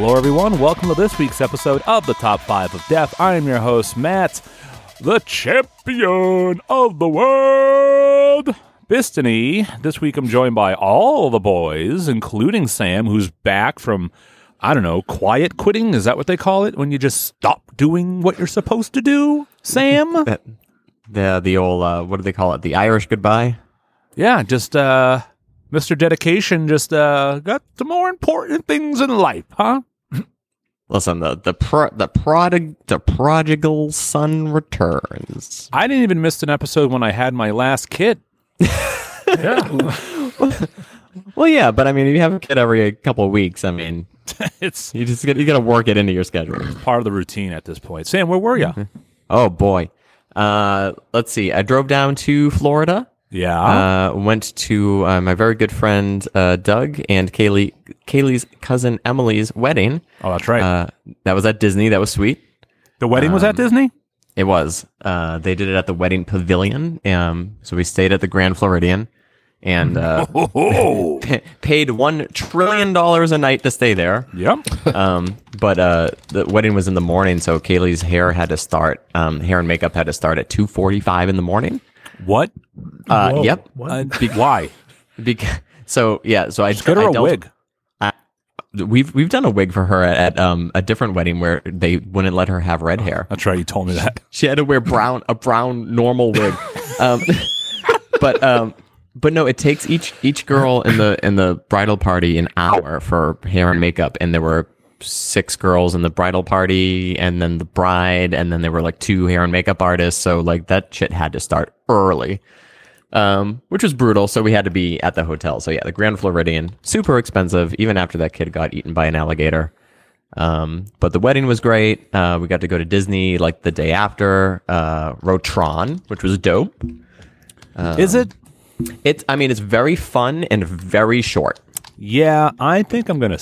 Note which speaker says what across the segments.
Speaker 1: Hello, everyone. Welcome to this week's episode of the Top 5 of Death. I am your host, Matt, the champion of the world. Bistany. This week I'm joined by all the boys, including Sam, who's back from, I don't know, quiet quitting. Is that what they call it? When you just stop doing what you're supposed to do? Sam?
Speaker 2: That- the the old uh, what do they call it? The Irish goodbye.
Speaker 1: yeah, just, uh, Mr. Dedication just, uh, got some more important things in life, huh?
Speaker 2: Listen, the the pro, the prodig the prodigal son returns.
Speaker 1: I didn't even miss an episode when I had my last kid. yeah.
Speaker 2: Well, yeah, but I mean, if you have a kid every couple of weeks, I mean,
Speaker 1: It's
Speaker 2: you just get you got to work it into your schedule.
Speaker 1: It's part of the routine at this point. Sam, where were you?
Speaker 2: Oh boy. Uh, let's see. I drove down to Florida.
Speaker 1: Yeah.
Speaker 2: Uh, went to uh, my very good friend uh, Doug and Kaylee Kaylee's cousin Emily's wedding.
Speaker 1: oh, that's right.
Speaker 2: Uh, that was at Disney. That was sweet.
Speaker 1: the wedding was at Disney?
Speaker 2: It was. Uh, they did it at the wedding pavilion. Um, so we stayed at the Grand Floridian and uh,
Speaker 1: Oh.
Speaker 2: pa- paid one trillion dollars a night to stay there.
Speaker 1: Yep.
Speaker 2: Um, but uh, the wedding was in the morning, so Kaylee's hair had to start. Um, hair and makeup had to start at two forty-five in the morning.
Speaker 1: What?
Speaker 2: Uh, yep.
Speaker 1: Uh, why?
Speaker 2: Bec- so yeah. So I
Speaker 1: Just get her
Speaker 2: I
Speaker 1: a
Speaker 2: dealt-
Speaker 1: wig.
Speaker 2: We've we've done a wig for her at, at um, a different wedding where they wouldn't let her have red hair.
Speaker 1: That's right. You told me that.
Speaker 2: She had to wear brown a brown normal wig. Um, but um, but no, it takes each each girl in the in the bridal party an hour for hair and makeup, and there were six girls in the bridal party, and then the bride, and then there were like two hair and makeup artists. So like that shit had to start early. Um, which was brutal. So we had to be at the hotel. So yeah, the Grand Floridian, super expensive, even after that kid got eaten by an alligator. Um, but the wedding was great. Uh, we got to go to Disney like the day after, uh, Rotron, which was dope.
Speaker 1: Is it?
Speaker 2: It's, I mean, it's very fun and very short.
Speaker 1: Yeah, I think I'm gonna.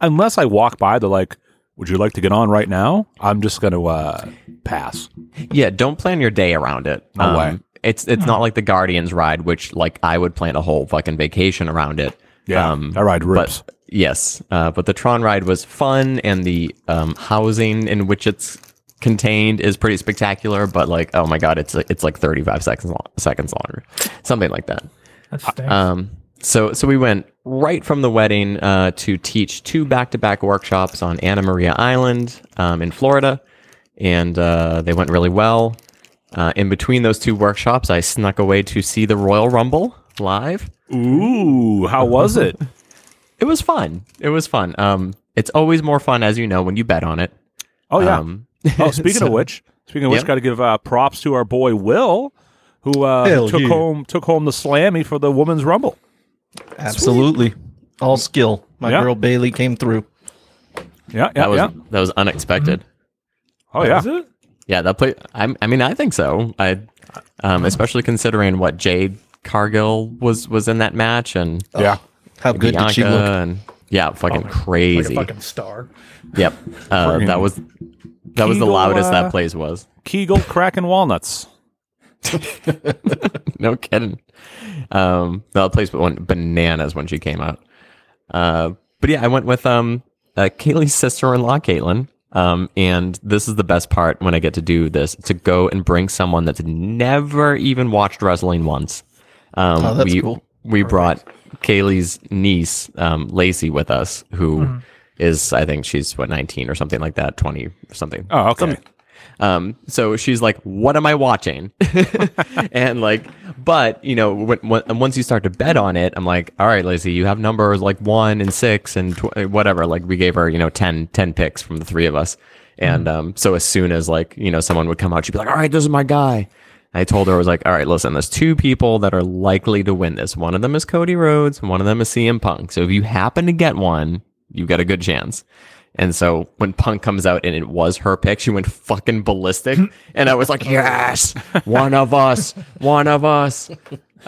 Speaker 1: Unless I walk by, they're like, "Would you like to get on right now?" I'm just gonna uh, pass.
Speaker 2: Yeah, don't plan your day around it.
Speaker 1: No way.
Speaker 2: It's it's not like the Guardians ride, which like I would plan a whole fucking vacation around it.
Speaker 1: Yeah,
Speaker 2: Um,
Speaker 1: that ride rips.
Speaker 2: But yes, uh, but the Tron ride was fun, and the um, housing in which it's contained is pretty spectacular. But like, oh my god, it's it's like thirty five seconds long, seconds longer, something like that.
Speaker 3: That stinks.
Speaker 2: Um, so so we went right from the wedding uh, to teach two back to back workshops on Anna Maria Island um, in Florida, and uh, they went really well. Uh, in between those two workshops, I snuck away to see the Royal Rumble live.
Speaker 1: Ooh, how was it?
Speaker 2: It was fun. It was fun. Um, it's always more fun, as you know, when you bet on it.
Speaker 1: Oh yeah.
Speaker 2: Um,
Speaker 1: oh, speaking
Speaker 2: so-
Speaker 1: of which, speaking of which,
Speaker 2: Yeah.
Speaker 1: got to give uh, props to our boy Will, who uh, took
Speaker 3: yeah.
Speaker 1: home took home the Slammy for the women's Rumble.
Speaker 3: Absolutely. All skill. My
Speaker 1: Yeah.
Speaker 3: girl Bayley came through.
Speaker 1: Yeah, yeah,
Speaker 2: that was
Speaker 1: yeah.
Speaker 2: that was unexpected.
Speaker 1: Oh yeah.
Speaker 3: It?
Speaker 2: Yeah, that play. I, I mean, I think so. I, um, especially considering what Jade Cargill was was in that match and
Speaker 1: Yeah.
Speaker 3: How good
Speaker 2: Bianca
Speaker 3: did she look?
Speaker 2: and yeah, fucking
Speaker 4: Like
Speaker 2: crazy.
Speaker 4: a fucking star.
Speaker 2: Yep, uh, that was that was the loudest
Speaker 1: uh,
Speaker 2: that place was.
Speaker 1: Kegel cracking walnuts.
Speaker 2: no kidding. Um, that place went bananas when she came out. Uh, but yeah, I went with um, uh, Kaylee's sister-in-law, Caitlin. Um, and this is the best part when I get to do this to go and bring someone that's never even watched wrestling once. Um,
Speaker 3: Oh, that's
Speaker 2: we,
Speaker 3: cool.
Speaker 2: We brought Kaylee's niece, um, Lacey, with us, who is
Speaker 3: Mm-hmm.
Speaker 2: I think she's what 19 or something like that, 20 or something.
Speaker 1: Oh, okay.
Speaker 2: Um, so she's like, "What am I watching?" and like, but you know, when, when, once you start to bet on it, I'm like, "All right, Lacey, you have numbers like one and six and tw- whatever." Like, we gave her, you know, 10, 10 picks from the three of us, and um, so as soon as like you know someone would come out, she'd be like, "All right, this is my guy." I told her I was like, "All right, listen, there's two people that are likely to win this. One of them is Cody Rhodes, and one of them is CM Punk. So if you happen to get one, you've got a good chance. And so when Punk comes out and it was her pick, she went fucking ballistic. and I was like, yes, one of us, one of us.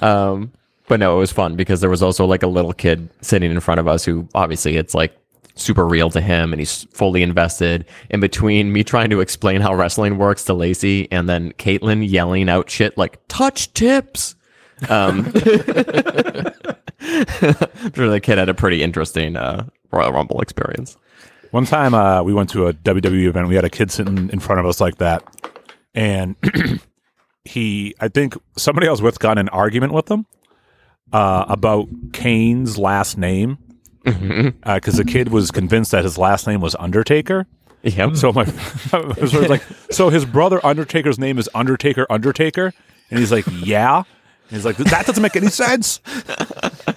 Speaker 2: Um, but no, it was fun because there was also like a little kid sitting in front of us who obviously it's like super real to him and he's fully invested. In between me trying to explain how wrestling works to Lacey and then Caitlin yelling out shit like touch tips. Um, I'm sure the kid had a pretty interesting uh, Royal Rumble experience.
Speaker 1: One time uh, we went to a WWE event. We had a kid sitting in front of us like that. And he, I think somebody I was with got in an argument with him uh, about Kane's last name. Because the kid was convinced that his last name was Undertaker.
Speaker 2: Yep.
Speaker 1: So my so it's like, so his brother Undertaker's name is Undertaker Undertaker, and he's like, yeah. And he's like, that doesn't make any sense.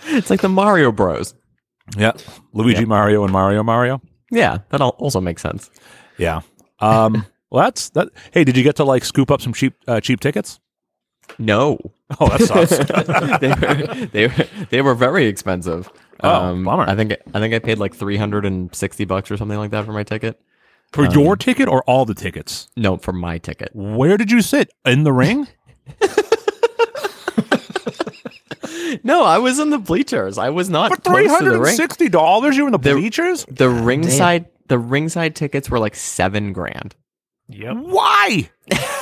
Speaker 2: It's like the Mario Bros.
Speaker 1: Yeah, Luigi Mario and Mario Mario.
Speaker 2: Yeah, that al- also makes sense.
Speaker 1: Yeah. Um. well, that's that. Hey, did you get to like scoop up some cheap uh, cheap tickets?
Speaker 2: No,
Speaker 1: Oh, that sucks.
Speaker 2: they were they were they were very expensive.
Speaker 1: Oh, bummer.
Speaker 2: I think I think I paid like three hundred and sixty bucks or something like that for my ticket.
Speaker 1: For your ticket or all the tickets?
Speaker 2: No, for my ticket.
Speaker 1: Where did you sit? In the ring?
Speaker 2: No, I was in the bleachers. I was not
Speaker 1: For three
Speaker 2: close to
Speaker 1: hundred
Speaker 2: the
Speaker 1: and
Speaker 2: ring.
Speaker 1: sixty dollars, you were in the
Speaker 2: The-
Speaker 1: bleachers?
Speaker 2: The ringside the ringside tickets were like seven grand.
Speaker 4: Yep,
Speaker 1: Why?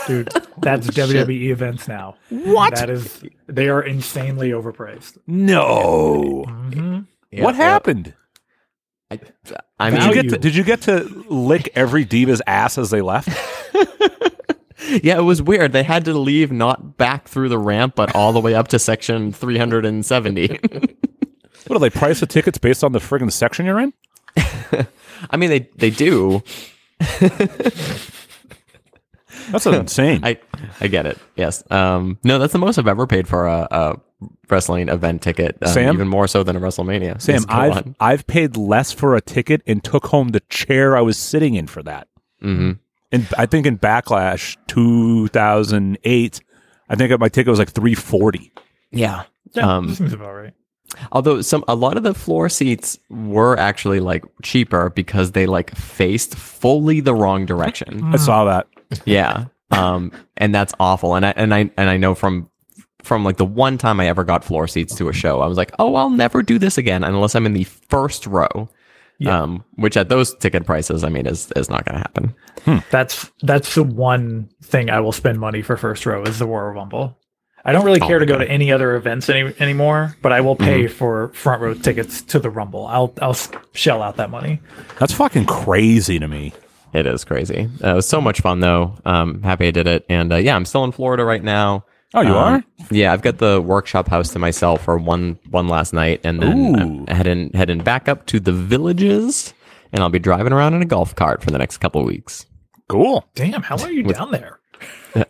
Speaker 4: dude, that's WWE events now.
Speaker 1: What?
Speaker 4: That is, they are insanely overpriced.
Speaker 1: No. Mm-hmm.
Speaker 2: Yeah,
Speaker 1: what happened?
Speaker 2: I, I
Speaker 1: Did you get to, did you get to lick every diva's ass as they left?
Speaker 2: yeah, it was weird. They had to leave not back through the ramp, but all the way up to section three hundred and seventy.
Speaker 1: what do they price the tickets based on the friggin' section you're in?
Speaker 2: I mean, they they do.
Speaker 1: That's insane.
Speaker 2: I I get it. Yes. Um. No, that's the most I've ever paid for a, a wrestling event ticket. Um,
Speaker 1: Sam?
Speaker 2: even more so than a WrestleMania.
Speaker 1: Sam, I've
Speaker 2: on.
Speaker 1: I've paid less for a ticket and took home the chair I was sitting in for that.
Speaker 2: Mhm.
Speaker 1: And I think in Backlash 2008, I think my ticket was like 340.
Speaker 2: Yeah.
Speaker 4: Yeah,
Speaker 2: Um,
Speaker 4: seems about right.
Speaker 2: Although some a lot of the floor seats were actually like cheaper because they like faced fully the wrong direction.
Speaker 1: I saw that.
Speaker 2: yeah. Um and that's awful. And I and I and I know from from like the one time I ever got floor seats to a show, I was like, "Oh, I'll never do this again unless I'm in the first row."
Speaker 4: Yeah.
Speaker 2: Um which at those ticket prices, I mean is is not going to happen.
Speaker 4: That's that's the one thing I will spend money for first row is the Royal Rumble. I don't really care to go to any other events any, anymore, but I will pay for front row tickets to the Rumble. I'll I'll shell out that money.
Speaker 1: That's fucking crazy to me.
Speaker 2: It is crazy. Uh, it was so much fun though. Um happy I did it. And uh, yeah, I'm still in Florida right now.
Speaker 1: Oh, you
Speaker 2: Um,
Speaker 1: are?
Speaker 2: Yeah, I've got the workshop house to myself for one one last night, and then
Speaker 1: Ooh.
Speaker 2: I'm heading heading back up to the villages, and I'll be driving around in a golf cart for the next couple of weeks
Speaker 1: Cool.
Speaker 4: Damn, how long are you down there?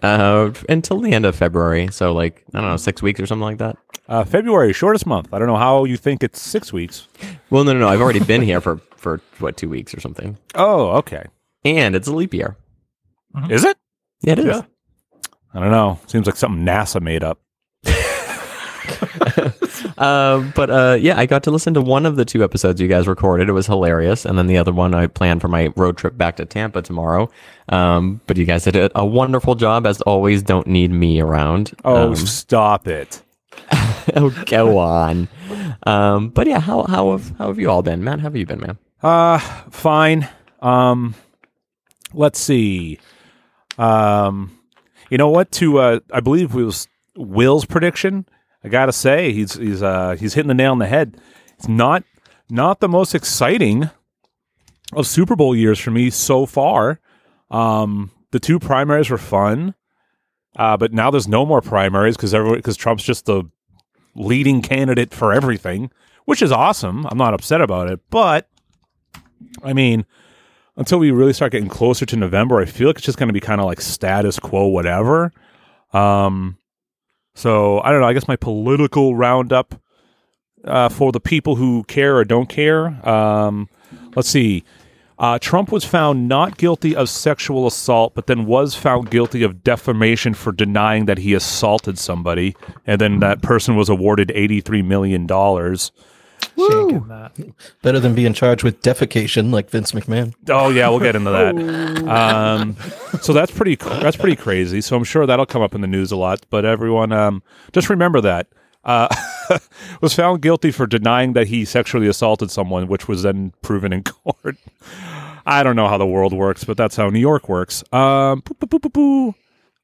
Speaker 2: uh, until the end of February. So like I don't know, six weeks or something like that.
Speaker 1: Uh, February, shortest month. I don't know how you think it's six weeks.
Speaker 2: Well, no, no, no. I've already been here for for what two weeks or something,
Speaker 1: Oh, okay.
Speaker 2: and it's a leap year.
Speaker 1: Is it?
Speaker 2: Yeah, it is.
Speaker 4: Yeah.
Speaker 1: I don't know. Seems like something NASA made up.
Speaker 2: Uh, but uh, yeah, I got to listen to one of the two episodes you guys recorded. It was hilarious, and then the other one I planned for my road trip back to Tampa tomorrow. Um, but you guys did a, wonderful job as always. Don't need me around.
Speaker 1: Oh,
Speaker 2: Um,
Speaker 1: stop it.
Speaker 2: oh, go on. Um, but yeah, how how have how have you all been, Matt? How have you been, man?
Speaker 1: Uh, fine. Um, let's see. Um, you know what? To uh, I believe it was Will's prediction. I gotta say he's he's uh he's hitting the nail on the head. It's not not the most exciting of Super Bowl years for me so far. Um, the two primaries were fun, uh, but now there's no more primaries because everyone because Trump's just the leading candidate for everything, which is awesome. I'm not upset about it, but I mean, until we really start getting closer to November, I feel like it's just going to be kind of like status quo, whatever. Um, so I don't know. I guess my political roundup uh, for the people who care or don't care. Um, let's see. Uh, Trump was found not guilty of sexual assault, but then was found guilty of defamation for denying that he assaulted somebody, and then that person was awarded eighty-three million dollars.
Speaker 4: Shaking that.
Speaker 3: Better than being charged with defecation like Vince McMahon.
Speaker 1: Oh yeah, we'll get into that. Um, so that's pretty that's pretty crazy. So I'm sure that'll come up in the news a lot. But everyone, um, just remember that uh, was found guilty for denying that he sexually assaulted someone, which was then proven in court. I don't know how the world works, but that's how New York works. Um, boo, boo, boo, boo, boo.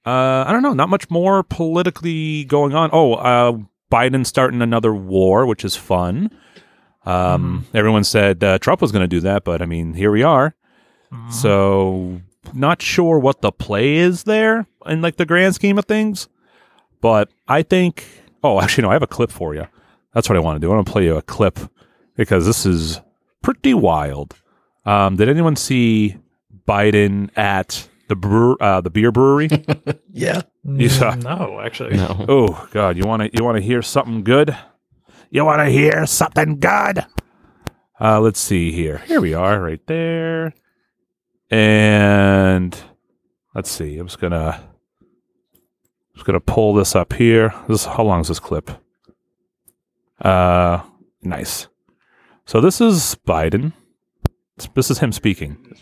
Speaker 1: Uh, I don't know. Not much more politically going on. Oh, uh, Biden starting another war, which is fun. Um, Everyone said uh, Trump was going to do that, but I mean, here we are. So, not sure what the play is there in like the grand scheme of things, but I think. Oh, actually, no. I have a clip for you. That's what I want to do. I want to play you a clip because this is pretty wild. Um, did anyone see Biden at the brewer, uh, the beer brewery?
Speaker 3: Yeah.
Speaker 1: You saw-
Speaker 4: No, actually.
Speaker 2: No.
Speaker 1: Oh God, you want to you want to hear something good? You want to hear something good? Uh, let's see here. Here we are, right there. And let's see. I'm just gonna just gonna pull this up here. This how long is this clip? Uh, nice. So this is Biden. This is him speaking.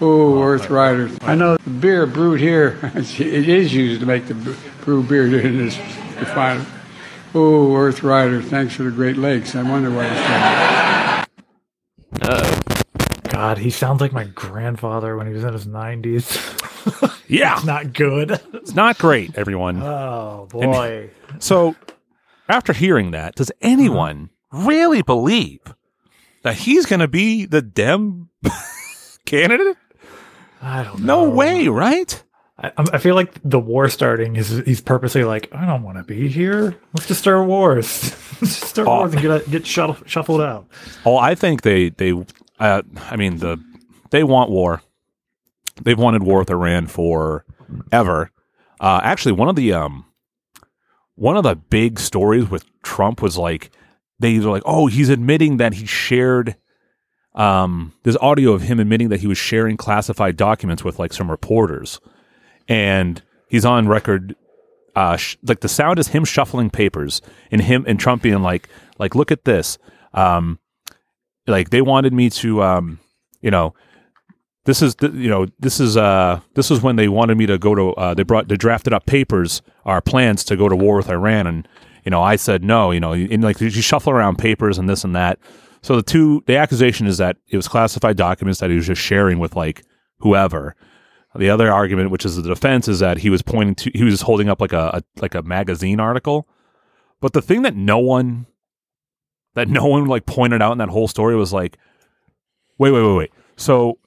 Speaker 5: Oh, Earth Riders. I know the beer brewed here, it is used to make the brew beer in this refinery. Oh, Earth Rider, thanks for the Great Lakes. I wonder why it's called.
Speaker 4: Uh, God, he sounds like my grandfather when he was in his 90s.
Speaker 1: Yeah,
Speaker 4: Not good.
Speaker 1: it's not great, everyone.
Speaker 4: Oh, boy.
Speaker 1: So, after hearing that, does anyone uh-huh. really believe that he's going to be the Dem candidate?
Speaker 4: I don't know.
Speaker 1: No way, right?
Speaker 4: I, I'm- feel like the war starting is he's purposely like, I don't want to be here. Let's just start wars. Let's just start wars and get get shuffled, shuffled out.
Speaker 1: Oh, I think they they uh, I mean the they want war. They've wanted war with Iran for ever. Uh, actually, one of the um one of the big stories with Trump was like they were like, oh, he's admitting that he shared um there's audio of him admitting that he was sharing classified documents with like some reporters, and he's on record. Uh, sh- like the sound is him shuffling papers and him and Trump being like, like, look at this. Um, like they wanted me to um you know this is you know this is uh this is when they wanted me to go to uh they brought they drafted up papers our plans to go to war with Iran and you know I said no you know and like you shuffle around papers and this and that so the two the accusation is that it was classified documents that he was just sharing with like whoever the other argument which is the defense is that he was pointing to he was holding up like a, a like a magazine article but the thing that no one that no one like pointed out in that whole story was like, wait, wait, wait, wait. So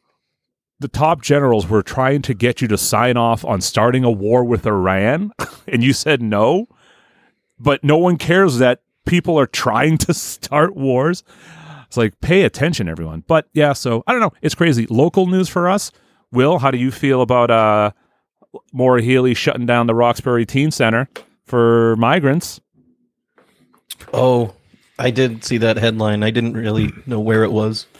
Speaker 1: the top generals were trying to get you to sign off on starting a war with Iran, and you said no. But no one cares that people are trying to start wars. It's like pay attention, everyone. But yeah, so I don't know. It's crazy. Local news for us. Will, how do you feel about uh Maura Healey shutting down the Roxbury Teen Center for migrants?
Speaker 3: Oh, I did see that headline. I didn't really know where it was.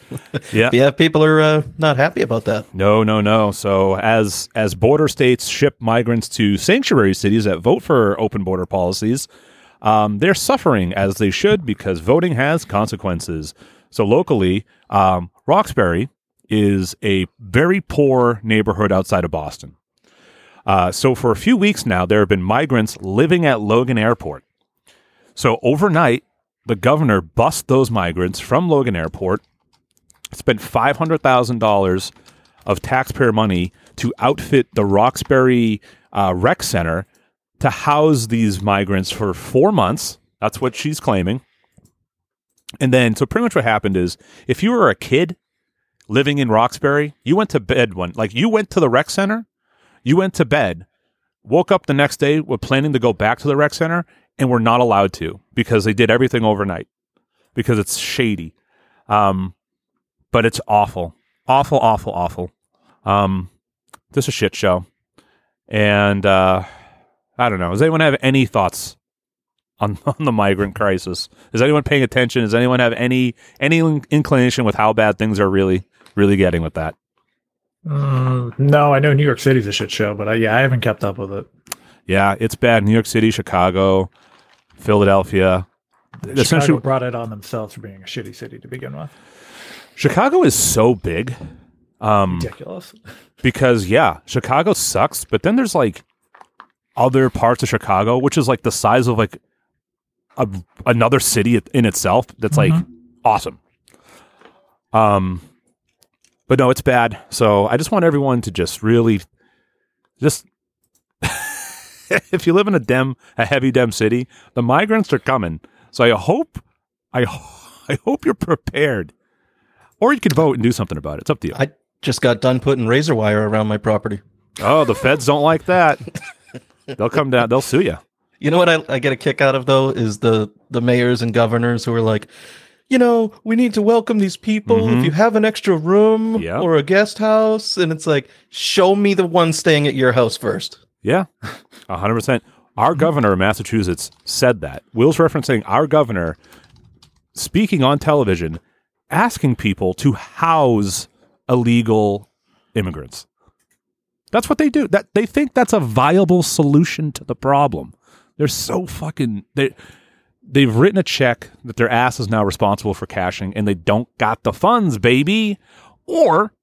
Speaker 1: Yeah.
Speaker 3: Yeah, people are uh, not happy about that.
Speaker 1: No, no, no. So as as border states ship migrants to sanctuary cities that vote for open border policies, um, they're suffering as they should because voting has consequences. So locally, um, Roxbury is a very poor neighborhood outside of Boston. Uh, so for a few weeks now, there have been migrants living at Logan Airport. So overnight, the governor bussed those migrants from Logan Airport spent five hundred thousand dollars of taxpayer money to outfit the Roxbury uh, Rec Center to house these migrants for four months. That's what she's claiming. And then, so pretty much what happened is, if you were a kid living in Roxbury, you went to bed one, like you went to the rec center, you went to bed, woke up the next day, were planning to go back to the rec center, and were not allowed to because they did everything overnight because it's shady. Um, but it's awful, awful, awful, awful. Um, this is a shit show, and uh, I don't know. Does anyone have any thoughts on, on the migrant crisis? Is anyone paying attention? Does anyone have any any inclination with how bad things are really really getting with that?
Speaker 4: Mm, no, I know New York City's a shit show, but I, yeah, I haven't kept up with it.
Speaker 1: Yeah, it's bad. New York City, Chicago, Philadelphia.
Speaker 4: Chicago
Speaker 1: essentially
Speaker 4: brought it on themselves for being a shitty city to begin with.
Speaker 1: Chicago is so big
Speaker 4: Ridiculous.
Speaker 1: because yeah, Chicago sucks, but then there's like other parts of Chicago which is like the size of like a, another city in itself that's like awesome. Um but no, it's bad. So I just want everyone to just really just if you live in a dem a heavy dem city, the migrants are coming. So I hope I I hope you're prepared. Or you could vote and do something about it. It's up to you.
Speaker 3: I just got done putting razor wire around my property.
Speaker 1: Oh, the feds don't like that. They'll come down. They'll sue you.
Speaker 3: You know what I, I get a kick out of though is the the mayors and governors who are like, you know, we need to welcome these people. If mm-hmm. you have an extra room
Speaker 1: Yep.
Speaker 3: or a guest house, and it's like, show me the one staying at your house first.
Speaker 1: Yeah, a hundred percent. Our mm-hmm. governor of Massachusetts said that. Will's referencing our governor speaking on television, asking people to house illegal immigrants. That's what they do. That they think that's a viable solution to the problem. They're so fucking they they've written a check that their ass is now responsible for cashing and they don't got the funds, baby. Or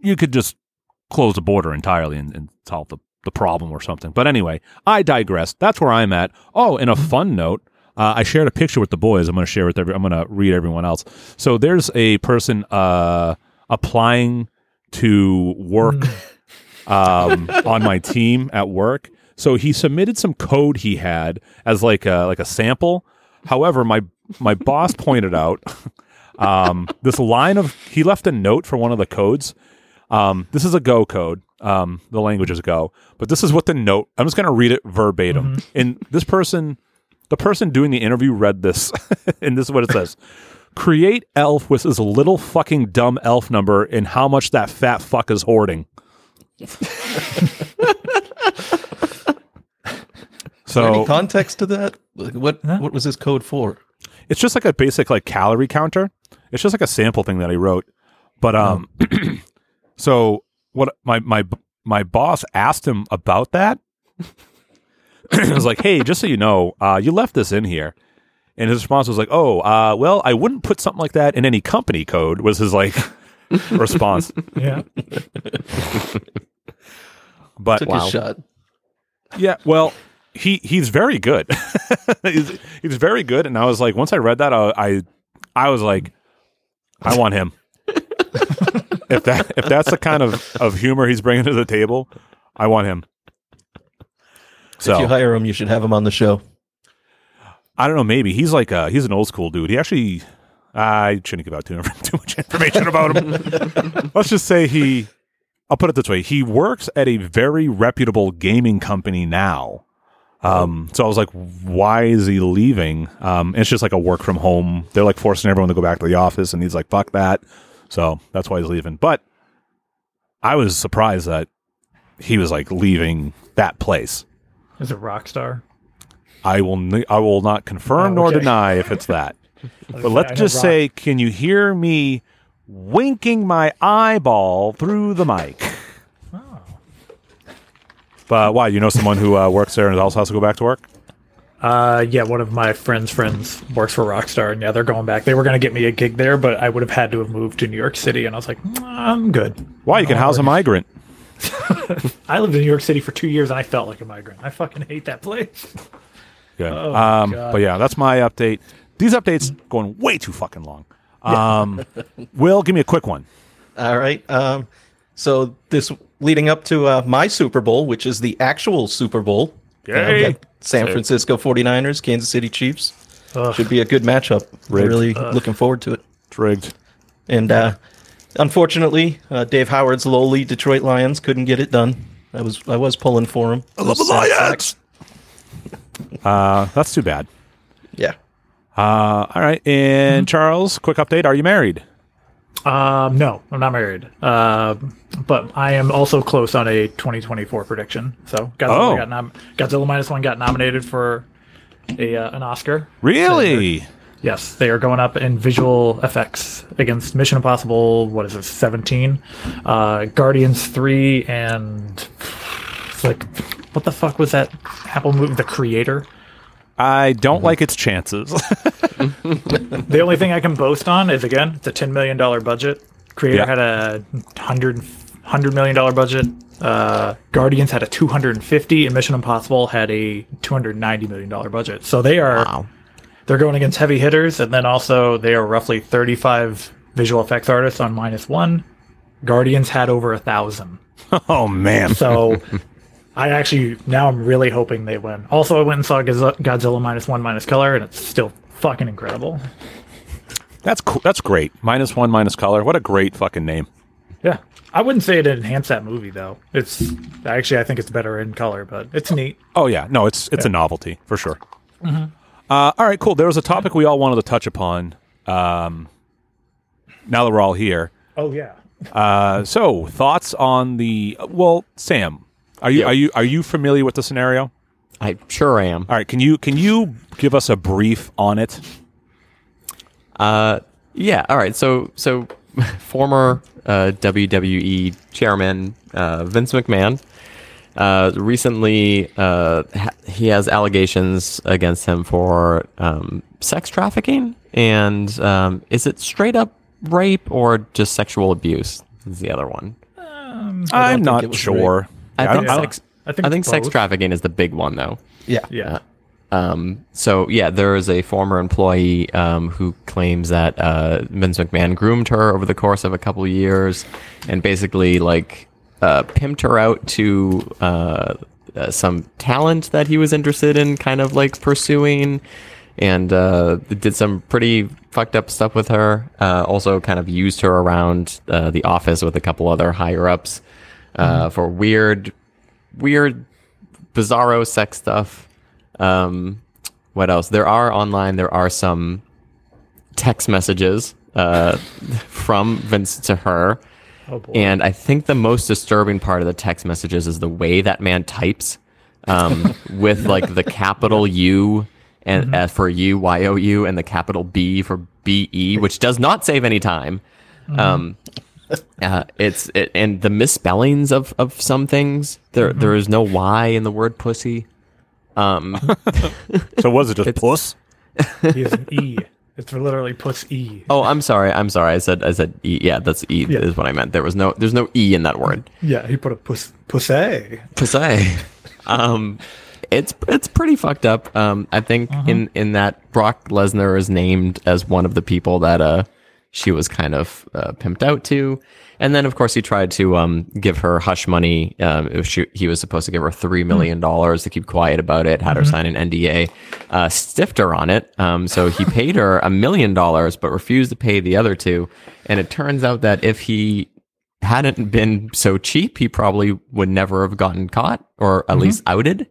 Speaker 1: you could just close the border entirely and, and solve the, the problem or something. But anyway, I digress. That's where I'm at. Oh, and a fun note. Uh, I shared a picture with the boys. I'm going to share with every. I'm going to read everyone else. So there's a person uh, applying to work um, on my team at work. So he submitted some code he had as like a like a sample. However, my my boss pointed out um, this line of he left a note for one of the codes. Um, this is a Go code. Um, the language is Go, but this is what the note. I'm just going to read it verbatim. And this person, the person doing the interview, read this, and this is what it says: Create elf with his little fucking dumb elf number and how much that fat fuck is hoarding. So
Speaker 3: Any context to that? Like, What what was this code for?
Speaker 1: it's just like a basic like calorie counter. It's just like a sample thing that I wrote. But um so what my my my boss asked him about that. I was like, "Hey, just so you know, uh you left this in here." And his response was like, "Oh, uh well, I wouldn't put something like that in any company code." Was his like response.
Speaker 4: Yeah.
Speaker 1: But
Speaker 3: Took
Speaker 1: wow.
Speaker 3: his shot.
Speaker 1: Yeah, well, he he's very good. he's, he's very good, and I was like, once I read that, I I, I was like, I want him. if that if that's the kind of of humor he's bringing to the table, I want him.
Speaker 3: So if you hire him, you should have him on the show.
Speaker 1: I don't know. Maybe he's like uh he's an old school dude. He actually I shouldn't give out too, too much information about him. Let's just say he. I'll put it this way: he works at a very reputable gaming company now. Um, so I was like, why is he leaving? Um, it's just like a work from home. They're like forcing everyone to go back to the office, and he's like, fuck that. So that's why he's leaving. But I was surprised that he was like leaving that place.
Speaker 4: Is it Rockstar?
Speaker 1: I will n- I will not confirm
Speaker 4: Oh,
Speaker 1: nor deny if it's that. but let's just
Speaker 4: Rock-
Speaker 1: say, can you hear me winking my eyeball through the mic?
Speaker 4: Oh.
Speaker 1: But why? You know someone who uh, works there and also has to go back to work?
Speaker 4: Uh, yeah, one of my friends' friends works for Rockstar, and yeah, they're going back. They were going to get me a gig there, but I would have had to have moved to New York City, and I was like, "Mm, I'm good.
Speaker 1: Why? You can house a migrant.
Speaker 4: I lived in New York City for two years, and I felt like a migrant. I fucking hate that place.
Speaker 1: Yeah.
Speaker 4: Oh,
Speaker 1: um,
Speaker 4: God.
Speaker 1: but yeah, that's my update. These updates going way too fucking long. Um, Will, give me a quick one.
Speaker 3: All right. Um, so this leading up to uh, my Super Bowl, which is the actual Super Bowl. uh,
Speaker 1: Yay.
Speaker 3: got San Francisco 49ers, Kansas City Chiefs.
Speaker 4: Ugh.
Speaker 3: Should be a good matchup.
Speaker 1: Rigged.
Speaker 3: really looking forward to it.
Speaker 1: It's rigged.
Speaker 3: And uh, unfortunately, uh, Dave Howard's lowly Detroit Lions couldn't get it done. I was I was pulling for him. I love the Lions.
Speaker 1: Uh, that's too bad.
Speaker 3: Yeah.
Speaker 1: Uh, all right. And Charles, quick update. Are you married?
Speaker 4: Um, no, I'm not married. Uh, but I am also close on a 2024 prediction. So Godzilla
Speaker 1: Oh.
Speaker 4: got nom- Godzilla minus one got nominated for a uh, an Oscar.
Speaker 1: Really?
Speaker 4: Yes, they are going up in visual effects against Mission Impossible. What is it, 17? Uh, Guardians 3 and it's like what the fuck was that Apple movie? The Creator.
Speaker 1: I don't like its chances.
Speaker 4: The only thing I can boast on is again, it's a ten million dollar budget. Creator
Speaker 1: Yeah.
Speaker 4: had a hundred hundred million dollar budget. Uh, Guardians had a two hundred and fifty, and Mission Impossible had a two hundred ninety million dollar budget. So they are
Speaker 2: Wow.
Speaker 4: they're going against heavy hitters, and then also they are roughly thirty five visual effects artists on minus one. Guardians had over a thousand.
Speaker 1: oh man.
Speaker 4: So I actually now I'm really hoping they win. Also, I went and saw Godzilla minus one minus color, and it's still fucking incredible.
Speaker 1: That's cool. That's great. Minus one, minus color. What a great fucking name.
Speaker 4: Yeah, I wouldn't say it enhanced that movie though. It's actually I think it's better in color, but it's neat.
Speaker 1: Oh yeah, no, it's it's a novelty for sure. Uh, all right, cool. There was a topic we all wanted to touch upon. Um, now that we're all here,
Speaker 4: Oh yeah.
Speaker 1: uh, so thoughts on the well, Sam, are you
Speaker 2: Yeah.
Speaker 1: are you are you familiar with the scenario?
Speaker 2: I sure am.
Speaker 1: All right, can you can you give us a brief on it?
Speaker 2: Uh, yeah. All right. So so former uh, WWE chairman uh, Vince McMahon uh, recently uh, ha- he has allegations against him for um, sex trafficking and um, is it straight up rape or just sexual abuse? Is the other one.
Speaker 1: I'm not
Speaker 3: it was
Speaker 1: sure.
Speaker 2: I
Speaker 1: Yeah,
Speaker 2: think
Speaker 1: don't-
Speaker 2: sex.
Speaker 4: I think
Speaker 2: I think sex
Speaker 4: both.
Speaker 2: trafficking is the big one though.
Speaker 3: Yeah.
Speaker 4: Yeah.
Speaker 2: Um, so yeah, there is a former employee um, who claims that uh, Vince McMahon groomed her over the course of a couple of years, and basically like uh, pimped her out to uh, uh, some talent that he was interested in, kind of like pursuing, and uh, did some pretty fucked up stuff with her. Uh, also, kind of used her around uh, the office with a couple other higher ups uh, for weird, weird bizarro sex stuff. Um, what else? There are online. There are some text messages uh, from Vince to her,
Speaker 4: Oh boy.
Speaker 2: and I think the most disturbing part of the text messages is the way that man types, um, with like the capital U and uh, for U Y O U and the capital B for B E, which does not save any time. Um, uh, it's it, and the misspellings of, of some things. There there is no Y in the word pussy. Um,
Speaker 1: So was it just puss?
Speaker 4: he has an E. It's literally puts E.
Speaker 2: oh, I'm sorry. I'm sorry. I said I said E. Yeah, that's E
Speaker 4: Yeah.
Speaker 2: is what I meant. There was no there's no E in that word.
Speaker 4: Yeah, he put a puss pussy.
Speaker 2: Pussy. um, it's it's pretty fucked up. Um, I think in in that Brock Lesnar is named as one of the people that uh she was kind of uh, pimped out to, and then of course he tried to um give her hush money. Um, she, he was supposed to give her three million dollars to keep quiet about it. Had her sign an NDA, uh, stiffed her on it. Um, so he paid her a million dollars, but refused to pay the other two. And it turns out that if he hadn't been so cheap, he probably would never have gotten caught or at least outed.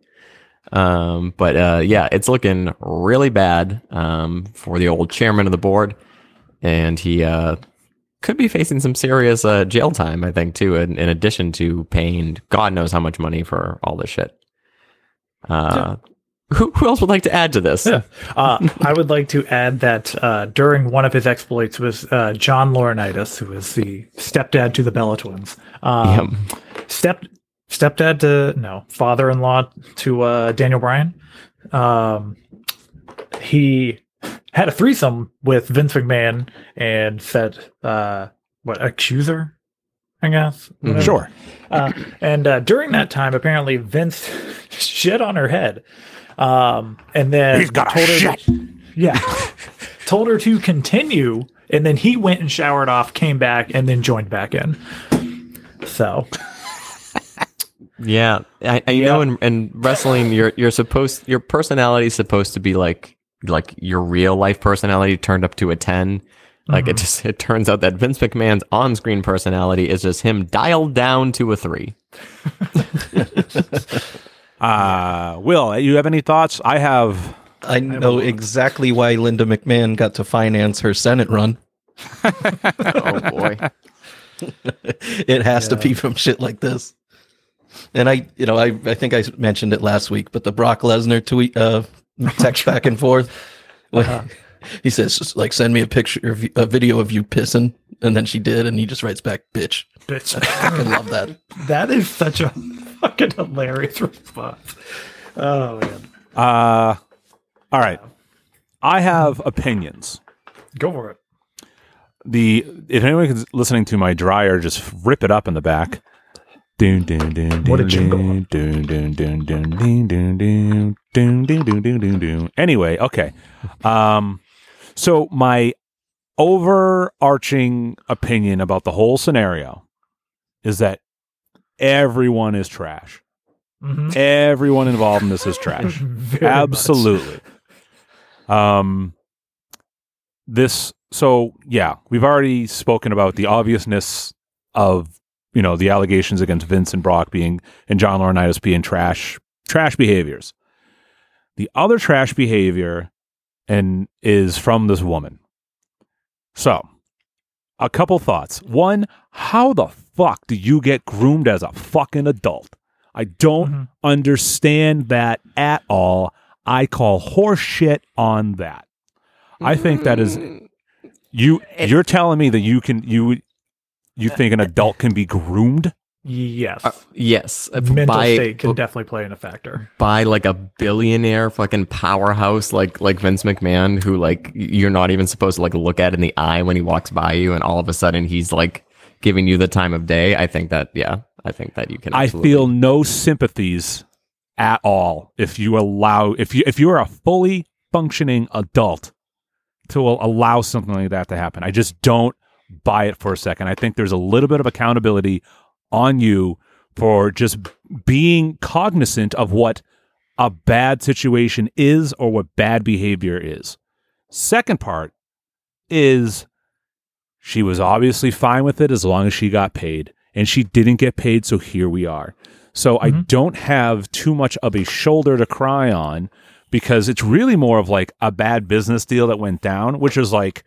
Speaker 2: Um, but uh, yeah, it's looking really bad um, for the old chairman of the board, and he uh, could be facing some serious uh, jail time, I think, too. In, in addition to paying God knows how much money for all this shit. Uh, who, who else would like to add to this?
Speaker 4: Yeah. Uh, I would like to add that uh, during one of his exploits was uh, John Laurinaitis, who is the stepdad to the Bella twins. Um, Step stepdad to no father-in-law to uh, Daniel Bryan. Um, he had a threesome with Vince McMahon and said, uh, "What accuser?" I guess. Whatever.
Speaker 1: Sure.
Speaker 4: Uh, and uh, during that time, apparently Vince shit on her head, um, and then
Speaker 1: He's got
Speaker 4: told her,
Speaker 1: shit.
Speaker 4: yeah, told her to continue, and then he went and showered off, came back, and then joined back in. So
Speaker 2: Yeah, I, I you know in, in wrestling, you're you're supposed your personality is supposed to be like like your real life personality turned up to a ten. Like it just it turns out that Vince McMahon's on screen personality is just him dialed down to a three.
Speaker 1: Uh, Will, you have any thoughts? I have.
Speaker 3: I know exactly why Linda McMahon got to finance her Senate run.
Speaker 2: Oh boy,
Speaker 3: It has to be from shit like this. And I, you know, I, I think I mentioned it last week, but the Brock Lesnar tweet, uh, text back and forth. when- He says, like, send me a picture, of, you- a video of you pissing. And then she did, and he just writes back, bitch.
Speaker 4: bitch,
Speaker 3: I fucking love that.
Speaker 4: that is such a fucking hilarious response. Oh man,
Speaker 1: Uh, All right. I have opinions.
Speaker 4: Go for it.
Speaker 1: The if anyone is listening to my dryer, just rip it up in the back.
Speaker 4: What a jingle.
Speaker 1: Anyway, okay. Um, so my overarching opinion about the whole scenario is that everyone is trash.
Speaker 4: Mm-hmm.
Speaker 1: Everyone involved in this is trash.
Speaker 4: Absolutely. Much.
Speaker 1: Um this so yeah, we've already spoken about the obviousness of you know the allegations against Vince and Brock being and John Laurinaitis being trash trash behaviors. The other trash behavior and is from this woman. So, a couple thoughts. One, how the fuck do you get groomed as a fucking adult? I don't
Speaker 4: Mhm.
Speaker 1: understand that at all. I call horseshit on that. I think that is you you're telling me that you can you you think an adult can be groomed?
Speaker 4: Yes.
Speaker 2: Uh, yes, uh,
Speaker 4: Mental
Speaker 2: by
Speaker 4: state can definitely play in a factor.
Speaker 2: by like a billionaire fucking powerhouse like like Vince McMahon, who like you're not even supposed to like look at in the eye when he walks by you, and all of a sudden he's like giving you the time of day. I think that yeah, I think that you can.
Speaker 1: I feel no sympathies at all if you allow if you if you are a fully functioning adult to allow something like that to happen. I just don't buy it for a second. I think there's a little bit of accountability on you for just being cognizant of what a bad situation is or what bad behavior is. Second part is she was obviously fine with it as long as she got paid and she didn't get paid so here we are. So I mm-hmm. don't have too much of a shoulder to cry on because it's really more of like a bad business deal that went down, which is like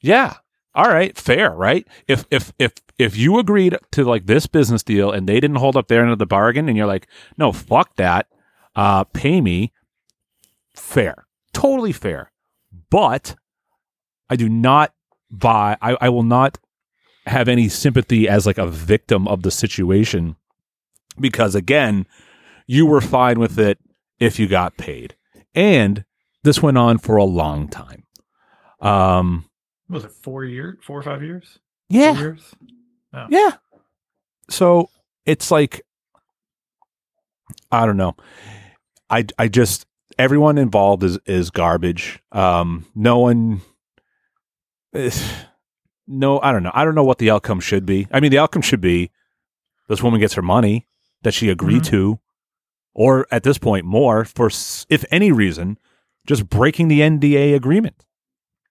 Speaker 1: yeah, all right, fair, right? If if if if you agreed to like this business deal and they didn't hold up their end of the bargain and you're like, "No, fuck that. Uh pay me." Fair. Totally fair. But I do not buy I, I will not have any sympathy as like a victim of the situation because again, you were fine with it if you got paid. And this went on for a long time. Um
Speaker 4: Was it four years? Four or five years?
Speaker 1: yeah.
Speaker 4: Four years?
Speaker 1: Yeah. So it's like I don't know. I I just everyone involved is is garbage. Um no one is, no, I don't know. I don't know what the outcome should be. I mean, the outcome should be this woman gets her money that she agreed
Speaker 4: Mhm.
Speaker 1: to or at this point more for if any reason just breaking the NDA agreement.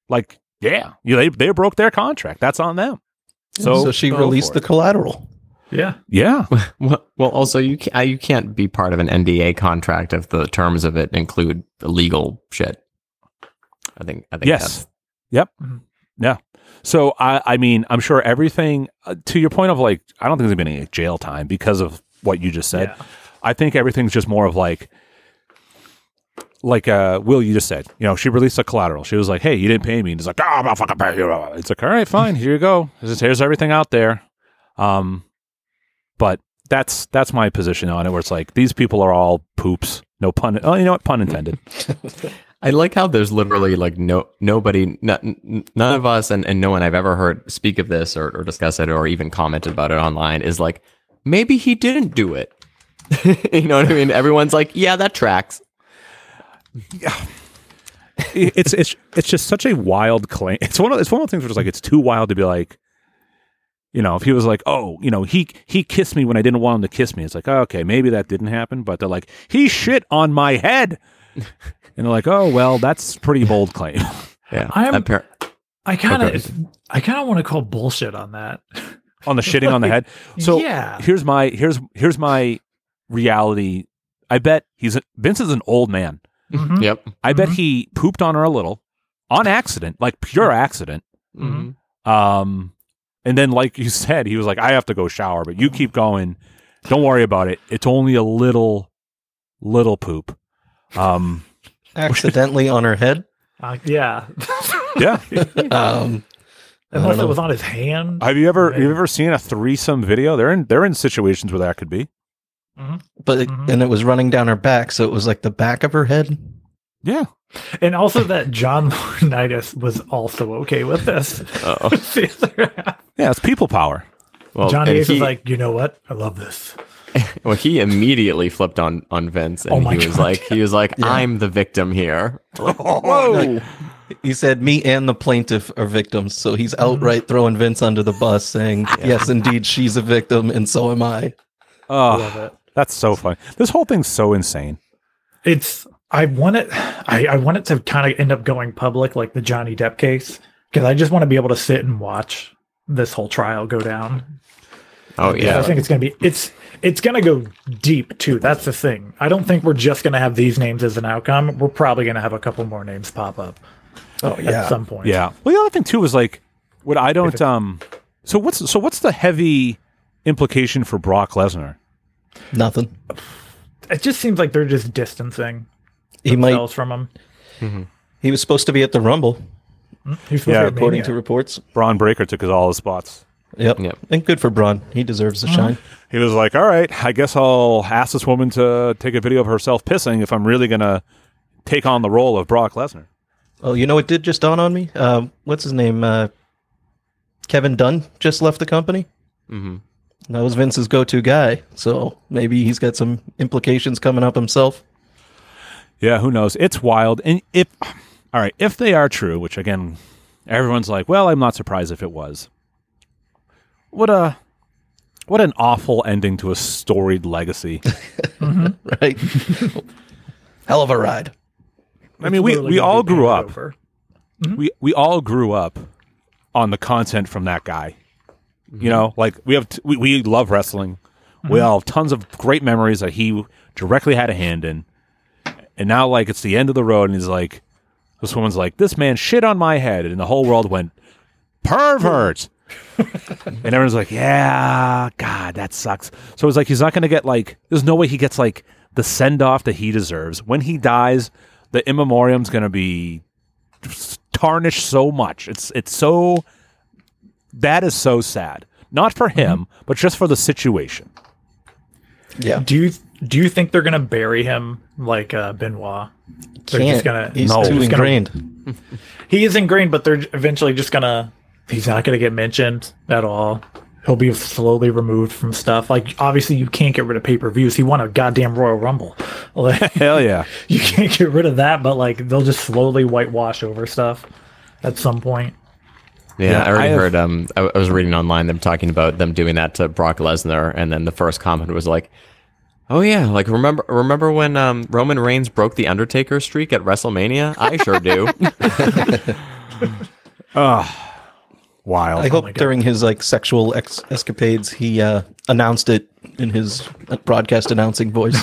Speaker 1: Like, yeah, you they they broke their contract. That's on them. So,
Speaker 3: So, she released the collateral.
Speaker 4: Yeah.
Speaker 1: Yeah.
Speaker 2: Well, well, also you can't, you can't be part of an NDA contract if the terms of it include illegal shit. I think. I think.
Speaker 1: Yes. Yep.
Speaker 4: Mhm.
Speaker 1: Yeah. So I, I mean, I'm sure everything uh, to your point of like, I don't think there's been any jail time because of what you just said.
Speaker 4: Yeah.
Speaker 1: I think everything's just more of like, like uh, Will, you just said, you know, she released a collateral. She was like, "Hey, you didn't pay me," and it's like, "Oh, I'm not fucking paying you." It's like, "All right, fine, here you go. Here's, here's everything out there." Um, but that's that's my position on it, where it's like these people are all poops. No pun. Oh, you know what? Pun intended.
Speaker 2: I like how there's literally like no nobody, n- n- none of us, and, and no one I've ever heard speak of this or, or discuss it or even commented about it online is like maybe he didn't do it. you know what I mean? Everyone's like, yeah, that tracks.
Speaker 1: It's it's it's just such a wild claim. It's one of it's one of the things where it's like it's too wild to be like, you know, if he was like, oh, you know, he he kissed me when I didn't want him to kiss me. It's like, oh, okay, maybe that didn't happen, but they're like, he shit on my head, and they're like, oh, well, that's pretty bold claim.
Speaker 2: Yeah,
Speaker 4: I am-
Speaker 2: Appar-
Speaker 4: I kind
Speaker 2: Okay.
Speaker 4: of, I kind of want to call bullshit on that.
Speaker 1: on the shitting on the head. So
Speaker 4: yeah,
Speaker 1: here's my here's here's my reality. I bet he's a, Vince is an old man.
Speaker 4: Mhm.
Speaker 2: Yep.
Speaker 1: I bet
Speaker 4: Mhm.
Speaker 1: he pooped on her a little on accident, like pure accident.
Speaker 2: Mhm.
Speaker 1: Um, and then, like you said, he was like, "I have to go shower, but you keep going. Don't worry about it. It's only a little, little poop." Um,
Speaker 3: Accidentally on her head.
Speaker 4: Uh, yeah.
Speaker 3: Um,
Speaker 1: yeah.
Speaker 3: I don't
Speaker 4: Unless it was on his hand.
Speaker 1: have you ever have you ever seen a threesome video? They're in they're in situations where that could be.
Speaker 3: But it,
Speaker 4: Mhm.
Speaker 3: and it was running down her back, so it was like the back of her head.
Speaker 1: Yeah.
Speaker 4: And also that John Laurinaitis was also okay with this.
Speaker 2: Oh.
Speaker 4: The other half.
Speaker 1: Yeah, it's people power.
Speaker 2: Well, Johnny
Speaker 4: Ace
Speaker 2: he,
Speaker 4: was like, you know what? I love this.
Speaker 2: well, he immediately flipped on on Vince, and
Speaker 4: Oh
Speaker 2: he was
Speaker 4: God.
Speaker 2: like, he was like, I'm the victim here.
Speaker 1: Whoa!
Speaker 3: He said, "Me and the plaintiff are victims." So he's
Speaker 4: Mm-hmm.
Speaker 3: outright throwing Vince under the bus, saying, "Yes, indeed, she's a victim, and so am I."
Speaker 1: Oh,
Speaker 4: Love it.
Speaker 1: That's so funny. This whole thing's so insane.
Speaker 4: It's I want it I, I want it to kind of end up going public like the Johnny Depp case. Because I just want to be able to sit and watch this whole trial go down.
Speaker 2: Oh yeah,
Speaker 4: I think it's gonna be it's it's gonna go deep too. That's the thing. I don't think we're just gonna have these names as an outcome. We're probably gonna have a couple more names pop up
Speaker 3: Oh
Speaker 4: at some point.
Speaker 1: Yeah. Well, the other thing too is like, what I don't um. So what's so what's the heavy implication for Brock Lesnar?
Speaker 3: Nothing.
Speaker 4: It just seems like they're just distancing
Speaker 3: He might.
Speaker 4: themselves from him.
Speaker 3: He was supposed to be at the Rumble,
Speaker 4: He's
Speaker 1: Yeah,
Speaker 4: to
Speaker 3: according to reports.
Speaker 1: Bron Breakker took his all his spots.
Speaker 3: Yep.
Speaker 2: Yep.
Speaker 3: And good for Bron. He deserves the shine.
Speaker 1: He was like, "All right, I guess I'll ask this woman to take a video of herself pissing if I'm really gonna take on the role of Brock Lesnar."
Speaker 3: Oh, you know, it did just dawn on me. Um, what's his name? Uh, Kevin Dunn just left the company.
Speaker 2: Mhm.
Speaker 3: That was Vince's go-to guy. So maybe he's got some implications coming up himself.
Speaker 1: Yeah, who knows? It's wild. And if all right, if they are true, which again, everyone's like, well, I'm not surprised if it was. What a what an awful ending to a storied legacy.
Speaker 3: Right? Hell of a ride.
Speaker 1: I mean, we we all grew
Speaker 4: painted
Speaker 1: up.
Speaker 4: over.
Speaker 1: We we all grew up on the content from that guy. You know, like we have t- we, we love wrestling. We all have tons of great memories that he directly had a hand in. And now like it's the end of the road and he's like this woman's like this man shit on my head and the whole world went pervert. and everyone's like, "Yeah, god, that sucks." So it's like he's not going to get like there's no way he gets like the send off that he deserves. When he dies, the in memoriam's going to be tarnished so much. It's it's so that is so sad. Not for him, but just for the situation.
Speaker 3: Yeah.
Speaker 4: Do you do you think they're gonna bury him like uh, Benoit? They're
Speaker 3: Can't.
Speaker 4: just gonna
Speaker 3: he's
Speaker 1: No.
Speaker 3: too
Speaker 4: just gonna-
Speaker 3: ingrained.
Speaker 4: He is ingrained, but they're eventually just gonna. He's not gonna get mentioned at all. He'll be slowly removed from stuff. Like obviously, you can't get rid of pay per views. He won a goddamn Royal Rumble. Like,
Speaker 1: Hell yeah.
Speaker 4: you can't get rid of that, but like they'll just slowly whitewash over stuff at some point.
Speaker 2: Yeah,
Speaker 1: Yeah,
Speaker 2: I already
Speaker 1: I have-
Speaker 2: heard. Um, I, I was reading online them talking about them doing that to Brock Lesnar, and then the first comment was like, "Oh yeah, like remember remember when um, Roman Reigns broke the Undertaker streak at WrestleMania? I sure do."
Speaker 1: Oh, wild.
Speaker 3: I hope
Speaker 4: my
Speaker 3: during his like sexual ex- escapades, he uh, announced it in his uh, broadcast announcing voice.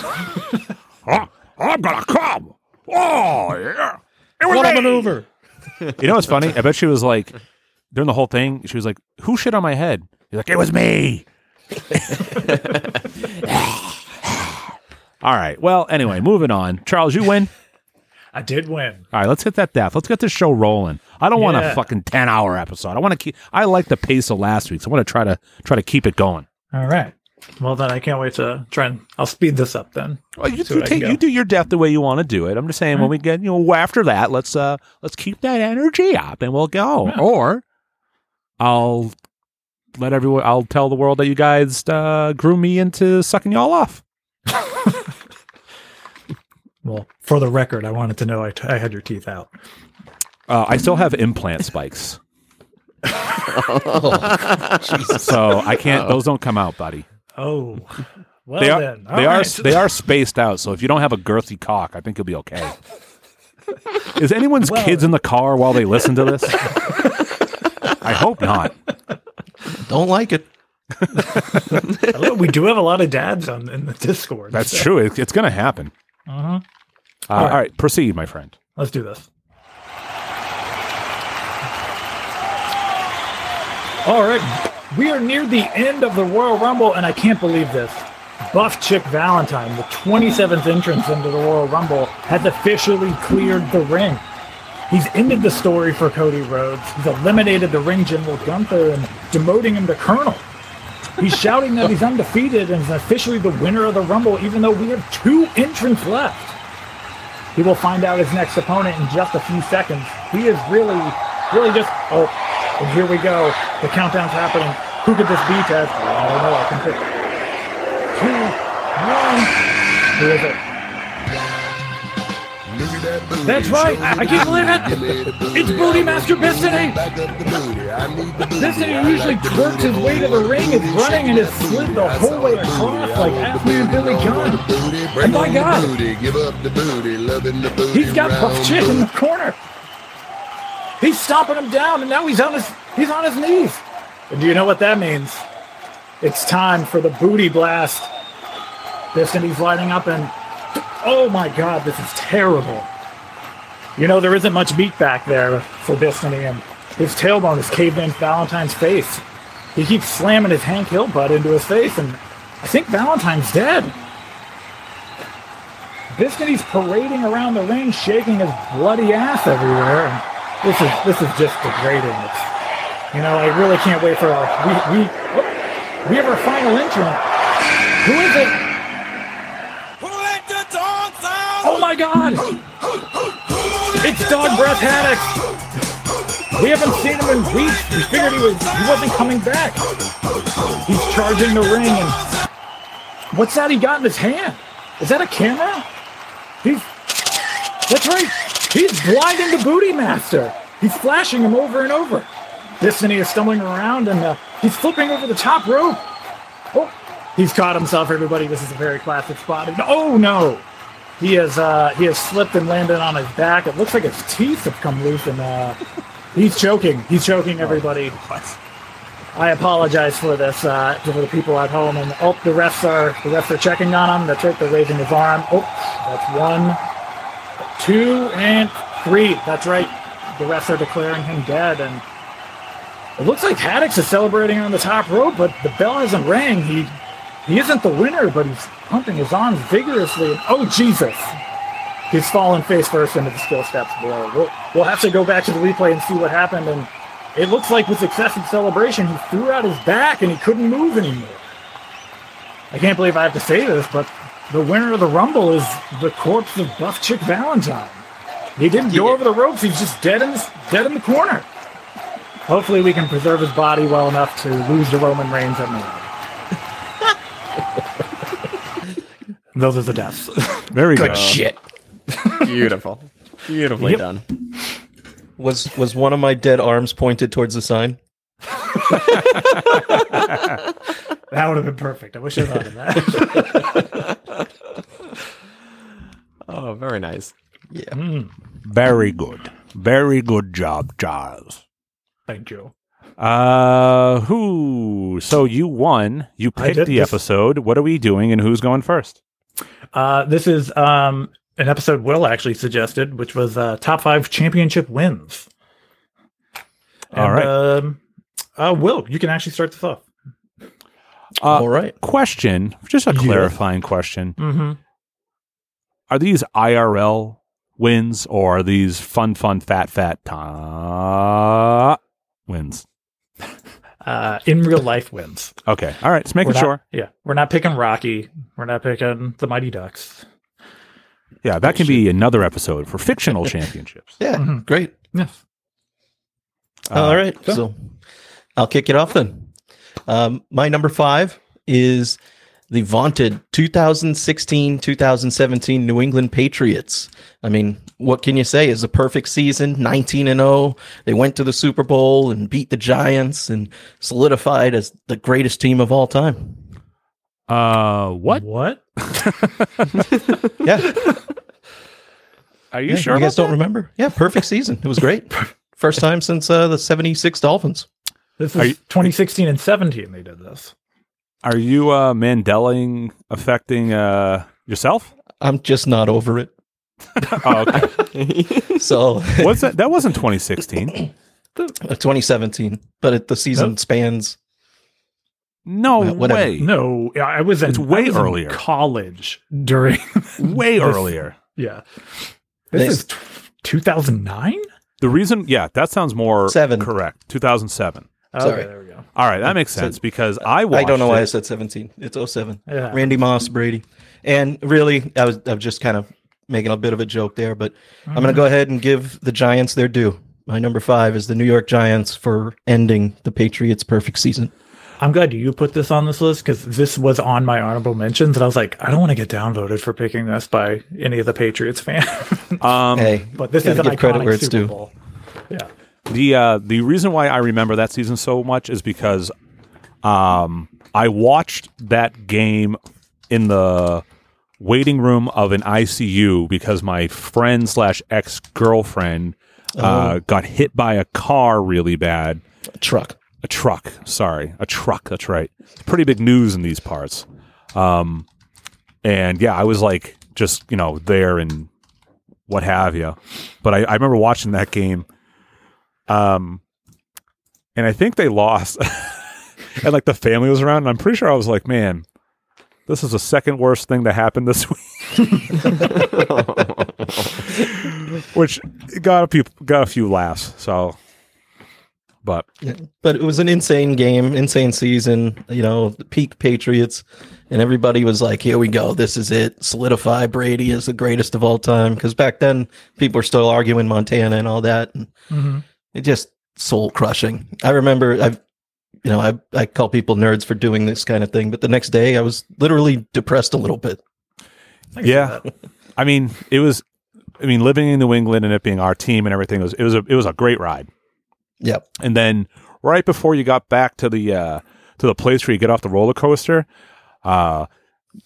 Speaker 1: I'm gonna come. Oh yeah. It was
Speaker 3: what a maneuver!
Speaker 1: You know what's funny? I bet she was like during the whole thing, she was like, Who shit on my head? He's like, It was me. All right. Well, anyway, moving on. Charles, you win.
Speaker 4: I did win.
Speaker 1: All right, let's get that death. Let's get this show rolling. I don't want a fucking ten hour episode. I want to keep. I like the pace of last week, so I want to try to try to keep it going.
Speaker 4: All right. Well, then I can't wait to try and I'll speed this up then.
Speaker 1: Well, you,
Speaker 4: See
Speaker 1: you
Speaker 4: what I can
Speaker 1: take
Speaker 4: go.
Speaker 1: you do your death the way you want to do it. I'm just saying when we get you know after that, let's uh let's keep that energy up and we'll go. Or I'll let everyone. I'll tell the world that you guys uh, grew me into sucking y'all off.
Speaker 4: Well, for the record, I wanted to know I, t- I had your teeth out.
Speaker 1: Uh, I still have implant spikes, so I can't. Those don't come out, buddy.
Speaker 4: Oh, well
Speaker 1: They are
Speaker 4: then.
Speaker 1: they
Speaker 4: All
Speaker 1: are they are spaced out. So if you don't have a girthy cock, I think you'll be okay. Is anyone's
Speaker 4: Well-
Speaker 1: kids in the car while they listen to this? I hope not.
Speaker 3: Don't like it.
Speaker 4: We do have a lot of dads on in the Discord.
Speaker 1: That's
Speaker 4: so
Speaker 1: true. It, it's going to happen.
Speaker 4: Uh-huh.
Speaker 1: Uh, all right, proceed, my friend.
Speaker 4: Let's do this. All right, we are near the end of the Royal Rumble, and I can't believe this. Buff Chick Valentine, the 27th entrance into the Royal Rumble, has officially cleared the ring. He's ended the story for Cody Rhodes. He's eliminated the ring general Gunther and demoting him to Colonel. He's shouting that he's undefeated and is officially the winner of the Rumble, even though we have two entrants left. He will find out his next opponent in just a few seconds. He is really, really just. Oh, and here we go. The countdown's happening. Who could this be, Ted? I don't know. I can pick. Two, one. Who is it? That's right. I can't believe it. It's Booty Master Bistany. Bistany usually twerks his way to the ring, is running, and has slid the whole way across like Athlete Billy Gunn. And my God, he's got Buff Chick in the corner. He's stomping him down, and now he's on his he's on his knees. And do you know what that means? It's time for the booty blast. Destiny's lighting up, and oh my God, this is terrible. You know there isn't much meat back there for Destiny, and his tailbone is caved in Valentine's face. He keeps slamming his Hank Hill butt into his face, and I think Valentine's dead. Destiny's parading around the ring, shaking his bloody ass everywhere. And this is this is just degrading. It's, you know, I really can't wait for our we we oh, we have our final entrant. Who is it? Oh my God! Dog Breath Haddock. We haven't seen him in weeks. We figured he was he wasn't coming back. He's charging the ring, and what's that he got in his hand? Is that a camera? He's that's right. He's blinding the Booty Master. He's flashing him over and over. Destiny is stumbling around, and uh, he's flipping over the top rope. Oh, he's caught himself. Everybody, this is a very classic spot. And- Oh no! He has uh, he has slipped and landed on his back. It looks like his teeth have come loose, and uh, he's choking. He's choking everybody. I apologize for this uh, for the people at home. And oh, the refs are the refs are checking on him. That's right. They're raising his arm. Oh, that's one, two, and three. That's right. The refs are declaring him dead, and it looks like Haddix is celebrating on the top rope, but the bell hasn't rang. He he isn't the winner, but he's pumping his arms vigorously. Oh Jesus! He's fallen face first into the skill steps below. We'll, we'll have to go back to the replay and see what happened. And it looks like with excessive celebration, he threw out his back and he couldn't move anymore. I can't believe I have to say this, but the winner of the Rumble is the corpse of Buff Chick Valentine. He didn't go over the ropes. He's just dead in the, dead in the corner. Hopefully, we can preserve his body well enough to lose the Roman Reigns at Mania. Those are the deaths.
Speaker 1: Very good.
Speaker 3: Shit.
Speaker 2: Beautiful. Beautifully
Speaker 4: Yep.
Speaker 2: done.
Speaker 3: Was was one of my dead arms pointed towards the sign?
Speaker 4: That would have been perfect. I wish I thought of that.
Speaker 2: Oh, very nice.
Speaker 3: Yeah. Hmm.
Speaker 1: Very good. Very good job, Charles.
Speaker 4: Thank you.
Speaker 1: Uh, who? So you won. You picked the
Speaker 4: this-
Speaker 1: episode. What are we doing, and who's going first?
Speaker 4: Uh, this is um, an episode Will actually suggested, which was uh, top five championship wins.
Speaker 1: All right.
Speaker 4: Um, uh, Will, you can actually start this off.
Speaker 1: Uh,
Speaker 3: All right.
Speaker 1: Question, just a
Speaker 4: Yeah.
Speaker 1: clarifying question.
Speaker 4: Mm-hmm.
Speaker 1: Are these IRL wins or are these fun, fun, fat, fat ta wins?
Speaker 4: Uh, in real life wins.
Speaker 1: Okay. All right. Just making
Speaker 4: We're not-
Speaker 1: sure.
Speaker 4: Yeah, we're not picking Rocky. We're not picking the Mighty Ducks.
Speaker 1: Yeah, that can be another episode for fictional championships.
Speaker 3: Yeah.
Speaker 4: Mhm.
Speaker 3: Great.
Speaker 4: Yes.
Speaker 1: Uh,
Speaker 3: All right. So I'll kick it off then. Um, my number five is the vaunted 2016 2017 New England Patriots. I mean, what can you say? It's a perfect season 19 and 0. They went to the Super Bowl and beat the Giants and solidified as the greatest team of all time.
Speaker 1: Uh, what?
Speaker 4: What?
Speaker 3: Yeah.
Speaker 1: Are you
Speaker 3: Yeah,
Speaker 1: sure?
Speaker 3: You guys
Speaker 1: about
Speaker 3: don't remember? Yeah. Perfect season. It was great. First time since uh, the 76 Dolphins.
Speaker 4: This is
Speaker 1: you-
Speaker 4: 2016 and 17. They did this.
Speaker 1: That? Are you uh, Mandeling affecting uh, yourself?
Speaker 3: I'm just not over it.
Speaker 1: Oh, okay.
Speaker 3: So
Speaker 1: What's that? That wasn't 2016.
Speaker 3: Uh, 2017, but it, the season
Speaker 4: Nope.
Speaker 3: spans.
Speaker 1: No
Speaker 3: Well, whatever.
Speaker 1: way.
Speaker 4: No, I was in,
Speaker 1: It's way
Speaker 4: I was in
Speaker 1: earlier.
Speaker 4: college during.
Speaker 1: Way
Speaker 4: This-
Speaker 1: earlier.
Speaker 4: yeah. This
Speaker 3: They-
Speaker 4: is 2009?
Speaker 1: The reason, yeah, that sounds more
Speaker 3: Seven.
Speaker 1: correct. 2007.
Speaker 4: Okay,
Speaker 3: Sorry.
Speaker 4: there we go.
Speaker 1: All right, that makes
Speaker 3: So-
Speaker 1: sense because I watched
Speaker 3: I don't know why I said 17. It's 07.
Speaker 4: Yeah.
Speaker 3: Randy Moss, Brady, and really, I was I was just kind of making a bit of a joke there, but I'm going to go ahead and give the Giants their due. My number five is the New York Giants for ending the Patriots' perfect season.
Speaker 4: I'm glad you put this on this list because this was on my honorable mentions, and I was like, I don't want to get downvoted for picking this by any of the Patriots fans.
Speaker 1: Um,
Speaker 3: Hey,
Speaker 4: but this is an
Speaker 3: give credit where it's
Speaker 4: Super
Speaker 3: due.
Speaker 4: Bowl. Yeah.
Speaker 1: The uh, the reason why I remember that season so much is because um, I watched that game in the waiting room of an ICU because my friend slash ex girlfriend uh, got hit by a car really bad.
Speaker 3: A truck.
Speaker 1: A truck, sorry, a truck. That's right. It's pretty big news in these parts. Um, and yeah, I was like just you know there and what have you. But I, I remember watching that game. Um, and I think they lost. and like the family was around, and I'm pretty sure I was like, man, this is the second worst thing that happened this week. Which got a few got a few laughs. So, but
Speaker 3: But it was an insane game, insane season, you know, the peak Patriots. And everybody was like, here we go. This is it. Solidify Brady as the greatest of all time. Because back then, people were still arguing Montana and all that. And
Speaker 4: Mm-hmm.
Speaker 3: It just soul crushing. I remember I've, you know, I, I call people nerds for doing this kind of thing. But the next day, I was literally depressed a little bit.
Speaker 1: yeah, I mean, it was. I mean, living in New England and it being our team and everything was it was a it was a great ride.
Speaker 3: Yep.
Speaker 1: And then right before you got back to the uh, to the place where you get off the roller coaster, uh,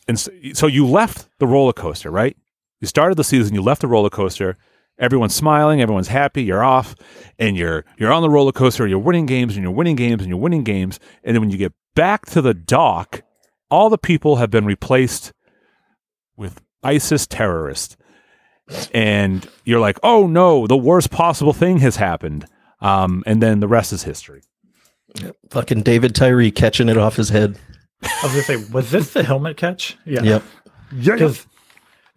Speaker 1: and so, so you left the roller coaster, right? You started the season, you left the roller coaster. Everyone's smiling, everyone's happy. You're off, and you're you're on the roller coaster. You're winning games, and you're winning games, and you're winning games. And then when you get back to the dock, all the people have been replaced with ISIS terrorists, and you're like, "Oh no, the worst possible thing has happened." Um, and then the rest is history.
Speaker 3: Fucking David Tyree catching it off his head.
Speaker 4: I was gonna say, was this the helmet catch? Yeah.
Speaker 3: Yep.
Speaker 1: Yeah,
Speaker 4: 'Cause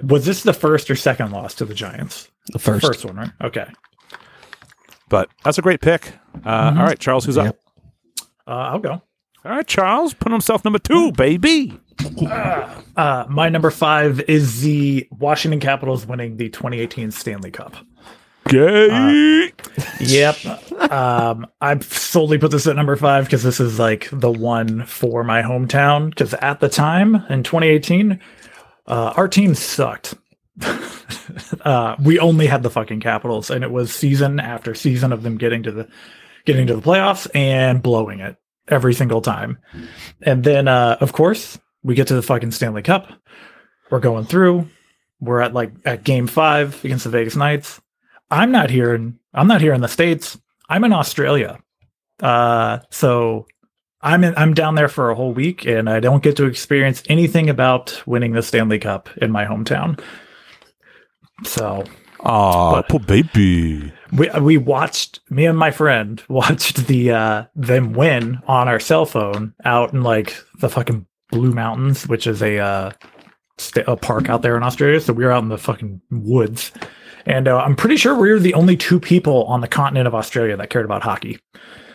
Speaker 4: was this the first or second loss to the Giants?
Speaker 3: The first.
Speaker 4: First one, right? Okay.
Speaker 1: but that's a great pick. Uh, all right, Charles, who's up?
Speaker 4: Uh, I'll go.
Speaker 1: All right, Charles, put himself number two, baby.
Speaker 4: Uh, my number five is the Washington Capitals winning the 2018 Stanley Cup.
Speaker 1: Gay.
Speaker 4: Yep. um, I've solely put this at number five because this is like the one for my hometown. Because at the time in 2018, uh, our team sucked. uh, we only had the fucking Capitals, and it was season after season of them getting to the getting to the playoffs and blowing it every single time. And then, uh, of course, we get to the fucking Stanley Cup. We're going through. We're at like at game five against the Vegas Knights. I'm not here in I'm not here in the States. I'm in Australia. Uh so I'm in, I'm down there for a whole week and I don't get to experience anything about winning the Stanley Cup in my hometown. So
Speaker 1: poor baby.
Speaker 4: we we watched me and my friend watched the uh them win on our cell phone out in like the fucking Blue Mountains, which is a uh sta- a park out there in Australia. So we were out in the fucking woods, and uh, I'm pretty sure we were the only two people on the continent of Australia that cared about hockey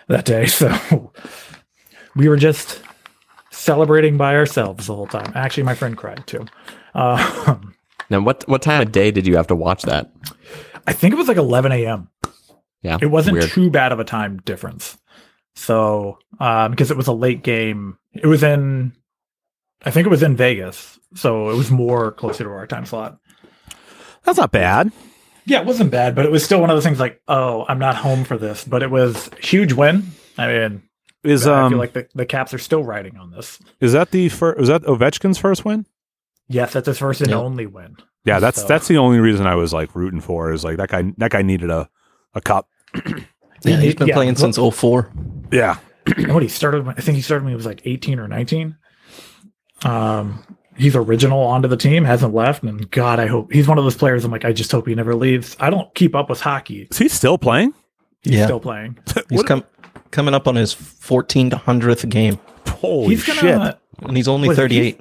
Speaker 4: that day. So we were just celebrating by ourselves the whole time. Actually, my friend cried too. Uh,
Speaker 2: Now, what what time of day did you have to watch that?
Speaker 4: I think it was like 11 a.m.
Speaker 2: Yeah,
Speaker 4: It wasn't
Speaker 2: weird.
Speaker 4: too bad of a time difference. So, um, because it was a late game, it was in, I think it was in Vegas. So it was more closer to our time slot.
Speaker 1: That's not bad.
Speaker 4: Yeah, it wasn't bad, but it was still one of those things like, oh, I'm not home for this. But it was huge win. I mean,
Speaker 1: Is
Speaker 4: I
Speaker 1: um
Speaker 4: feel like the, the Caps are still riding on this.
Speaker 1: is that the first? Was that Ovechkin's first win?
Speaker 4: Yes, that's his first and
Speaker 3: Yep.
Speaker 4: only win.
Speaker 1: Yeah, that's
Speaker 4: So-
Speaker 1: that's the only reason I was like rooting for is like that guy. That guy needed a a cup.
Speaker 3: Yeah, he's been
Speaker 4: Yeah.
Speaker 3: playing since 04.
Speaker 1: Yeah,
Speaker 4: And what he started, when- I think he started when he was like 18 or 19. Um, he's original onto the team, hasn't left, and God, I hope he's one of those players. I'm like, I just hope he never leaves. I don't keep up with hockey.
Speaker 1: is he still playing?
Speaker 4: He's
Speaker 3: Yeah.
Speaker 4: still playing.
Speaker 3: He's
Speaker 1: What-
Speaker 3: come coming up on his 14 to 100th game,
Speaker 1: Holy
Speaker 4: he's gonna.
Speaker 1: shit!
Speaker 3: and he's only
Speaker 4: Was he-
Speaker 3: 38.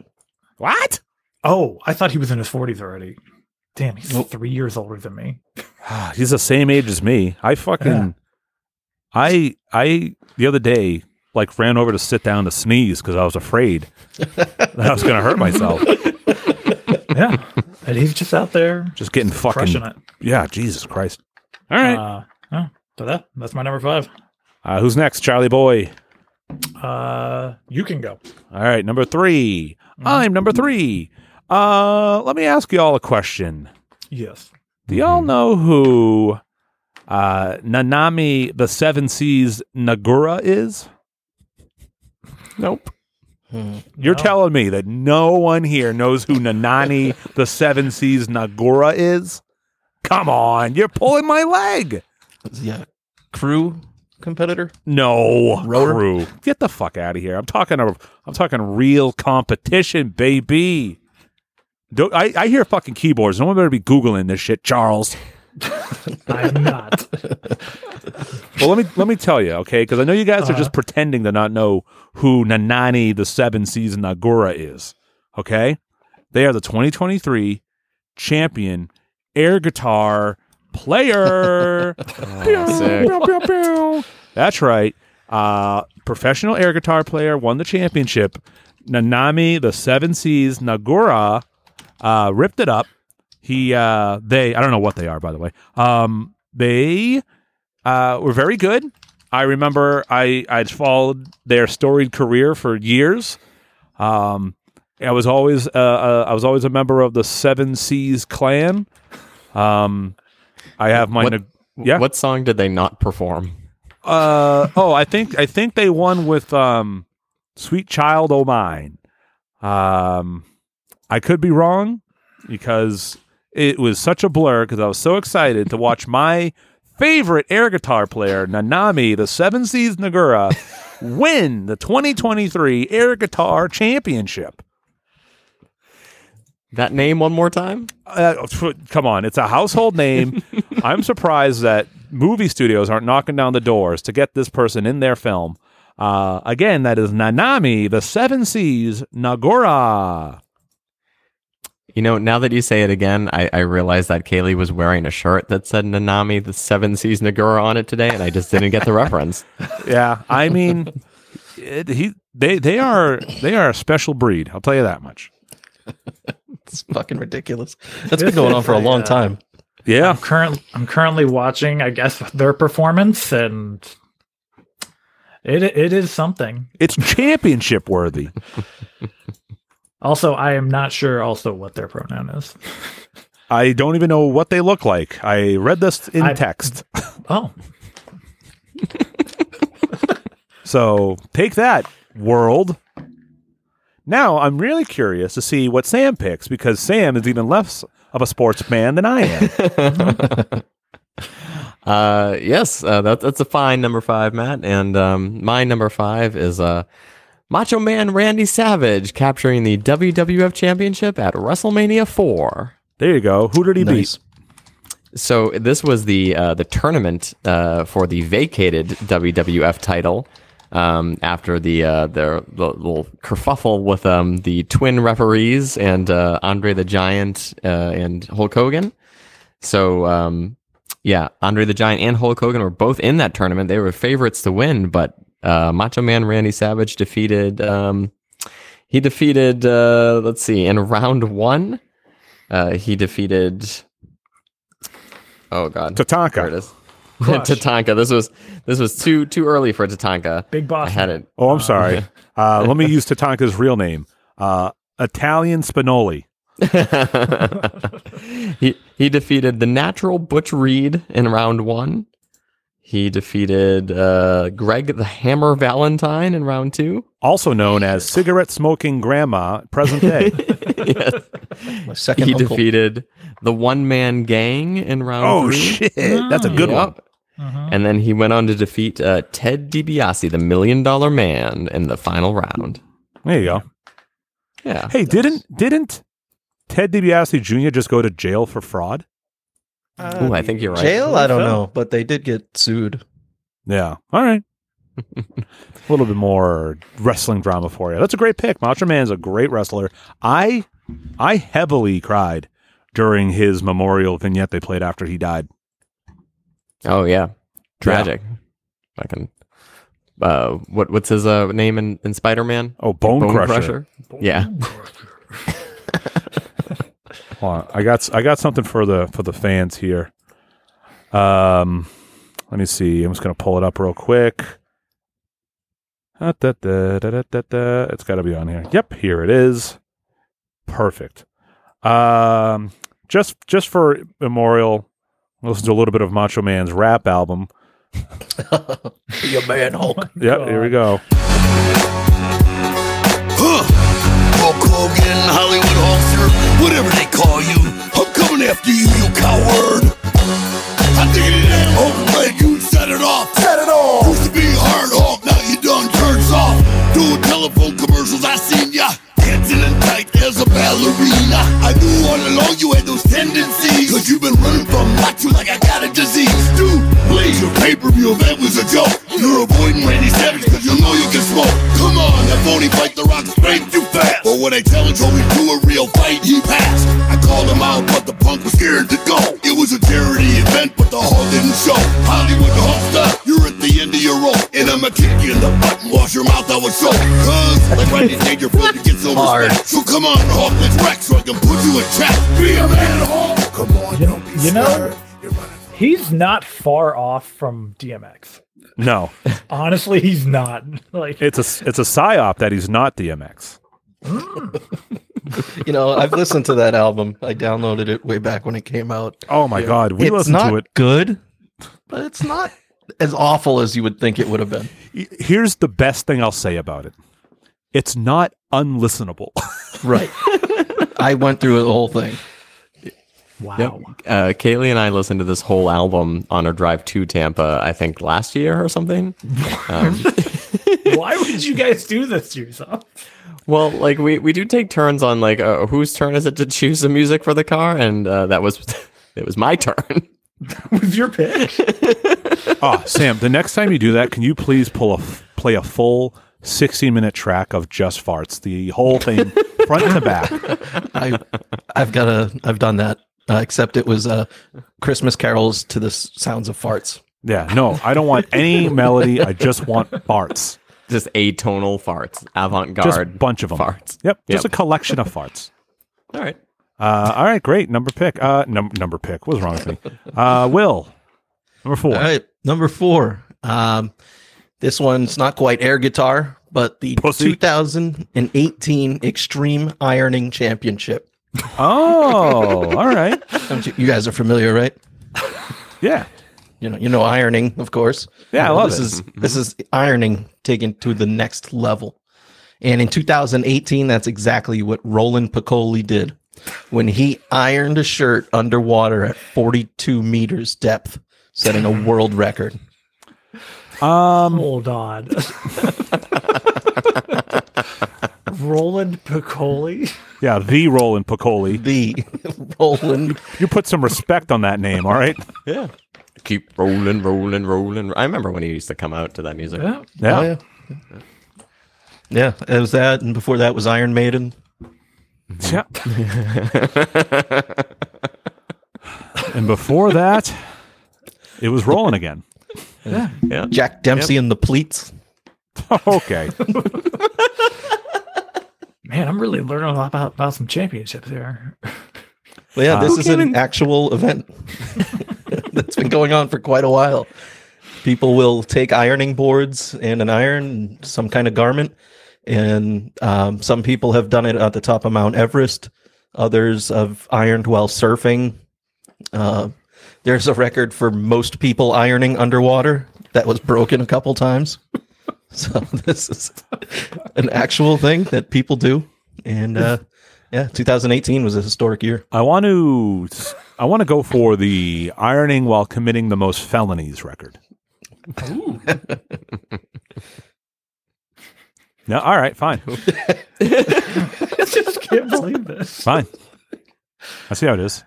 Speaker 1: What?
Speaker 4: Oh, I thought he was in his 40s already. Damn, he's
Speaker 3: Nope.
Speaker 4: three years older than me.
Speaker 1: He's the same age as me. I fucking,
Speaker 4: Yeah.
Speaker 1: I I the other day like ran over to sit down to sneeze because I was afraid that I was going to hurt myself.
Speaker 4: yeah, and he's just out there
Speaker 1: Just getting fucking.
Speaker 4: crushing it.
Speaker 1: Yeah, Jesus Christ. All right.
Speaker 4: Uh, yeah, so that that's my number five.
Speaker 1: Uh, who's next? Charlie Boy.
Speaker 4: Uh, you can go.
Speaker 1: All right, number 3
Speaker 4: Mm-hmm.
Speaker 1: I'm number three. Uh, let me ask you all a question.
Speaker 4: Yes.
Speaker 1: Do y'all know who uh, Nanami the Seven Seas Nagura is?
Speaker 2: Nope.
Speaker 1: You're
Speaker 4: No.
Speaker 1: telling me that no one here knows who Nanami the Seven Seas Nagura is? Come on, you're pulling my leg.
Speaker 3: Yeah. Crew competitor?
Speaker 1: No,
Speaker 3: Rotor?
Speaker 1: crew. Get the fuck out of here. I'm talking. A, I'm talking real competition, baby. Do, I, I hear fucking keyboards. No one better be googling this shit, Charles.
Speaker 4: I'm not.
Speaker 1: Well, let me let me tell you, okay? Because I know you guys are just pretending to not know who Nanami the Seven Seas Nagura is. Okay, they are the 2023 champion air guitar player.
Speaker 2: Oh, sick.
Speaker 1: Pew, pew, pew. That's right. Uh, professional air guitar player won the championship. Nanami the Seven Seas Nagura uh, ripped it up. He uh, they I don't know what they are by the way. Um, they uh, were very good. I remember I I'd followed their storied career for years. Um, I was always uh, uh, I was always a member of the Seven Seas clan. Um, I have my
Speaker 2: What-
Speaker 1: neg- yeah.
Speaker 2: What song did they not perform?
Speaker 1: Uh oh, I think I think they won with um Sweet Child O' Mine. Um I could be wrong because it was such a blur because I was so excited to watch my favorite air guitar player, Nanami, the Seven Seas Nagura, win the 2023 Air Guitar Championship.
Speaker 2: That name one more time?
Speaker 1: Uh, come on, it's a household name. I'm surprised that movie studios aren't knocking down the doors to get this person in their film. Uh, again, that is Nanami, the Seven Seas Nagura.
Speaker 2: You know, now that you say it again, I, I realized that Kaylee was wearing a shirt that said Nanami, the Seven Seas Nagura on it today, and I just didn't get the reference.
Speaker 1: Yeah, I mean, it, he they they are they are a special breed. I'll tell you that much.
Speaker 3: It's fucking ridiculous. That's been going on for a long time.
Speaker 1: Yeah,
Speaker 4: I'm current. I'm currently watching. I guess their performance, and it it is something.
Speaker 1: it's championship worthy.
Speaker 4: Also, I am not sure. Also, what their pronoun is.
Speaker 1: I don't even know what they look like. I read this in
Speaker 4: I-
Speaker 1: text.
Speaker 4: Oh,
Speaker 1: So take that, world. Now I'm really curious to see what Sam picks because Sam is even less of a sportsman than I am.
Speaker 2: Uh, yes, uh, that, that's a fine number five, Matt. And um, my number five is uh, Macho Man Randy Savage capturing the WWF Championship at WrestleMania 4.
Speaker 1: there you go. Who did he
Speaker 3: Nice.
Speaker 1: beat?
Speaker 2: So this was the uh, the tournament uh, for the vacated WWF title um, after the, uh, the the little kerfuffle with um, the twin referees and uh, Andre the Giant uh, and Hulk Hogan. So um, yeah, Andre the Giant and Hulk Hogan were both in that tournament. They were favorites to win, but uh, Macho Man Randy Savage defeated. Um, he defeated. Uh, let's see, in round one, uh, he defeated. Oh God, there it
Speaker 1: Tatanka.
Speaker 2: is.
Speaker 4: Crush.
Speaker 2: Tatanka. This was this was too too early for Tatanka.
Speaker 4: big boss.
Speaker 2: I had it.
Speaker 1: Oh, I'm sorry. Uh, let me use Tatanka's real name. Uh, Italian Spinoli.
Speaker 2: he he defeated the natural Butch Reed in round one. He defeated uh, Greg the Hammer Valentine in round two.
Speaker 1: Also known as cigarette smoking grandma, present day.
Speaker 2: yes.
Speaker 3: Second
Speaker 2: He
Speaker 3: uncle.
Speaker 2: defeated the One Man Gang in round
Speaker 1: oh
Speaker 2: three.
Speaker 1: shit, that's a good one.
Speaker 2: Yep. And then he went on to defeat uh, Ted DiBiase, the Million Dollar Man, in the final round.
Speaker 1: There you go.
Speaker 2: Yeah.
Speaker 1: Hey, didn't didn't Ted DiBiase Jr. just go to jail for fraud?
Speaker 2: Ooh, I think you're right.
Speaker 3: Jail? I don't know, but they did get sued.
Speaker 1: Yeah. All right. a little bit more wrestling drama for you. That's a great pick. Macho Man's a great wrestler. I I heavily cried during his memorial vignette they played after he died.
Speaker 2: Oh yeah, tragic. Fucking. Uh, what what's his uh, name in, in Spider Man?
Speaker 1: Oh, Bone, Crusher.
Speaker 2: Yeah.
Speaker 1: Hold on. I got I got something for the for the fans here. Um, let me see. I'm just gonna pull it up real quick. Da, da, da. It's got to be on here. Yep, here it is. Perfect. Um, just just for memorial, listen to a little bit of Macho Man's rap album.
Speaker 3: A man, Hulk.
Speaker 1: Yep, here we go.
Speaker 6: Hulk Hogan, Hollywood Hulkster, whatever they call you. I'm coming after you, you coward. I think it damn leg, you set it off. Set it off. Used to be hard Hulk, now you done turns off. Doing telephone commercials, I seen ya. Tight as a ballerina. I knew all along you had those tendencies. Cause you've been running from macho like I got a disease. Dude, please, your pay-per-view event was a joke. You're avoiding Randy Savage cause you know you can smoke. Come on, that phony fight the rock straight too fast. But when I challenged him to a real fight, he passed. I called him out, but the punk was scared to go. It was a charity event, but the hall didn't show. Hollywood Hulkster, you're at the end of your rope. And I'ma kick you in the butt and wash your mouth out with soap. Cause, like Rodney Dangerfield, you get so
Speaker 3: Hard.
Speaker 6: So come on, Hulk, let's wreck so I can put you in check. Be a man, Hulk. Come on,
Speaker 4: You,
Speaker 6: don't be
Speaker 4: you know,
Speaker 6: scared. You're running
Speaker 4: he's not far off from DMX.
Speaker 1: No,
Speaker 4: Honestly, he's not. Like
Speaker 1: it's a it's a psyop that he's not DMX.
Speaker 3: You know, I've listened to that album. I downloaded it way back when it came out.
Speaker 1: Oh my god, we
Speaker 3: it's
Speaker 1: listened
Speaker 3: not
Speaker 1: to it.
Speaker 3: good, but it's not as awful as you would think it would have been.
Speaker 1: Here's the best thing I'll say about it. It's not unlistenable.
Speaker 3: Right. I went through the whole thing.
Speaker 4: wow.
Speaker 2: Yep. Uh, Kaylee and I listened to this whole album on our drive to Tampa, I think last year or something. Um,
Speaker 4: Why would you guys do this to yourself?
Speaker 2: well, like we, we do take turns on like uh, whose turn is it to choose the music for the car, and uh, that was it was my turn.
Speaker 4: Was your pick?
Speaker 1: oh, Sam, the next time you do that, can you please pull a f- play a full 16 minute track of just farts, the whole thing front to back.
Speaker 3: I, I've got a, I've done that. Uh, except it was uh, Christmas carols to the s- sounds of farts.
Speaker 1: Yeah, no, I don't want any melody. I just want farts.
Speaker 2: Just atonal farts, avant garde.
Speaker 1: Just a
Speaker 2: garde.
Speaker 1: bunch of them.
Speaker 2: farts.
Speaker 1: Yep, just
Speaker 2: Yep.
Speaker 1: a collection of farts.
Speaker 2: All right.
Speaker 1: Uh, all right, great. Number pick. Uh, num- number pick. What's wrong with me? Uh, Will. Number four.
Speaker 3: All right, number four. Um, this one's not quite air guitar, but the
Speaker 1: Pussy.
Speaker 3: 2018 Extreme Ironing Championship.
Speaker 1: Oh, all right.
Speaker 3: You guys are familiar, right?
Speaker 1: Yeah.
Speaker 3: You know, you know ironing, of course.
Speaker 1: Yeah, I uh, love
Speaker 3: this
Speaker 1: it.
Speaker 3: is this is ironing taken to the next level. And in 2018, that's exactly what Roland Piccoli did when he ironed a shirt underwater at 42 meters depth, setting a world record.
Speaker 1: Um,
Speaker 4: Hold on. Roland Piccoli.
Speaker 1: yeah, the Roland Piccoli.
Speaker 3: The Roland
Speaker 1: You put some respect on that name, all right?
Speaker 2: Yeah. Keep rolling, rolling, rolling. I remember when he used to come out to that music.
Speaker 4: Yeah.
Speaker 1: Yeah.
Speaker 3: Oh, yeah. Yeah, it was that, and before that was Iron Maiden.
Speaker 1: Yeah. and before that, it was rolling again.
Speaker 2: Yeah.
Speaker 3: Jack Dempsey and the Pleats.
Speaker 1: okay.
Speaker 4: Man, I'm really learning a lot about, about some championships here.
Speaker 3: Well, yeah,
Speaker 1: Uh,
Speaker 3: this
Speaker 1: Who
Speaker 3: is
Speaker 1: came
Speaker 3: an
Speaker 1: in-
Speaker 3: actual event that's been going on for quite a while. People will take ironing boards and an iron, some kind of garment, and um, some people have done it at the top of Mount Everest. Others have ironed while surfing. Uh, there's a record for most people ironing underwater that was broken a couple times. So this is an actual thing that people do, and uh, yeah, 2018 was a historic year.
Speaker 1: I want to I want to go for the ironing while committing the most felonies record. no, all right, fine.
Speaker 4: I just can't believe this.
Speaker 1: Fine. I see how it is.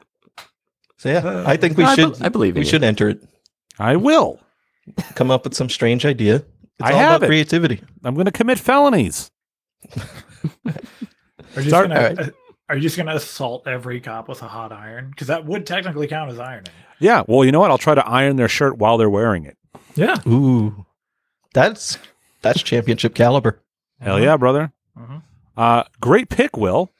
Speaker 3: So yeah, I think we
Speaker 2: I
Speaker 3: should.
Speaker 2: be- I believe
Speaker 3: we
Speaker 2: you.
Speaker 3: should enter it.
Speaker 1: I will.
Speaker 3: Come up with some strange idea. It's
Speaker 1: I
Speaker 3: all
Speaker 1: have
Speaker 3: about
Speaker 1: it.
Speaker 3: creativity.
Speaker 1: I'm going to commit felonies.
Speaker 4: Are you just
Speaker 1: Start-
Speaker 4: gonna,
Speaker 3: all right.
Speaker 4: uh, are you just gonna assault every cop with a hot iron? Because that would technically count as ironing.
Speaker 1: Yeah, well, you know what? I'll try to iron their shirt while they're wearing it.
Speaker 4: Yeah.
Speaker 3: Ooh, that's that's championship caliber.
Speaker 1: Hell yeah, brother.
Speaker 4: Mhm.
Speaker 1: Uh, great pick, Will.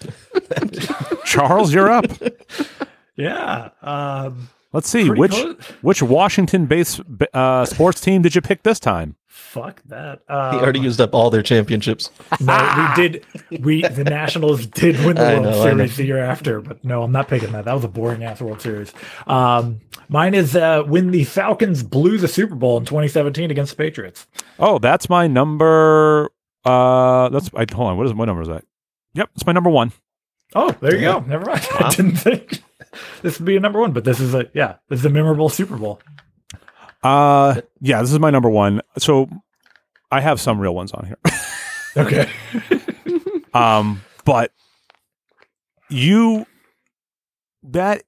Speaker 1: Charles, you're up.
Speaker 4: Yeah. Um,
Speaker 1: Let's see which
Speaker 4: close.
Speaker 1: which Washington-based uh, sports team did you pick this time?
Speaker 4: fuck that.
Speaker 3: He
Speaker 4: Um,
Speaker 3: already used up all their championships.
Speaker 4: No, we did. We the Nationals did win the World
Speaker 3: know,
Speaker 4: Series the year after, but no, I'm not picking that. That was a boring ass World Series. Um, mine is uh, when the Falcons blew the Super Bowl in 2017 against the Patriots.
Speaker 1: Oh, that's my number. Uh, that's I hold on. What is my number is that? Yep, it's my number one.
Speaker 4: Oh, there you go. Never mind. I didn't think this would be a number one, but this is a yeah, this is a memorable Super Bowl.
Speaker 1: Uh, yeah, this is my number one. So I have some real ones on here.
Speaker 4: Okay.
Speaker 1: Um, but you that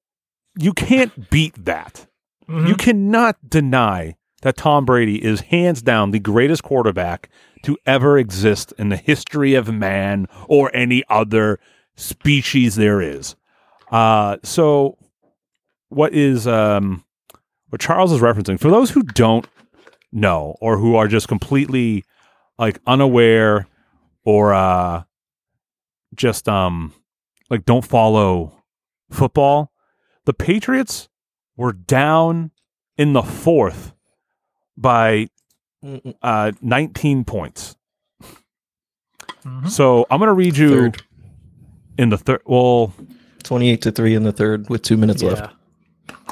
Speaker 1: you can't beat that. You cannot deny that Tom Brady is hands down the greatest quarterback to ever exist in the history of man or any other species there is. Uh, so what is um what Charles is referencing for those who don't know or who are just completely like unaware or uh just um like don't follow football the patriots were down in the fourth by uh 19 points
Speaker 4: Mhm.
Speaker 1: so i'm gonna read you
Speaker 3: Third.
Speaker 1: in the third well
Speaker 3: 28 to 3 in the third with two minutes
Speaker 4: Yeah.
Speaker 3: left.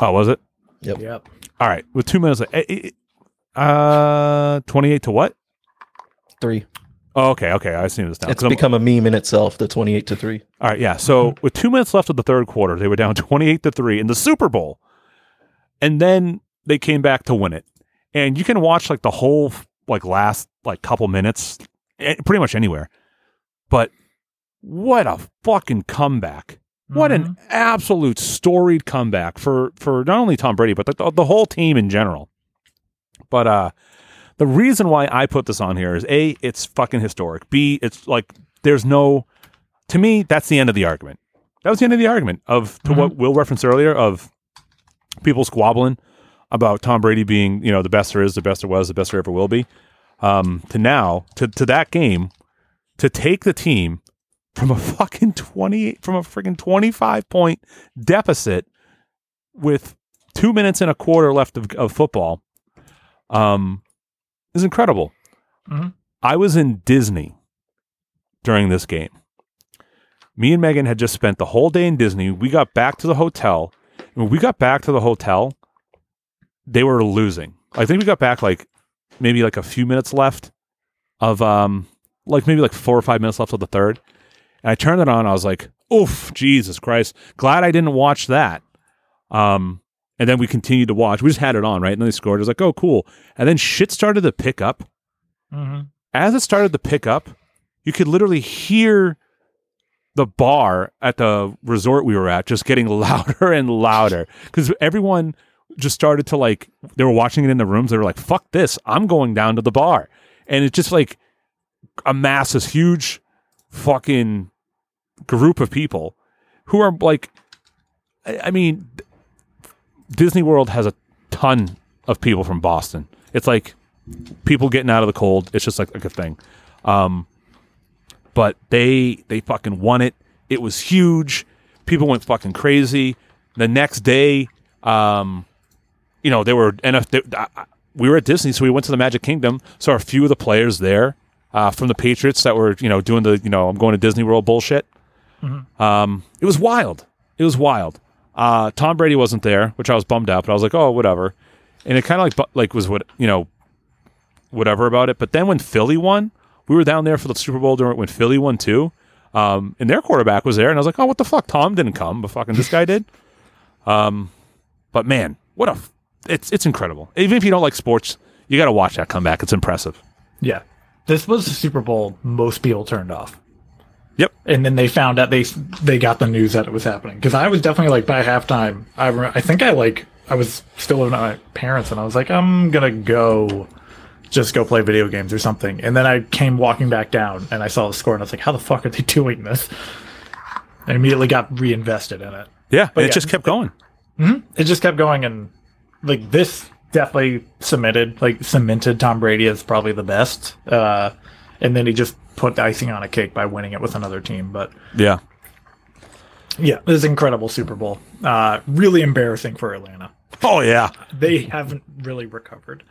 Speaker 1: oh was it
Speaker 4: Yep.
Speaker 1: all right with two minutes left. Eh, eh, eh, uh 28 to what
Speaker 3: Three.
Speaker 1: oh, okay okay i see this now
Speaker 3: It's
Speaker 1: 'Cause I'm-
Speaker 3: become a meme in itself, the 28 to 3.
Speaker 1: All right, yeah. So with two minutes left of the third quarter, they were down twenty-eight to three in the Super Bowl, and then they came back to win it. And you can watch like the whole like last like couple minutes, pretty much anywhere. But what a fucking comeback! What an absolute storied comeback for for not only Tom Brady but the, the whole team in general. But uh, the reason why I put this on here is a, it's fucking historic. B, it's like there's no to me, that's the end of the argument. That was the end of the argument of to what Will referenced earlier of people squabbling about Tom Brady being, you know, the best there is, the best there was, the best there ever will be. Um, to now, to, to that game, to take the team from a fucking 28, from a freaking 25 point deficit with two minutes and a quarter left of, of football, um, is incredible.
Speaker 4: Mhm.
Speaker 1: I was in Disney during this game me and Megan had just spent the whole day in Disney. We got back to the hotel. And when we got back to the hotel, they were losing. I think we got back like maybe like a few minutes left of um like maybe like four or five minutes left of the third. And I turned it on. I was like, oof, Jesus Christ. Glad I didn't watch that. Um and then we continued to watch. We just had it on, right? And then they scored. I was like, oh, cool. And then shit started to pick up
Speaker 4: Mhm.
Speaker 1: as it started to pick up, you could literally hear the bar at the resort we were at just getting louder and louder because everyone just started to like they were watching it in the rooms. They were like, "Fuck this! I'm going down to the bar," and it just like amassed this huge fucking group of people who are like, I, mean, Disney World has a ton of people from Boston. It's like people getting out of the cold. It's just like, like a thing. Um, but they they fucking won it. It was huge. People went fucking crazy. The next day, um, you know, they were NF. They, I- we were at Disney, so we went to the Magic Kingdom. Saw a few of the players there uh, from the Patriots that were you know doing the you know I'm going to Disney World bullshit. Um, it was wild. It was wild. Uh, Tom Brady wasn't there, which I was bummed out, but I was like, oh, whatever. And it kind of like like was what you know whatever about it. But then when Philly won, we were down there for the Super Bowl during when Philly won too. Um, and their quarterback was there, and I was like, "Oh, what the fuck? Tom didn't come, but fucking this guy did." Um, but man, what a f- it's it's incredible. Even if you don't like sports, you got to watch that comeback. It's impressive.
Speaker 4: Yeah. This was the Super Bowl most people turned off.
Speaker 1: Yep.
Speaker 4: And then they found out they they got the news that it was happening because I was definitely like by halftime. I re- I think I like I was still living at my parents and I was like I'm gonna go just go play video games or something. And then I came walking back down and I saw the score and I was like, how the fuck are they doing this? I immediately got reinvested in it.
Speaker 1: Yeah, and it
Speaker 4: yeah.
Speaker 1: just kept going. Mm-hmm.
Speaker 4: It just kept going and like this definitely cemented like cemented Tom Brady as probably the best. Uh, and then he just put the icing on a cake by winning it with another team. But
Speaker 1: Yeah,
Speaker 4: Yeah, this was an incredible Super Bowl. Uh, really embarrassing for Atlanta.
Speaker 1: Oh yeah,
Speaker 4: They haven't really recovered.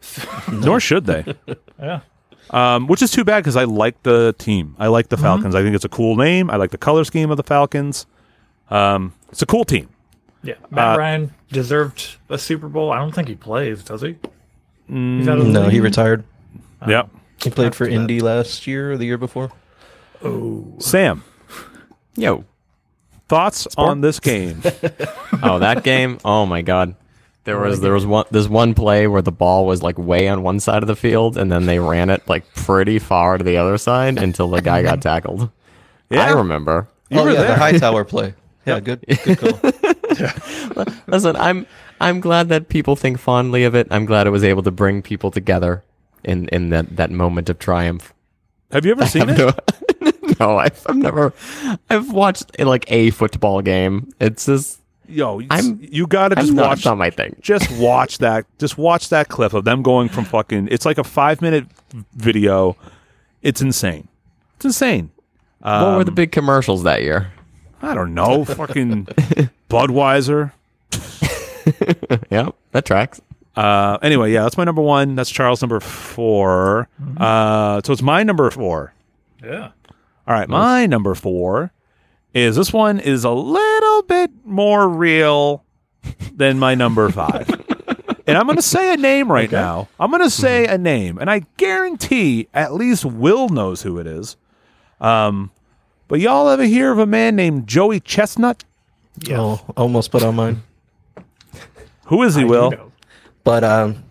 Speaker 1: nor should they.
Speaker 4: Yeah.
Speaker 1: Um, which is too bad because I like the team. I like the Falcons. I think it's a cool name. I like the color scheme of the Falcons. Um, it's a cool team.
Speaker 4: Yeah. Matt
Speaker 1: Uh,
Speaker 4: Ryan deserved a Super Bowl. I don't think he plays, does he? He's out of the
Speaker 3: No, he
Speaker 4: league?
Speaker 3: retired.
Speaker 1: yep.
Speaker 3: He played for Indy last year or the year before.
Speaker 1: Oh, Sam,
Speaker 2: Yo.
Speaker 1: thoughts on this game?
Speaker 2: Oh, that game. Oh my god. There was there was one there's one play where the ball was like way on one side of the field and then they ran it like pretty far to the other side until the guy got tackled.
Speaker 1: Yeah?
Speaker 2: I remember.
Speaker 1: You
Speaker 3: oh
Speaker 1: were
Speaker 3: yeah,
Speaker 1: there.
Speaker 3: the Hightower play. Yeah, good, good call.
Speaker 2: Listen, I'm I'm glad that people think fondly of it. I'm glad it was able to bring people together in in that that moment of triumph.
Speaker 1: Have you ever seen it?
Speaker 2: No, no I've, I've never. I've watched like a football game. It's just
Speaker 1: Yo, you-
Speaker 2: I'm-
Speaker 1: you got to
Speaker 2: I'm
Speaker 1: just watch.
Speaker 2: not my thing.
Speaker 1: just watch that. Just watch that clip of them going from fucking. It's like a five minute video. It's insane. It's insane.
Speaker 2: what were the
Speaker 1: Um,
Speaker 2: big commercials that year?
Speaker 1: I don't know. fucking Budweiser.
Speaker 2: yeah, that tracks.
Speaker 1: Uh, anyway, yeah, that's my number one. That's Charles' number 4 Uh, so it's my number four.
Speaker 4: Yeah.
Speaker 1: All right, my number four is this one is a little bit more real than my number five. and I'm going to say a name right now. I'm going to say a name, and I guarantee at least Will knows who it is. Um, but y'all ever hear of a man named Joey Chestnut?
Speaker 3: Oh, almost put on mine.
Speaker 1: Who is he,
Speaker 4: I
Speaker 1: Will?
Speaker 4: know.
Speaker 3: But um,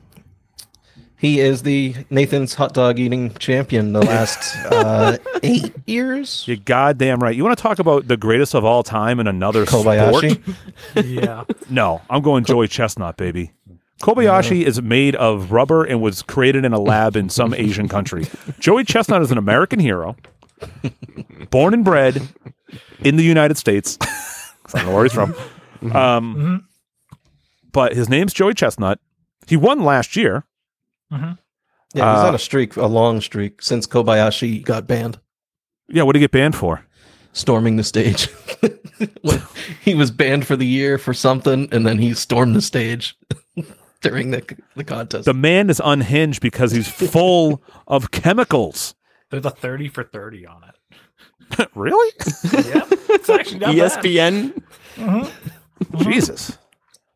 Speaker 3: he is the Nathan's hot dog eating champion the last uh, eight years.
Speaker 1: You're goddamn right. You want to talk about the greatest of all time in another
Speaker 3: Kobayashi.
Speaker 1: sport?
Speaker 4: Yeah.
Speaker 1: No, I'm going Joey Chestnut, baby. Kobayashi is made of rubber and was created in a lab in some Asian country. Joey Chestnut is an American hero, born and bred in the United States. I don't know where he's from. Um, But his name's Joey Chestnut. He won last year.
Speaker 3: Yeah, he's
Speaker 1: Uh,
Speaker 3: on a streak, a long streak since Kobayashi got banned,
Speaker 1: Yeah, what did he get banned for?
Speaker 3: storming the stage. He was banned for the year for something, and then he stormed the stage during the the contest.
Speaker 1: The man is unhinged because he's full of chemicals.
Speaker 4: There's a 30 for 30 on it.
Speaker 1: really?
Speaker 4: Yeah. It's actually not
Speaker 2: E
Speaker 4: bad.
Speaker 2: ESPN.
Speaker 1: Jesus.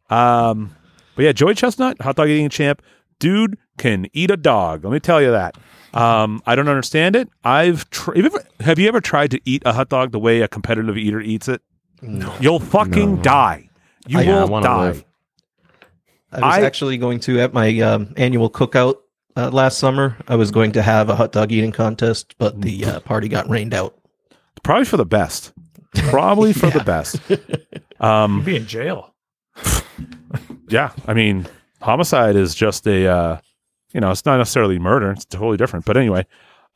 Speaker 1: Um, but yeah, Joey Chestnut, hot dog eating champ, dude can eat a dog. Let me tell you that. Um, I don't understand it. I've tr- have, you ever, have you ever tried to eat a hot dog the way a competitive eater eats it?
Speaker 3: No.
Speaker 1: You'll fucking die. You
Speaker 3: I-
Speaker 2: Yeah, I
Speaker 1: will die.
Speaker 2: live.
Speaker 3: I was
Speaker 1: I-
Speaker 3: actually going to at my um, annual cookout uh, last summer. I was going to have a hot dog eating contest, but the uh, party got rained out.
Speaker 1: Probably for the best. Probably for the best. Um,
Speaker 4: Be in jail.
Speaker 1: yeah, I mean, homicide is just a, uh, you know, it's not necessarily murder. It's totally different. But anyway,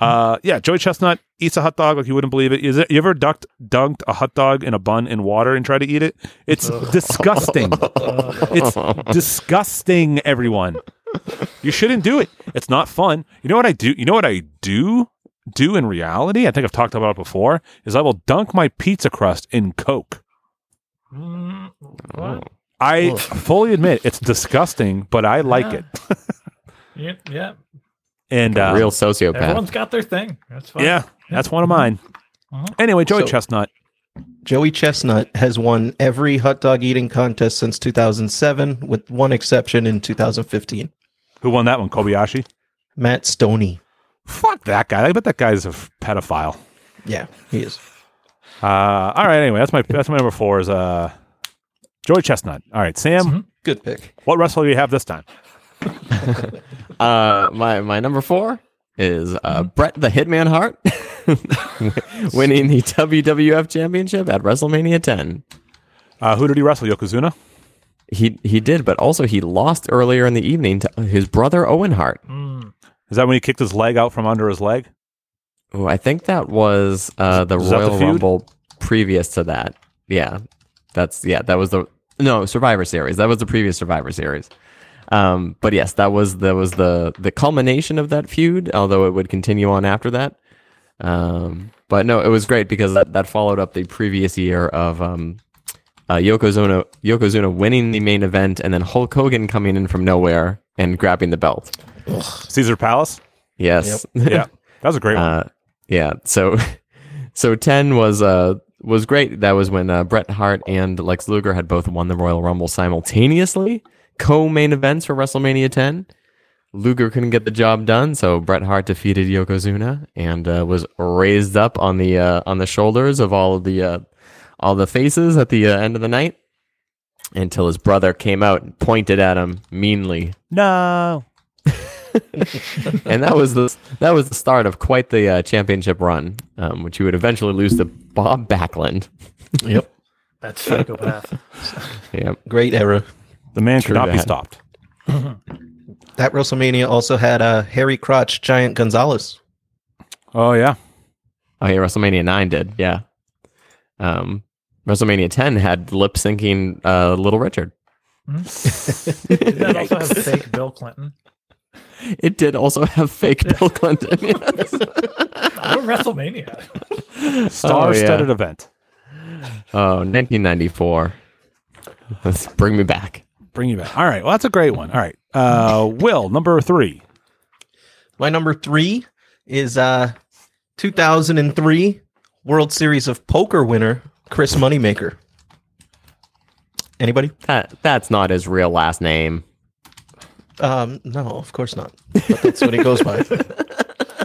Speaker 1: uh, yeah, Joey Chestnut eats a hot dog like you wouldn't believe it. Is it you ever ducked dunked a hot dog in a bun in water and try to eat it? It's disgusting. it's disgusting. Everyone, you shouldn't do it. It's not fun. You know what I do? You know what I do do in reality? I think I've talked about it before. Is I will dunk my pizza crust in Coke.
Speaker 4: Mm, what?
Speaker 1: I fully admit it's disgusting, but I like
Speaker 4: Yeah.
Speaker 1: it.
Speaker 4: Yeah. yeah.
Speaker 1: And uh,
Speaker 2: Real sociopath.
Speaker 4: Everyone's got their thing. That's fine.
Speaker 1: yeah, that's one of mine.
Speaker 4: Mhm.
Speaker 1: Anyway, Joey
Speaker 3: So-
Speaker 1: Chestnut.
Speaker 3: Joey Chestnut has won every hot dog eating contest since 2007, with one exception in 2015.
Speaker 1: Who won that one? Kobayashi.
Speaker 3: Matt Stonie.
Speaker 1: Fuck that guy. I bet that guy's a f- pedophile.
Speaker 3: Yeah, he is.
Speaker 1: Uh, all right. Anyway, that's my that's my number four is uh, Joey Chestnut. All right, Sam.
Speaker 3: Good pick.
Speaker 1: What wrestler do you have this time?
Speaker 2: Uh, my my number four is uh, Bret the Hitman Hart winning the WWF Championship at WrestleMania 10.
Speaker 1: Uh, who did he wrestle? Yokozuna.
Speaker 2: He he did, but also he lost earlier in the evening to his brother Owen Hart.
Speaker 4: Mm.
Speaker 1: Is that when he kicked his leg out from under his leg?
Speaker 2: Oh, I think that was uh, the
Speaker 1: Was that the
Speaker 2: Royal? Rumble previous to that. Yeah, that's yeah, that was the no Survivor Series. That was the previous Survivor Series. Um, but yes, that was that was the the culmination of that feud. Although it would continue on after that. Um, But no, it was great because that, that followed up the previous year of um, uh, Yokozuna Yokozuna winning the main event and then Hulk Hogan coming in from nowhere and grabbing the belt.
Speaker 1: Caesar Palace.
Speaker 2: Yes.
Speaker 1: Yeah, that was a great one.
Speaker 2: Uh, yeah. So, so ten was uh was great. That was when uh, Bret Hart and Lex Luger had both won the Royal Rumble simultaneously, co-main events for WrestleMania ten. Luger couldn't get the job done, so Bret Hart defeated Yokozuna and uh, was raised up on the uh, on the shoulders of all of the uh, all the faces at the uh, end of the night until his brother came out and pointed at him meanly
Speaker 1: no.
Speaker 2: and that was the that was the start of quite the uh, championship run, um, which he would eventually lose to Bob Backlund.
Speaker 3: Yep.
Speaker 4: That's psychopath.
Speaker 2: Yep.
Speaker 3: Great era.
Speaker 1: The man
Speaker 2: True
Speaker 1: could not be stopped.
Speaker 3: That WrestleMania also had uh, Harry Crotch Giant Gonzalez.
Speaker 1: Oh yeah.
Speaker 2: Oh yeah, WrestleMania nine did. Yeah. Um, WrestleMania ten had lip syncing uh, Little Richard.
Speaker 4: Did that also have fake Bill Clinton?
Speaker 2: It did also have fake Bill Clinton. Yes.
Speaker 4: What WrestleMania?
Speaker 1: Star-studded event.
Speaker 2: Oh, 1994. Let's bring me back.
Speaker 1: Bring you back. All right. Well, that's a great one. All right. Uh, Will number three.
Speaker 3: My number three is uh, 2003 World Series of Poker winner Chris Moneymaker. Anybody?
Speaker 2: That that's not his real last name.
Speaker 3: Um, no, of course not. But that's what he goes by.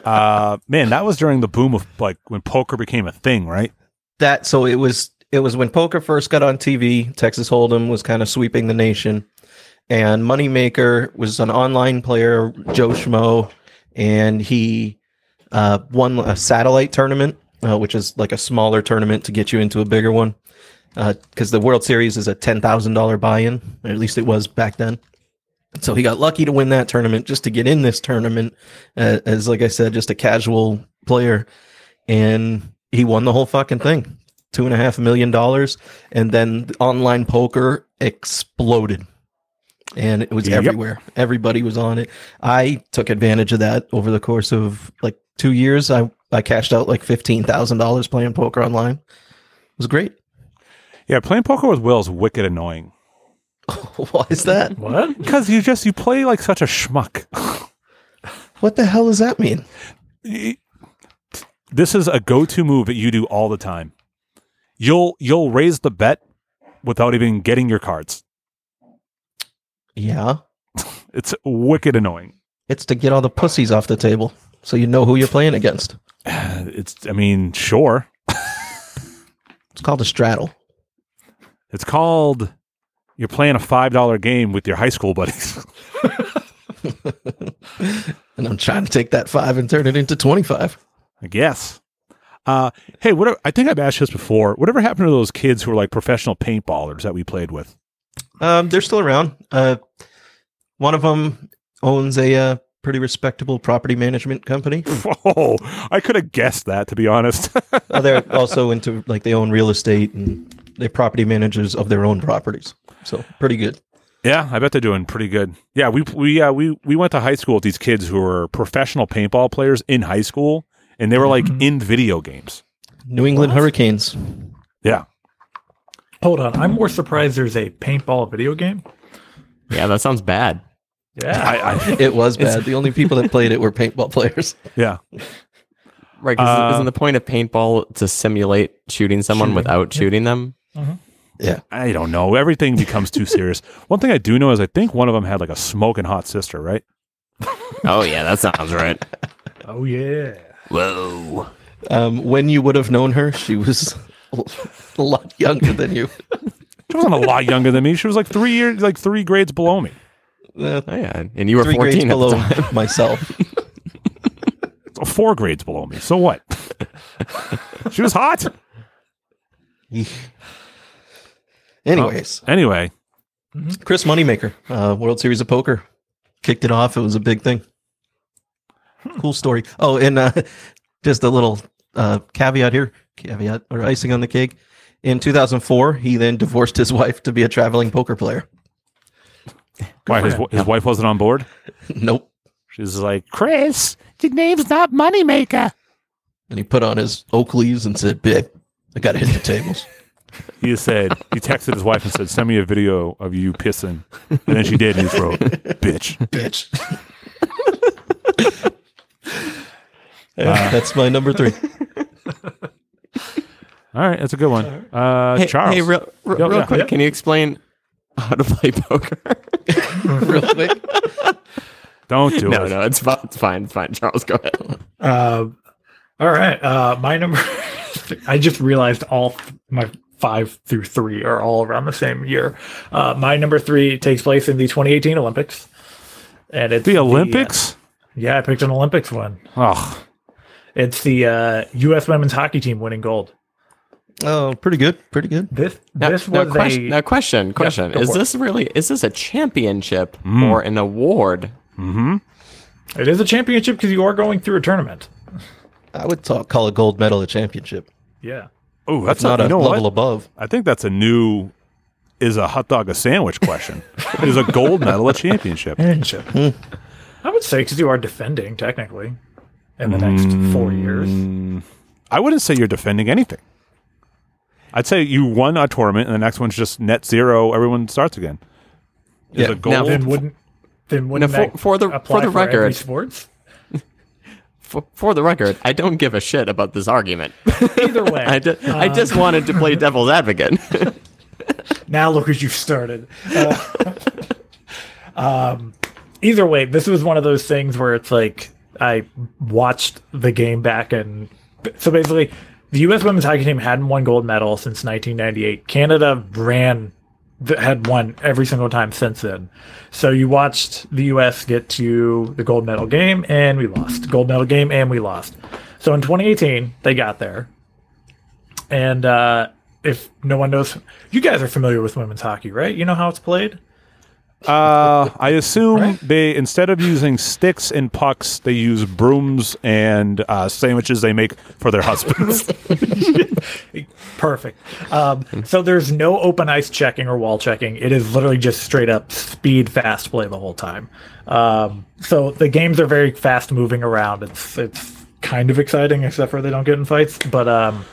Speaker 1: Uh, man, that was during the boom of like when poker became a thing, right?
Speaker 3: that so it was it was when poker first got on TV. Texas Hold'em was kind of sweeping the nation, and Moneymaker was an online player, Joe Schmo, and he uh, won a satellite tournament, uh, which is like a smaller tournament to get you into a bigger one. Because the World Series is a ten thousand dollar buy-in, or at least it was back then. So he got lucky to win that tournament just to get in this tournament uh, as, like I said, just a casual player, and he won the whole fucking thing, two and a half million dollars, and then the online poker exploded, and it was
Speaker 1: Yep.
Speaker 3: everywhere. Everybody was on it. I took advantage of that over the course of like two years. I I cashed out like fifteen thousand dollars playing poker online. It was great.
Speaker 1: Yeah, playing poker with Will is wicked annoying
Speaker 3: Why is that?
Speaker 4: What?
Speaker 1: because you just you play like such a schmuck.
Speaker 3: What the hell does that mean?
Speaker 1: this is a go-to move that you do all the time. You'll you'll raise the bet without even getting your cards.
Speaker 3: Yeah,
Speaker 1: It's wicked annoying.
Speaker 3: it's to get all the pussies off the table, so you know who you're playing against.
Speaker 1: It's I mean, sure.
Speaker 3: It's called a straddle.
Speaker 1: It's called you're playing a five dollar game with your high school buddies.
Speaker 3: And I'm trying to take that five and turn it into 25.
Speaker 1: I guess. Uh, hey, whatever. I think I've asked this before. Whatever happened to those kids who were like professional paintballers that we played with?
Speaker 3: Um, they're still around. Uh, one of them owns a uh, pretty respectable property management company.
Speaker 1: Oh, I could have guessed that to be honest.
Speaker 3: Uh, they're also into like they own real estate and they're property managers of their own properties. So pretty good.
Speaker 1: yeah, I bet they're doing pretty good. Yeah, we we uh, we we went to high school with these kids who were professional paintball players in high school, and they were like in video games.
Speaker 3: New England Hurricanes.
Speaker 1: Yeah,
Speaker 4: Hold on. I'm more surprised there's a paintball video game.
Speaker 2: Yeah, that sounds bad.
Speaker 4: Yeah.
Speaker 1: I, I
Speaker 3: It was bad. the only people that played it were paintball players.
Speaker 1: yeah.
Speaker 2: Right, 'cause
Speaker 1: Uh,
Speaker 2: isn't the point of paintball to simulate shooting someone without shooting them?
Speaker 3: Yeah.
Speaker 1: I don't know. Everything becomes too serious. One thing I do know is I think one of them had like a smoking hot sister, right?
Speaker 2: Oh yeah, that sounds right.
Speaker 4: oh yeah.
Speaker 2: Whoa.
Speaker 3: Um, when you would have known her, she was a lot younger than you.
Speaker 1: She wasn't a lot younger than me. She was like three years, like three grades below me.
Speaker 3: Uh,
Speaker 2: Oh yeah, and you were
Speaker 3: three grades
Speaker 2: fourteen at
Speaker 3: below
Speaker 2: the time.
Speaker 3: myself.
Speaker 1: Four grades below me. So what? she was hot.
Speaker 3: Anyways,
Speaker 1: Anyway,
Speaker 3: Chris Moneymaker, uh, World Series of Poker, kicked it off. It was a big thing. Cool story. Oh, and uh, just a little uh, caveat here, caveat or icing on the cake. In 2004, he then divorced his wife to be a traveling poker player.
Speaker 1: Why his, his wife wasn't on board?
Speaker 3: Nope.
Speaker 1: She's like, Chris, your name's not Moneymaker.
Speaker 3: And he put on his Oakleys and said, "Babe, I got to hit the tables."
Speaker 1: He said he texted his wife and said, "Send me a video of you pissing," and then she did, and he wrote, "Bitch."
Speaker 3: Bitch. Yeah, that's my number three.
Speaker 1: All right, that's a good one. Uh,
Speaker 2: Hey,
Speaker 1: Charles,
Speaker 2: hey real, real,
Speaker 1: Yo,
Speaker 2: real
Speaker 1: yeah.
Speaker 2: quick, can you explain how to play poker?
Speaker 3: Real quick.
Speaker 1: don't do
Speaker 2: no,
Speaker 1: it.
Speaker 2: no, no, it's fine. It's fine. It's fine. Charles, go ahead.
Speaker 4: Uh, all right. Uh, my number. I just realized all th- my five through three are all around the same year. Uh, my number three takes place in the 2018 Olympics, and it's
Speaker 1: The Olympics?
Speaker 4: yeah, I picked an Olympics one.
Speaker 1: Oh,
Speaker 4: It's the uh, U.S. women's hockey team winning gold.
Speaker 3: Oh, pretty good. Pretty good.
Speaker 4: This
Speaker 2: Now,
Speaker 4: this
Speaker 2: now,
Speaker 4: was
Speaker 2: question,
Speaker 4: a
Speaker 2: now question, question.
Speaker 4: go
Speaker 2: is
Speaker 4: for it.
Speaker 2: this really is this a championship mm. or an award? Mm-hmm.
Speaker 4: it is a championship because you are going through a tournament.
Speaker 3: I would talk, call a gold medal a championship.
Speaker 4: Yeah.
Speaker 1: oh, that's
Speaker 3: not
Speaker 1: a,
Speaker 3: a
Speaker 1: know
Speaker 3: level
Speaker 1: what?
Speaker 3: above.
Speaker 1: I think that's a new. Is a hot dog a sandwich question? is a gold medal a championship?
Speaker 4: Championship. Hmm. I would say because you are defending technically in the next four years. Mm.
Speaker 1: I wouldn't say you're defending anything. I'd say you won a tournament, and the next one's just net zero. Everyone starts again. Is
Speaker 3: Yeah.
Speaker 1: a gold?
Speaker 2: Now,
Speaker 4: Then wouldn't then wouldn't
Speaker 2: for-
Speaker 4: that
Speaker 2: for the-
Speaker 4: apply
Speaker 2: for the
Speaker 4: every
Speaker 2: record-
Speaker 4: sports?
Speaker 2: For, for the record, I don't give a shit about this argument.
Speaker 4: Either way,
Speaker 2: I, ju- I just wanted to play devil's advocate.
Speaker 4: now look what you've started. Uh, um, either way, this was one of those things where it's like I watched the game back, and so basically, the U.S. women's hockey team hadn't won gold medal since 1998. Canada ran had won every single time since then. So you watched the U.S. get to the gold medal game, and we lost. Gold medal game, and we lost. So in 2018, they got there, and uh, if no one knows, you guys are familiar with women's hockey, right? You know how it's played.
Speaker 1: Uh, I assume
Speaker 4: Right?
Speaker 1: they instead of using sticks and pucks, they use brooms and uh, sandwiches they make for their husbands.
Speaker 4: Perfect. Um, so there's no open ice checking or wall checking. It is literally just straight up speed fast play the whole time. Um, so the games are very fast moving around. It's it's kind of exciting, except for they don't get in fights. But um,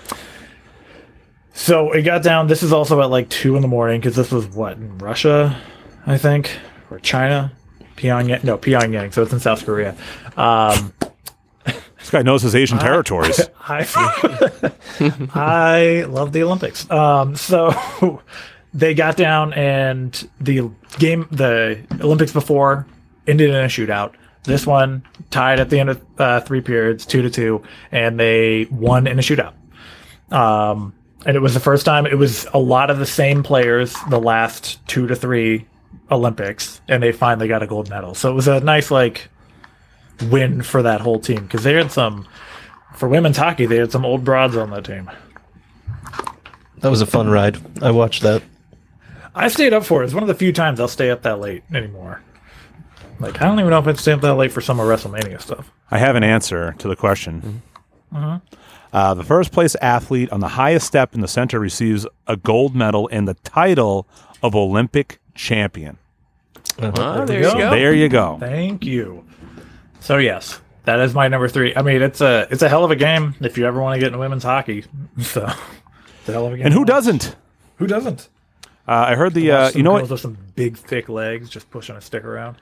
Speaker 4: so it got down. This is also at like two in the morning because this was what in Russia, I think, or China, Pyongyang. No, Pyongyang. So it's in South Korea. Um,
Speaker 1: this guy knows his Asian territories.
Speaker 4: I I love the Olympics. Um, so they got down and the game, the Olympics before ended in a shootout. This one tied at the end of uh, three periods, two to two, and they won in a shootout. Um, and it was the first time. It was a lot of the same players the last two to three Olympics, and they finally got a gold medal. So it was a nice like win for that whole team because they had some for women's hockey. They had some old broads on that team.
Speaker 3: That was a fun ride. I watched that.
Speaker 4: I stayed up for it. It's one of the few times I'll stay up that late anymore. Like I don't even know if I'd stay up that late for some of WrestleMania stuff.
Speaker 1: I have an answer to the question. Uh, the first place athlete on the highest step in the center receives a gold medal and the title of Olympic champion.
Speaker 2: Ah, there
Speaker 4: you
Speaker 2: you
Speaker 4: go.
Speaker 2: go.
Speaker 1: There you go.
Speaker 4: Thank you. So yes, that is my number three. I mean, it's a it's a hell of a game if you ever want to get into women's hockey. So it's a hell of a game.
Speaker 1: And who doesn't?
Speaker 4: Who doesn't?
Speaker 1: Uh, I heard the uh, you know
Speaker 4: girls
Speaker 1: what
Speaker 4: with some big thick legs just pushing a stick around.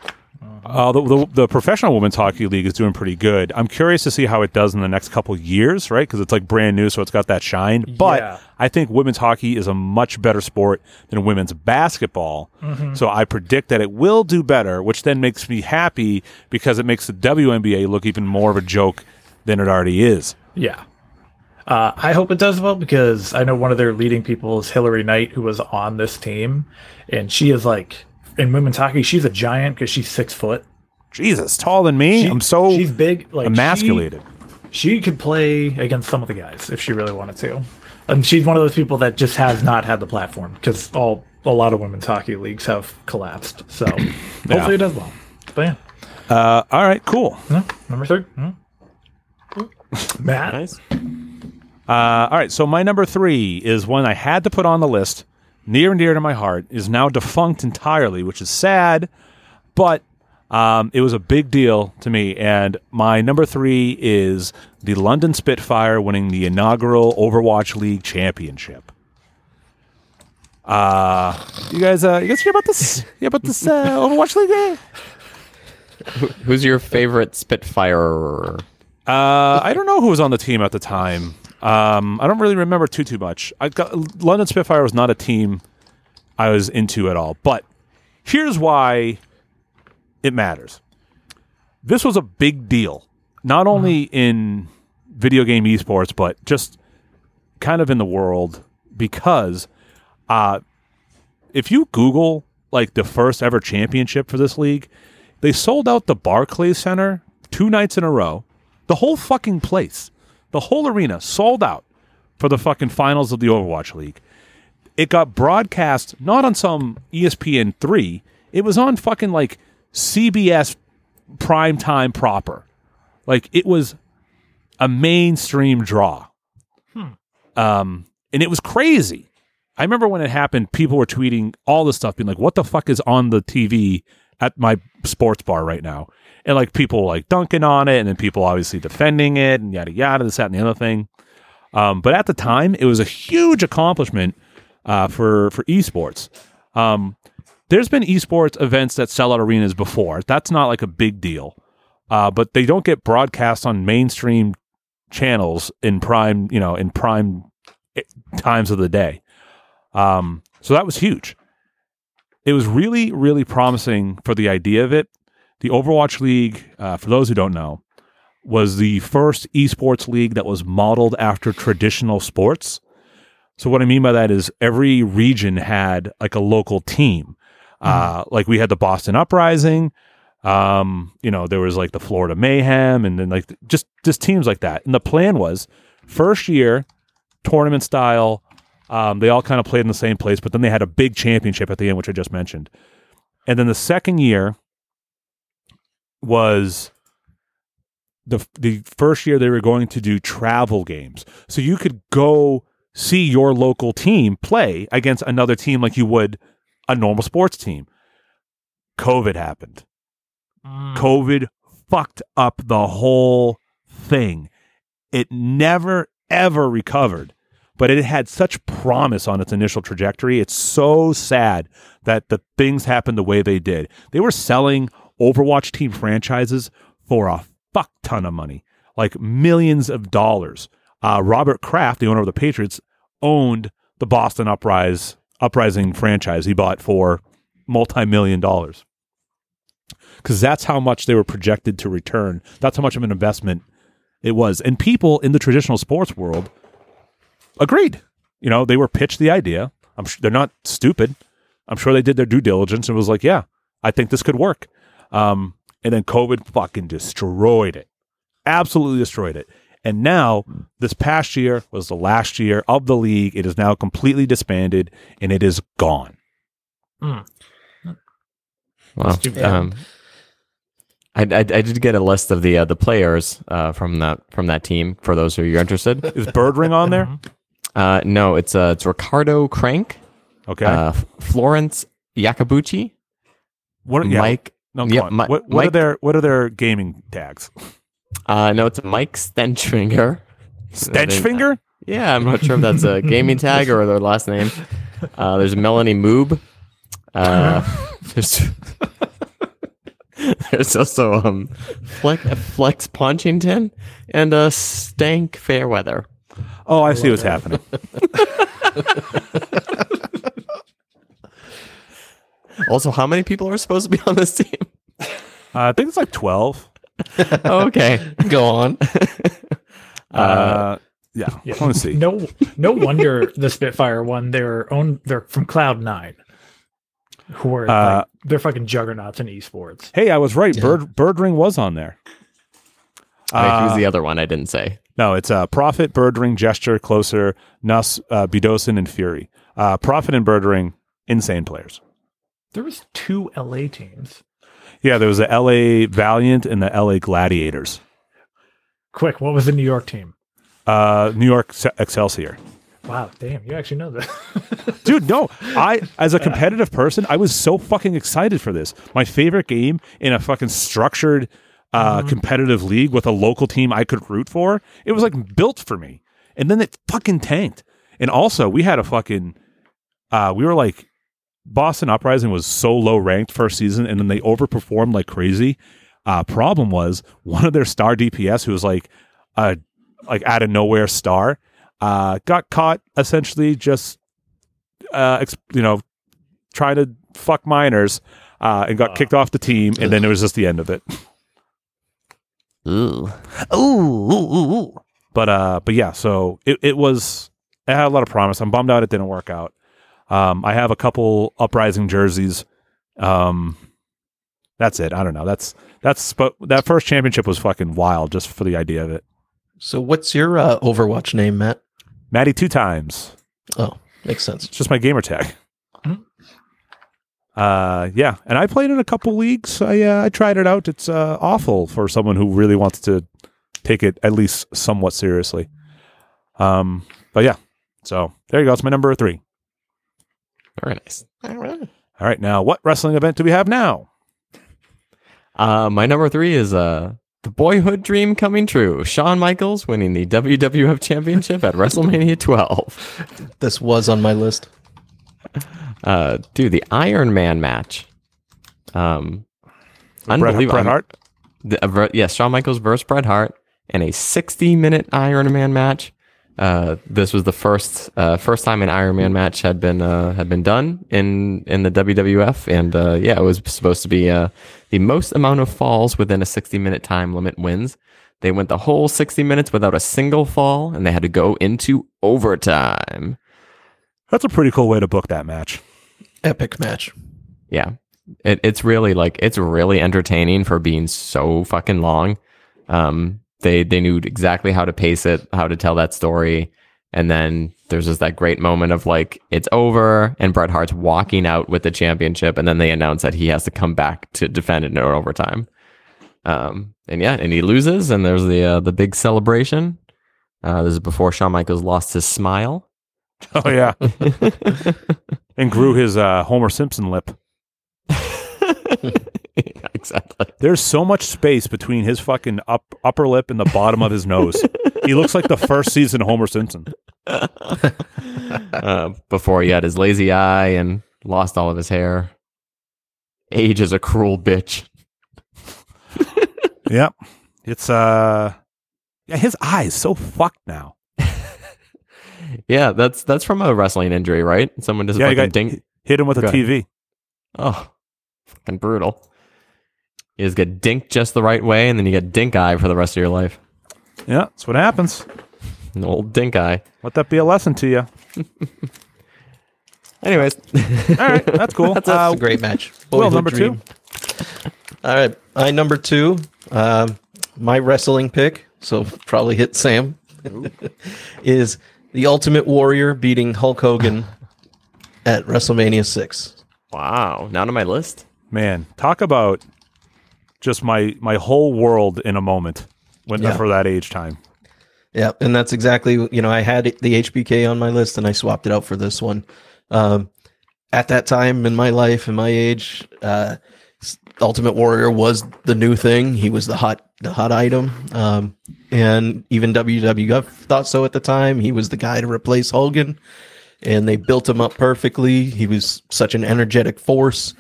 Speaker 1: Uh, the, the the professional women's hockey league is doing pretty good. I'm curious to see how it does in the next couple years, right? Because it's like brand new, so it's got that shine. But
Speaker 4: Yeah.
Speaker 1: I think women's hockey is a much better sport than women's basketball.
Speaker 4: Mm-hmm.
Speaker 1: So I predict that it will do better, which then makes me happy because it makes the WNBA look even more of a joke than it already is.
Speaker 4: Yeah. Uh, I hope it does well because I know one of their leading people is Hilary Knight, who was on this team, and she is like in women's hockey. She's a giant because she's six foot.
Speaker 1: Jesus, taller than me.
Speaker 4: She-
Speaker 1: I'm so
Speaker 4: she's big, like,
Speaker 1: emasculated.
Speaker 4: She could play against some of the guys if she really wanted to, and she's one of those people that just has not had the platform because all a lot of women's hockey leagues have collapsed. So hopefully it does well. But yeah,
Speaker 1: uh, all right, cool.
Speaker 4: no, number three, Hmm. Matt.
Speaker 2: Nice.
Speaker 1: Uh, all right, so my number three is one I had to put on the list, near and dear to my heart, is now defunct entirely, which is sad, but Um, it was a big deal to me, and my number three is the London Spitfire winning the inaugural Overwatch League championship. Uh, you guys, uh, you guys hear about this? Hear about this uh, Overwatch League?
Speaker 2: Who's your favorite Spitfire?
Speaker 1: Uh, I don't know who was on the team at the time. Um, I don't really remember too too much. I got London Spitfire was not a team I was into at all. But here's why it matters. This was a big deal, not only in video game esports, but just kind of in the world because uh, if you Google like the first ever championship for this league, they sold out the Barclays Center two nights in a row. The whole fucking place, the whole arena sold out for the fucking finals of the Overwatch League. It got broadcast not on some ESPN 3, it was on fucking like CBS prime time proper. Like it was a mainstream draw. Um, and it was crazy. I remember when it happened, people were tweeting all this stuff, being like, "What the fuck is on the TV at my sports bar right now?" And like people like dunking on it, and then people obviously defending it, and yada yada, this, that, and the other thing. Um, but at the time, it was a huge accomplishment uh, for for esports. Um, there's been esports events that sell out arenas before. That's not like a big deal, uh, but they don't get broadcast on mainstream channels in prime, you know, in prime eh, times of the day. Um, so that was huge. It was really, really promising for the idea of it. The Overwatch League, uh, for those who don't know, was the first esports league that was modeled after traditional sports. So what I mean by that is every region had like a local team. Uh, like we had the Boston Uprising. Um, you know, there was like the Florida Mayhem, and then like just just teams like that. And the plan was first year tournament style. Um, they all kind of played in the same place, but then they had a big championship at the end, which I just mentioned. And then the second year was the the first year they were going to do travel games, so you could go see your local team play against another team like you would a normal sports team. COVID happened. Mm. COVID fucked up the whole thing. It never ever recovered, but it had such promise on its initial trajectory. It's so sad that the things happened the way they did. They were selling Overwatch team franchises for a fuck ton of money, like millions of dollars. Uh, Robert Kraft, the owner of the Patriots, owned the Boston Uprise Uprising franchise. He bought for multi-million dollars because that's how much they were projected to return. That's how much of an investment it was. And people in the traditional sports world agreed. You know, they were pitched the idea. I'm they're not stupid. I'm sure they did their due diligence and was like, yeah, I think this could work. Um, and then COVID fucking destroyed it. Absolutely destroyed it. And now, this past year was the last year of the league. It is now completely disbanded and it is gone.
Speaker 2: Well,
Speaker 4: too bad.
Speaker 2: um, I, I, I did get a list of the uh, the players uh, from that from that team. For those who are interested,
Speaker 1: Is Birdring on there?
Speaker 2: uh, no, it's uh, it's Ricardo Crank,
Speaker 1: Okay.
Speaker 2: uh, Florence Yakabuchi,
Speaker 1: what, yeah,
Speaker 2: Mike.
Speaker 1: No,
Speaker 2: yeah,
Speaker 1: come on.
Speaker 2: Mi-
Speaker 1: what, what are their what are their gaming tags?
Speaker 2: Uh, no, it's Mike Stenchfinger.
Speaker 1: Stenchfinger?
Speaker 2: Yeah, I'm not sure if that's a gaming tag or their last name. Uh, there's Melanie Moob. Uh, there's there's also um Flex, Flex Ponchington and uh, Stank Fairweather.
Speaker 1: Oh, I see what's happening.
Speaker 2: Also, how many people are supposed to be on this team?
Speaker 1: Uh, I think it's like twelve.
Speaker 2: Oh, okay.
Speaker 3: Go on.
Speaker 1: Uh, yeah.
Speaker 4: Yeah.
Speaker 1: Let me see.
Speaker 4: No, no wonder the Spitfire won their own. They're from Cloud Nine, who are
Speaker 1: Uh,
Speaker 4: like, they're fucking juggernauts in esports.
Speaker 1: Hey, I was right. Bird Bird Ring was on there.
Speaker 2: Wait,
Speaker 1: Uh,
Speaker 2: who's the other one? I didn't say.
Speaker 1: No, it's uh, Profit, Birdring, Gesture, Closer, Nuss, uh, Bdosin, and Fury. Uh, Profit and Birdring, insane players.
Speaker 4: There was two LA teams.
Speaker 1: Yeah, there was the LA Valiant and the LA Gladiators.
Speaker 4: Quick, what was the New York team?
Speaker 1: Uh, New York Excelsior.
Speaker 4: Wow, damn, you actually know this.
Speaker 1: Dude, no. I as a competitive person, I was so fucking excited for this. My favorite game in a fucking structured uh, competitive league with a local team I could root for. It was like built for me. And then it fucking tanked. And also, we had a fucking uh we were like Boston Uprising was so low ranked first season and then they overperformed like crazy. Uh problem was one of their star DPS who was like a like out of nowhere star uh got caught essentially just uh ex- you know trying to fuck minors uh and got kicked off the team and then it was just the end of it.
Speaker 2: Ooh, ooh, Ooh. Ooh.
Speaker 1: But uh, but yeah, so it, it was it had a lot of promise. I'm bummed out it didn't work out. Um, I have a couple uprising jerseys. Um, that's it. I don't know. That's that's but that first championship was fucking wild just for the idea of it.
Speaker 3: So, what's your uh, Overwatch name, Matt?
Speaker 1: Maddie two times.
Speaker 3: Oh, makes sense.
Speaker 1: It's just my gamer tag. Uh, yeah, and I played in a couple leagues. I uh, I tried it out. It's uh, awful for someone who really wants to take it at least somewhat seriously. Um, but yeah, so there you go. It's my number three.
Speaker 2: Very nice.
Speaker 3: All right.
Speaker 1: All right, now what wrestling event do we have now?
Speaker 2: Uh, my number three is uh, the boyhood dream coming true. Shawn Michaels winning the WWF Championship at WrestleMania 12.
Speaker 3: This was on my list.
Speaker 2: Uh, dude, the Iron Man match. Um,
Speaker 1: Bret,
Speaker 2: unbelievable.
Speaker 1: Bret Hart.
Speaker 2: The, uh, yes, Shawn Michaels versus Bret Hart in a 60 minute Iron Man match. Uh, this was the first uh, first time an Iron Man match had been uh, had been done in in the WWF, and uh, yeah, it was supposed to be uh, the most amount of falls within a 60 minute time limit wins. They went the whole 60 minutes without a single fall, and they had to go into overtime.
Speaker 1: That's a pretty cool way to book that match.
Speaker 3: Epic match.
Speaker 2: yeah it, it's really like it's really entertaining for being so fucking long um they they knew exactly how to pace it how to tell that story. And then there's just that great moment of like it's over and Bret Hart's walking out with the championship. And then they announce that he has to come back to defend it in overtime. Um and yeah and he loses and there's the uh, the big celebration. Uh this is before Shawn Michaels lost his smile.
Speaker 1: Oh yeah, and grew his uh, Homer Simpson lip.
Speaker 2: exactly
Speaker 1: There's so much space between his fucking up, upper lip and the bottom of his nose. he looks like the first season Homer Simpson.
Speaker 2: uh, before he had his lazy eye and lost all of his hair. Age is a cruel bitch.
Speaker 1: Yep, it's uh, yeah, his eyes so fucked now.
Speaker 2: Yeah, that's that's from a wrestling injury, right? Someone just
Speaker 1: Yeah,
Speaker 2: fucking
Speaker 1: got
Speaker 2: dink.
Speaker 1: hit him with a
Speaker 2: ahead.
Speaker 1: TV.
Speaker 2: Oh, fucking brutal. You just get dinked just the right way, and then you get dink eye for the rest of your life.
Speaker 1: Yeah, that's what happens.
Speaker 2: An old dink eye.
Speaker 1: Let that be a lesson to you.
Speaker 2: Anyways,
Speaker 1: All right, that's cool.
Speaker 3: That's
Speaker 1: Uh,
Speaker 3: a great match.
Speaker 1: Will,
Speaker 3: Boyhood
Speaker 1: number
Speaker 3: dream.
Speaker 1: two.
Speaker 3: All right. I number two. Um, my wrestling pick, so probably hit Sam, is the Ultimate Warrior beating Hulk Hogan at WrestleMania six.
Speaker 2: wow, not on my list.
Speaker 1: Man, talk about just my my whole world in a moment when
Speaker 3: Yeah.
Speaker 1: for that age time.
Speaker 3: Yeah, and that's exactly you know I had the HBK on my list and I swapped it out for this one. Um, at that time in my life and my age, uh, Ultimate Warrior was the new thing. He was the hot the hot item, um, and even WWF thought so at the time. He was the guy to replace Hogan, and they built him up perfectly. He was such an energetic force,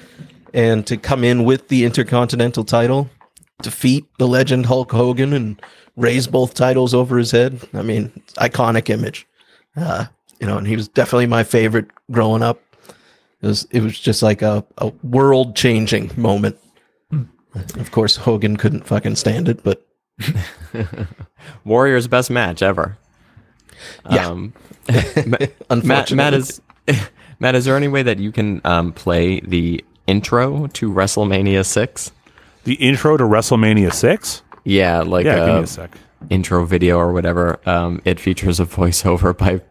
Speaker 3: and to come in with the Intercontinental title, defeat the legend Hulk Hogan and raise both titles over his head. I mean, iconic image. Uh, you know, and he was definitely my favorite growing up. It was it was just like a, a world changing moment. Of course, Hogan couldn't fucking stand it, but
Speaker 2: Warrior's best match ever.
Speaker 3: Yeah.
Speaker 2: Um, Matt,
Speaker 3: unfortunately,
Speaker 2: Matt is Matt. Is there any way that you can um, play the intro to WrestleMania six?
Speaker 1: The intro to WrestleMania six.
Speaker 2: Yeah, like
Speaker 1: Yeah, give me
Speaker 2: a
Speaker 1: a sec.
Speaker 2: intro video or whatever. Um, it features a voiceover by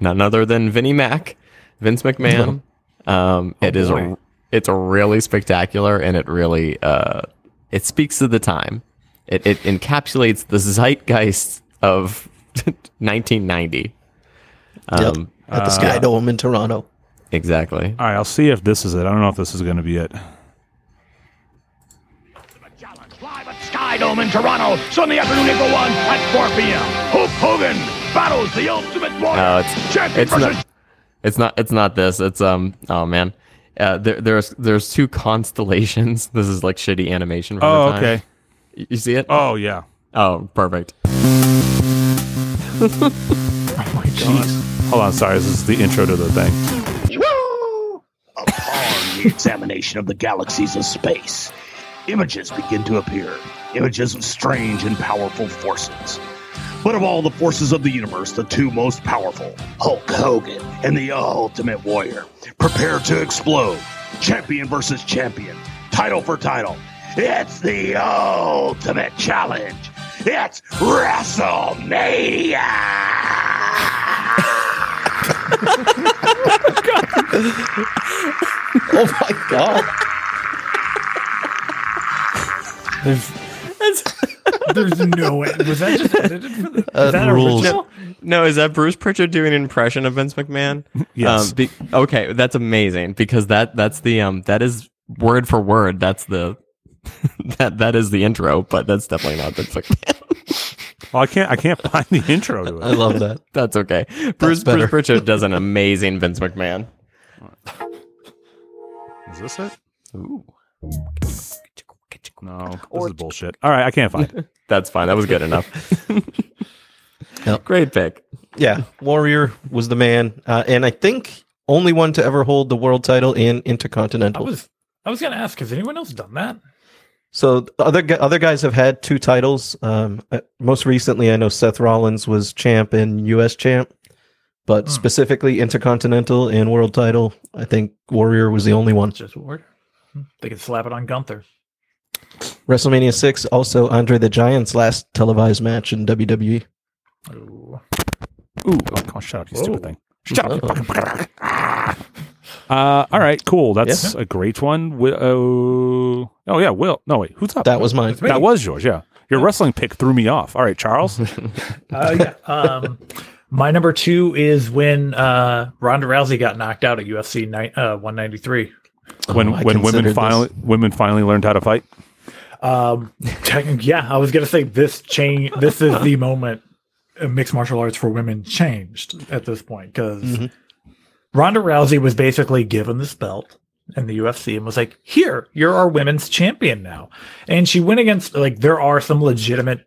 Speaker 2: none other than Vinnie Mac, Vince McMahon. Um, it is
Speaker 1: Oh, boy.
Speaker 2: a it's a really spectacular and it really uh, it speaks to the time. It it encapsulates the zeitgeist of 1990.
Speaker 3: Yep.
Speaker 2: Um,
Speaker 3: At the Sky Dome in Toronto.
Speaker 2: Exactly.
Speaker 1: All right, I'll see if this is it. I don't know if this is going to be it.
Speaker 7: Live at Sky Dome in Toronto, Sunday afternoon, April 1 at 4 p.m. Hulk Hogan battles the Ultimate Warrior.
Speaker 2: Oh, it's
Speaker 7: Champion
Speaker 2: it's
Speaker 7: versus
Speaker 2: not it's not it's not this. It's um oh man. Uh, there, there's there's two constellations. This is like shitty animation. From
Speaker 1: Oh,
Speaker 2: the time.
Speaker 1: okay.
Speaker 2: Y- You see it?
Speaker 1: Oh, yeah.
Speaker 2: Oh, perfect. Oh my god. Jeez.
Speaker 1: Hold on, sorry. This is the intro to the thing.
Speaker 7: Upon the examination of the galaxies of space, images begin to appear. Images of strange and powerful forces. But of all the forces of the universe, the two most powerful, Hulk Hogan and the Ultimate Warrior, prepare to explode. Champion versus champion. Title for title. It's the ultimate challenge. It's WrestleMania!
Speaker 3: Oh my god.
Speaker 4: There's there's no way. Was that just edited? For the,
Speaker 3: Uh,
Speaker 4: that
Speaker 3: rules.
Speaker 4: original?
Speaker 2: No, is that Bruce Pritchard doing an impression of Vince McMahon?
Speaker 1: Yes.
Speaker 2: Um, be- okay, that's amazing because that that's the um that is word for word. That's the that that is the intro, but that's definitely not Vince McMahon.
Speaker 1: Well, I can't. I can't find the intro to it.
Speaker 3: I love that.
Speaker 2: that's okay. Bruce
Speaker 3: better.
Speaker 2: Bruce Pritchard does an amazing Vince McMahon.
Speaker 1: Is this it?
Speaker 2: Ooh,
Speaker 1: No, this is bullshit. All right, I can't find it.
Speaker 2: that's fine. That was good enough.
Speaker 3: Yep.
Speaker 2: Great pick.
Speaker 3: Yeah, Warrior was the man, uh, and I think only one to ever hold the world title in Intercontinental.
Speaker 4: I was I was gonna ask, has anyone else done that?
Speaker 3: So the other other guys have had two titles. Um, uh, most recently, I know Seth Rollins was champ and U.S. champ, but
Speaker 4: Hmm.
Speaker 3: specifically Intercontinental and World title, I think Warrior was the only one.
Speaker 4: Just Ward. Hmm. They could slap it on Gunther.
Speaker 3: WrestleMania six, also Andre the Giant's last televised match in. WWE.
Speaker 4: Ooh.
Speaker 1: Ooh, oh, come on, shut up, you stupid thing. Shut up. you
Speaker 3: Uh-oh.
Speaker 1: fucking- Uh, all right, cool. That's a great one. Wi- uh, oh yeah, Will. No wait, who's up?
Speaker 3: That was mine.
Speaker 1: that was yours. Yeah, your wrestling pick threw me off. All right, Charles.
Speaker 4: Uh, yeah. Um, my number two is when uh, Ronda Rousey got knocked out at UFC ni- uh, 193.
Speaker 1: when
Speaker 3: Oh,
Speaker 1: when women
Speaker 3: considered this.
Speaker 1: finally women finally learned how to fight.
Speaker 4: Um, yeah, I was gonna say this change. This is the moment uh, mixed martial arts for women changed at this point because
Speaker 3: Mhm.
Speaker 4: Ronda Rousey was basically given this belt in the UFC and was like, "Here, you're our women's champion now." And she went against like there are some legitimate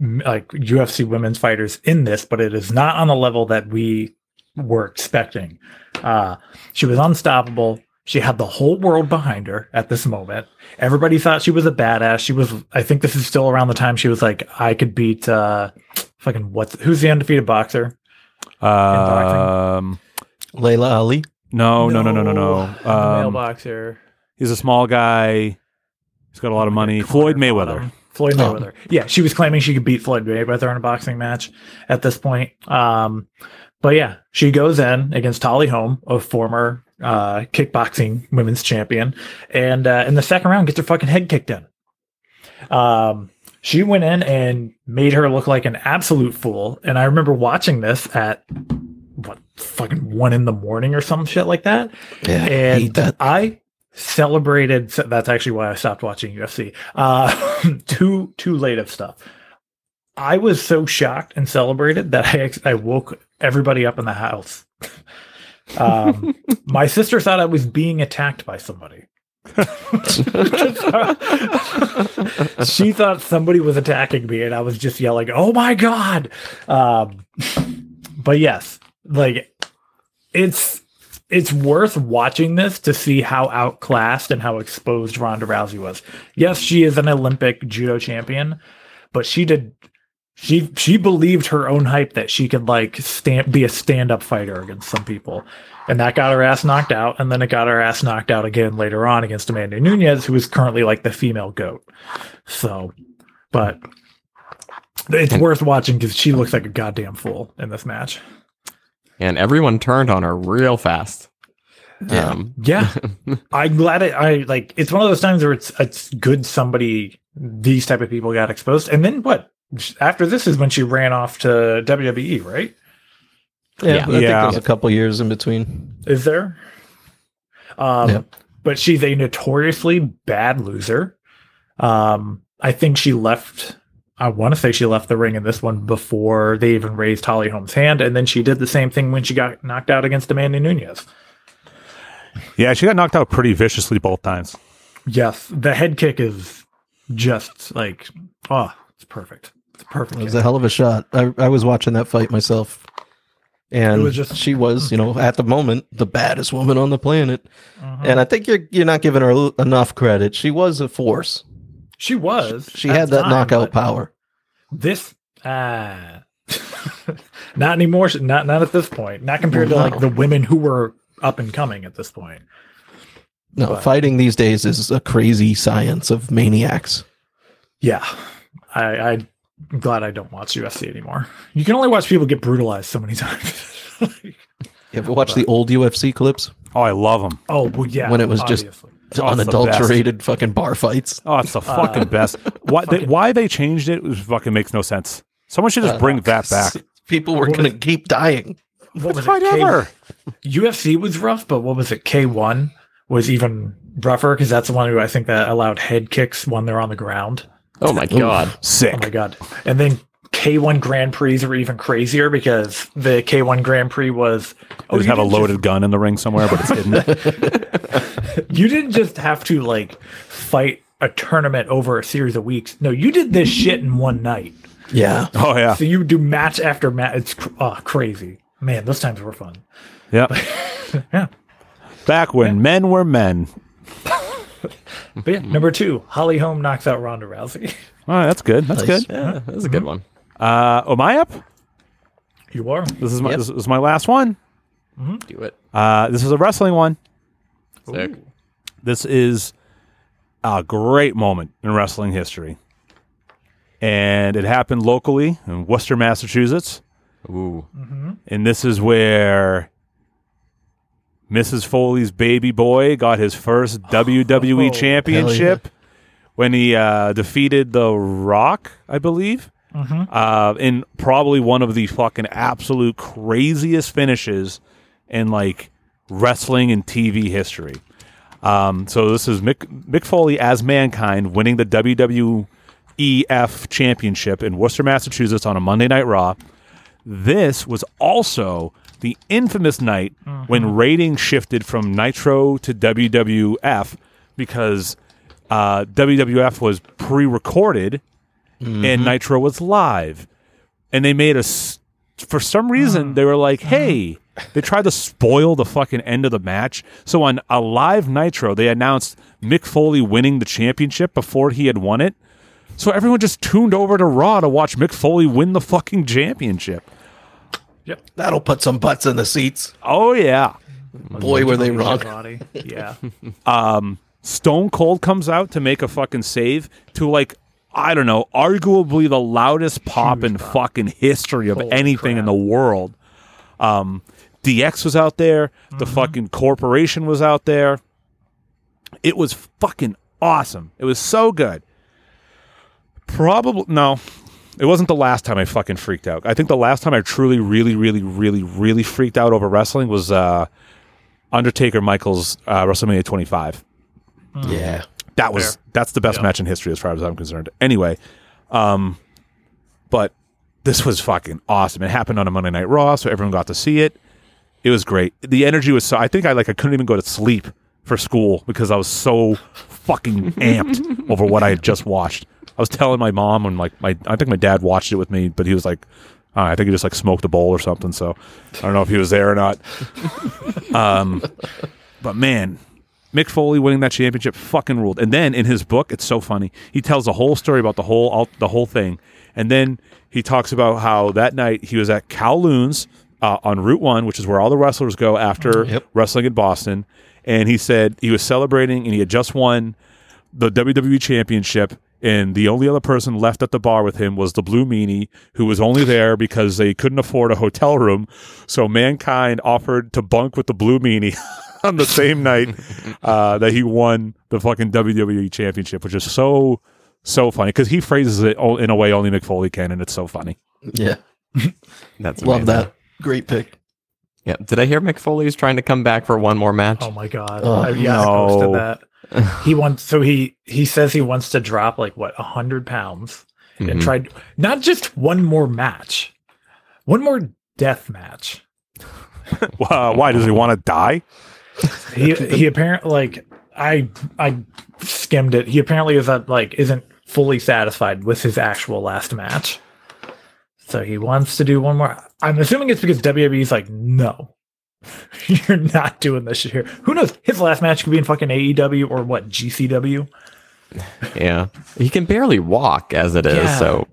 Speaker 4: like UFC women's fighters in this, but it is not on the level that we were expecting. Uh, she was unstoppable. She had the whole world behind her at this moment. Everybody thought she was a badass. She was. I think this is still around the time she was like, I could beat uh, fucking what's who's the undefeated boxer?
Speaker 1: Um,
Speaker 3: Laila Ali.
Speaker 1: no, no, no, no, no, no.
Speaker 4: the
Speaker 1: Um,
Speaker 4: boxer.
Speaker 1: he's a small guy. He's got a lot of money. Floyd Mayweather.
Speaker 4: Floyd
Speaker 3: Oh.
Speaker 4: Mayweather. Yeah, she was claiming she could beat Floyd Mayweather in a boxing match at this point. Um, but yeah, she goes in against Holly Holm, a former uh, kickboxing women's champion, and uh, in the second round gets her fucking head kicked in. Um, she went in and made her look like an absolute fool. And I remember watching this at what fucking one in the morning or some shit like that.
Speaker 3: Yeah,
Speaker 4: and
Speaker 3: that.
Speaker 4: I celebrated. That's actually why I stopped watching UFC. Uh, too too late of stuff. I was so shocked and celebrated that I I woke everybody up in the house. Um, my sister thought I was being attacked by somebody. she thought somebody was attacking me, and I was just yelling, "Oh my god!" Um, but yes, like it's it's worth watching this to see how outclassed and how exposed Ronda Rousey was. Yes, she is an Olympic judo champion, but she did she she believed her own hype that she could like stand be a stand-up fighter against some people. And that got her ass knocked out, and then it got her ass knocked out again later on against Amanda Nunes, who is currently like the female goat. So, but it's worth watching because she looks like a goddamn fool in this match.
Speaker 2: And everyone turned on her real fast.
Speaker 3: Yeah.
Speaker 2: Um,
Speaker 4: Yeah, I'm glad it. I like. It's one of those times where it's it's good somebody these type of people got exposed, and then what? After this is when she ran off to WWE, right?
Speaker 3: Yeah,
Speaker 2: Yeah.
Speaker 3: I think
Speaker 1: Yeah.
Speaker 3: there's a couple years in between.
Speaker 4: Is there? Um,
Speaker 3: Yeah.
Speaker 4: but she's a notoriously bad loser. Um, I think she left. I want to say she left the ring in this one before they even raised Holly Holm's hand, and then she did the same thing when she got knocked out against Amanda Nunes.
Speaker 1: Yeah, she got knocked out pretty viciously both times.
Speaker 4: Yes, the head kick is just like oh, it's perfect. It's perfect.
Speaker 3: It was
Speaker 4: kick.
Speaker 3: a hell of a shot. I, I was watching that fight myself. And
Speaker 4: It was just-
Speaker 3: she was, you know, at the moment, the baddest woman on the planet.
Speaker 4: Mhm.
Speaker 3: And I think you're you're not giving her enough credit. She was a force.
Speaker 4: She was.
Speaker 3: She
Speaker 4: at
Speaker 3: had that
Speaker 4: time,
Speaker 3: knockout power.
Speaker 4: This ah, not anymore. Not not at this point. Not compared
Speaker 3: Well,
Speaker 4: to
Speaker 3: no.
Speaker 4: like the women who were up and coming at this point.
Speaker 3: No,
Speaker 4: But-
Speaker 3: fighting these days is a crazy science of maniacs.
Speaker 4: Yeah, I, I'm glad I don't watch UFC anymore. You can only watch people get brutalized so many times.
Speaker 3: You ever watch the old UFC clips?
Speaker 1: Oh, I love them.
Speaker 4: oh well, yeah.
Speaker 3: When it was just-
Speaker 4: obviously.
Speaker 1: Oh, it's
Speaker 3: Unadulterated fucking bar fights.
Speaker 1: Oh, it's the fucking best. Why they, why they changed it was fucking makes no sense. Someone should just
Speaker 3: Uh,
Speaker 1: bring that back.
Speaker 3: People were going to keep dying.
Speaker 4: what was
Speaker 1: Fight
Speaker 4: it? K-
Speaker 1: ever.
Speaker 4: UFC was rough, but what was it? K one was even rougher because that's the one who I think that allowed head kicks when they're on the ground.
Speaker 2: Oh my god.
Speaker 1: Sick.
Speaker 4: Oh my god! And then K1 Grand Prix were even crazier because the K1 Grand Prix was oh,
Speaker 1: They just
Speaker 4: you
Speaker 1: have a
Speaker 4: didn't
Speaker 1: loaded gun in the ring somewhere, but it's hidden.
Speaker 4: you didn't just have to like fight a tournament over a series of weeks. No, you did this shit in one night.
Speaker 3: Yeah.
Speaker 1: oh yeah,
Speaker 4: So you do match after match. It's cr- oh, crazy, man. Those times were fun.
Speaker 1: yep.
Speaker 4: Yeah.
Speaker 1: Back when men were men.
Speaker 4: But yeah, number two, Holly Holm knocks out Ronda Rousey.
Speaker 1: All right, that's good. That's
Speaker 3: Nice.
Speaker 1: good.
Speaker 2: Yeah, that was a good one.
Speaker 1: Uh, am I up?
Speaker 4: You are.
Speaker 1: This is my
Speaker 3: Yep.
Speaker 1: this is my last one.
Speaker 2: Do it.
Speaker 1: Uh, this is a wrestling one.
Speaker 2: Sick.
Speaker 1: This is a great moment in wrestling history, and it happened locally in Worcester, Massachusetts.
Speaker 2: Ooh.
Speaker 1: And this is where Mrs. Foley's baby boy got his first WWE
Speaker 4: Oh,
Speaker 1: championship when he uh, defeated The Rock, I believe, uh, in probably one of the fucking absolute craziest finishes in like wrestling and TV history. Um, so this is Mick, Mick Foley as Mankind winning the WWEF championship in Worcester, Massachusetts on a Monday Night Raw. This was also the infamous night when ratings shifted from Nitro to WWF because uh, WWF was pre-recorded and mm-hmm. Nitro was live, and they made a. for some reason mm. they were like, mm-hmm. "Hey." They tried to spoil the fucking end of the match. So on a live Nitro, they announced Mick Foley winning the championship before he had won it. So everyone just tuned over to Raw to watch Mick Foley win the fucking championship. Yep.
Speaker 3: That'll put some butts in the seats.
Speaker 1: Oh yeah.
Speaker 3: Boy, were they wrong.
Speaker 4: Body. Yeah.
Speaker 1: Um, Stone Cold comes out to make a fucking save to like I don't know, arguably the loudest pop in fucking history of
Speaker 4: Holy
Speaker 1: anything in the world. Um, DX was out there. The fucking corporation was out there. It was fucking awesome. It was so good. Probably no, it wasn't the last time I fucking freaked out. I think the last time I truly, really, really, really, really freaked out over wrestling was uh, Undertaker Michaels uh, WrestleMania 25
Speaker 3: Yeah.
Speaker 1: That was that's the best match in history as far as I'm concerned. Anyway, um, but this was fucking awesome. It happened on a Monday Night Raw, so everyone got to see it. It was great. The energy was so. I think I like I couldn't even go to sleep for school because I was so fucking amped over what I had just watched. I was telling my mom and like my I think my dad watched it with me, but he was like, uh, I think he just like smoked a bowl or something. So I don't know if he was there or not. Um, but man, Mick Foley winning that championship fucking ruled. And then in his book, it's so funny. He tells a whole story about the whole all, the whole thing, and then he talks about how that night he was at Kowloon's uh, on Route One, which is where all the wrestlers go after
Speaker 3: Yep.
Speaker 1: wrestling in Boston. And he said he was celebrating, and he had just won the WWE Championship. And the only other person left at the bar with him was the Blue Meanie, who was only there because they couldn't afford a hotel room. So Mankind offered to bunk with the Blue Meanie on the same night uh, that he won the fucking WWE Championship, which is so so funny because he phrases it o- in a way only Mick Foley can, and it's so funny.
Speaker 3: Yeah.
Speaker 2: That's
Speaker 3: Love
Speaker 2: amazing.
Speaker 3: that. Great pick.
Speaker 2: Yeah. Did I hear Mick Foley's trying to come back for one more match?
Speaker 4: Oh my god!
Speaker 3: Oh,
Speaker 4: I, yeah, I
Speaker 1: no.
Speaker 4: posted that. He wants so he he says he wants to drop like what a hundred pounds and
Speaker 2: Mhm.
Speaker 4: tried not just one more match, one more death match.
Speaker 1: Uh, why does he want to die?
Speaker 4: He he apparently like I I skimmed it. He apparently is that like isn't fully satisfied with his actual last match. So he wants to do one more. I'm assuming it's because WWE's like, no, you're not doing this shit here. Who knows? His last match could be in fucking AEW or what GCW.
Speaker 2: Yeah. He can barely walk as it is.
Speaker 4: Yeah.
Speaker 2: So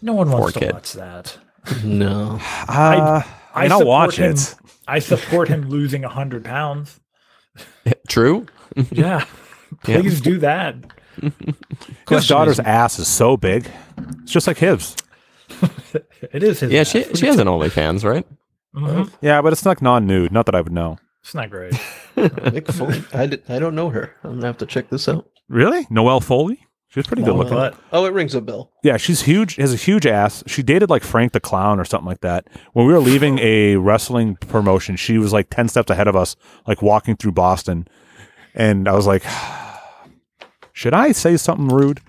Speaker 4: No one wants
Speaker 2: Poor
Speaker 4: to
Speaker 2: kid.
Speaker 4: watch that.
Speaker 3: No.
Speaker 1: Uh, I, mean, I'll
Speaker 4: support
Speaker 1: watch
Speaker 4: him.
Speaker 1: it.
Speaker 4: I support him losing hundred pounds.
Speaker 2: True.
Speaker 4: Yeah,
Speaker 2: Yeah.
Speaker 4: please do that.
Speaker 1: His daughter's
Speaker 3: is-
Speaker 1: ass is so big. It's just like his.
Speaker 4: It is his.
Speaker 2: Yeah,
Speaker 4: ass.
Speaker 2: she she has an OnlyFans, right?
Speaker 4: Mhm.
Speaker 1: Yeah, but it's like non-nude. Not that I would know.
Speaker 4: It's not great.
Speaker 3: Mick Foley. I, did, I don't know her. I'm gonna have to check this out.
Speaker 1: Really? Noelle Foley? She's pretty good looking.
Speaker 4: butt.
Speaker 3: Oh, it rings a bell.
Speaker 1: Yeah, she's huge. Has a huge ass. She dated like Frank the Clown or something like that. When we were leaving a wrestling promotion, she was like ten steps ahead of us, like walking through Boston, and I was like, "Should I say something rude?"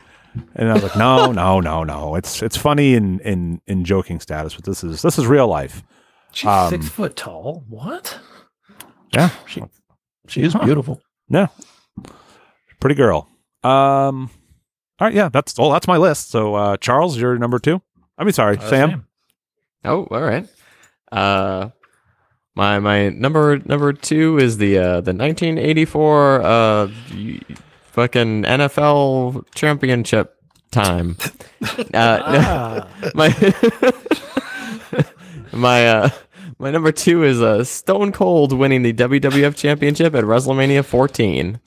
Speaker 1: And I was like, "No, no, no, no. It's it's funny in in in joking status, but this is this is real life."
Speaker 4: She's
Speaker 1: Um,
Speaker 4: six foot tall. What?
Speaker 1: Yeah,
Speaker 3: She she is beautiful.
Speaker 1: yeah, pretty girl. Um, all right, yeah, that's well, that's my list. So, uh, Charles, you're number two. I mean, sorry,
Speaker 4: Uh,
Speaker 1: Sam.
Speaker 2: Oh, all right. Uh, my my number number two is the uh, the 1984 uh, fucking NFL championship time. Uh,
Speaker 4: Ah,
Speaker 2: my my uh, my number two is uh, Stone Cold winning the WWF Championship at WrestleMania 14.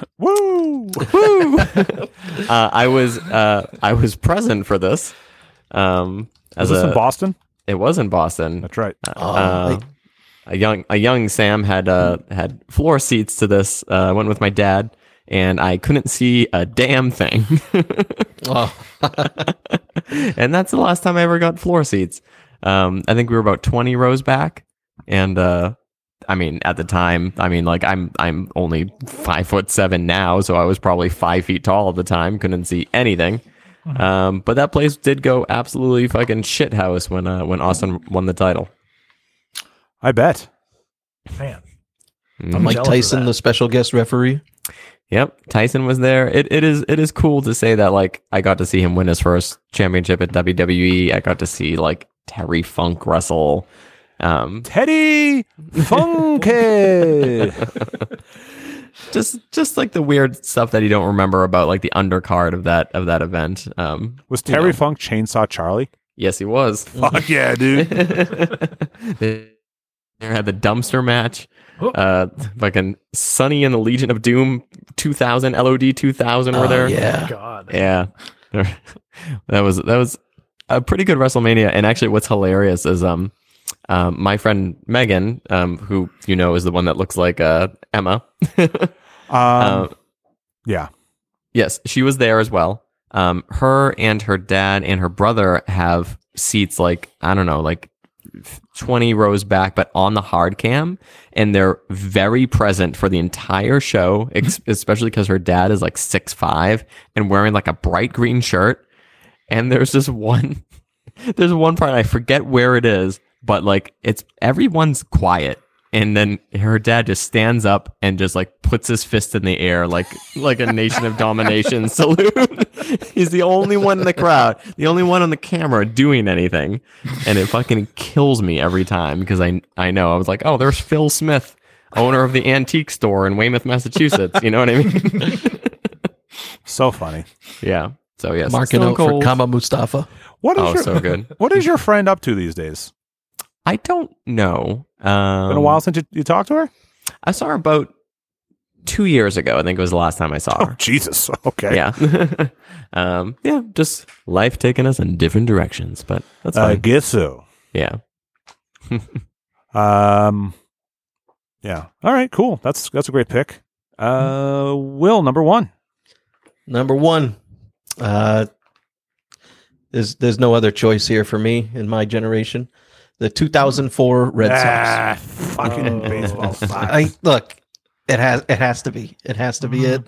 Speaker 1: Woo!
Speaker 2: Woo! uh, I was uh, I was present for this. Um,
Speaker 1: Was this
Speaker 2: a,
Speaker 1: in Boston?
Speaker 2: it was in Boston.
Speaker 1: That's right.
Speaker 3: Oh,
Speaker 2: Uh, a young a young Sam had uh, had floor seats to this. Uh, I went with my dad, and I couldn't see a damn thing.
Speaker 3: Oh,
Speaker 2: and that's the last time I ever got floor seats. Um, I think we were about twenty rows back, and uh, I mean, at the time, I mean, like I'm I'm only five foot seven now, so I was probably five feet tall at the time. Couldn't see anything. Um, but that place did go absolutely fucking shit house when uh, when Austin won the title.
Speaker 1: I bet.
Speaker 4: man.
Speaker 2: Mhm.
Speaker 4: I'm
Speaker 3: Mike Tyson, the special guest referee.
Speaker 2: Yep, Tyson was there. It it is it is cool to say that like I got to see him win his first championship at WWE. I got to see like Terry Funk wrestle. Um,
Speaker 1: Teddy Funky.
Speaker 2: just just like the weird stuff that you don't remember about like the undercard of that of that event. Um,
Speaker 1: Was
Speaker 2: you
Speaker 1: Terry
Speaker 2: know.
Speaker 1: Funk Chainsaw Charlie?
Speaker 2: yes, he was.
Speaker 1: Fuck yeah, dude.
Speaker 2: they had the dumpster match.
Speaker 4: Oh.
Speaker 2: Uh, fucking Sunny and the Legion of Doom 2000 LOD 2000 were
Speaker 3: Oh,
Speaker 2: there.
Speaker 3: yeah.
Speaker 4: God.
Speaker 2: Yeah, that was that was a pretty good WrestleMania. And actually, what's hilarious is um, um my friend Megan, um, who you know is the one that looks like uh Emma.
Speaker 1: Um,
Speaker 2: Uh,
Speaker 1: yeah.
Speaker 2: yes, she was there as well. Um, her and her dad and her brother have seats like I don't know, like twenty rows back, but on the hard cam, and they're very present for the entire show. Ex- especially because her dad is like six five and wearing like a bright green shirt. And there's this one, there's one part I forget where it is, but like it's everyone's quiet. And then her dad just stands up and just like puts his fist in the air, like like a nation of domination salute. He's the only one in the crowd, the only one on the camera doing anything, and it fucking kills me every time because I I know I was like, oh, there's Phil Smith, owner of the antique store in Weymouth, Massachusetts. You know what I mean?
Speaker 1: So funny.
Speaker 2: yeah. So yes,
Speaker 3: Marking
Speaker 2: Stone
Speaker 3: out for Kama Mustafa.
Speaker 1: What is
Speaker 2: Oh,
Speaker 1: your
Speaker 2: so good.
Speaker 1: What is your friend up to these days?
Speaker 2: I don't know. Um,
Speaker 1: Been a while since you, you talked to her?
Speaker 2: I saw her about two years ago. I think it was the last time I saw
Speaker 1: Oh,
Speaker 2: her.
Speaker 1: Jesus. Okay.
Speaker 2: Yeah. um, yeah. Just life taking us in different directions, but that's fine.
Speaker 1: I guess so.
Speaker 2: yeah.
Speaker 1: Um, yeah. All right. Cool. That's that's a great pick. Uh, Will number one.
Speaker 3: Number one. Uh, there's there's no other choice here for me in my generation. The 2004 Red Sox.
Speaker 1: Ah, fucking baseball sucks.
Speaker 3: I look, it has it has to be. It has to be it.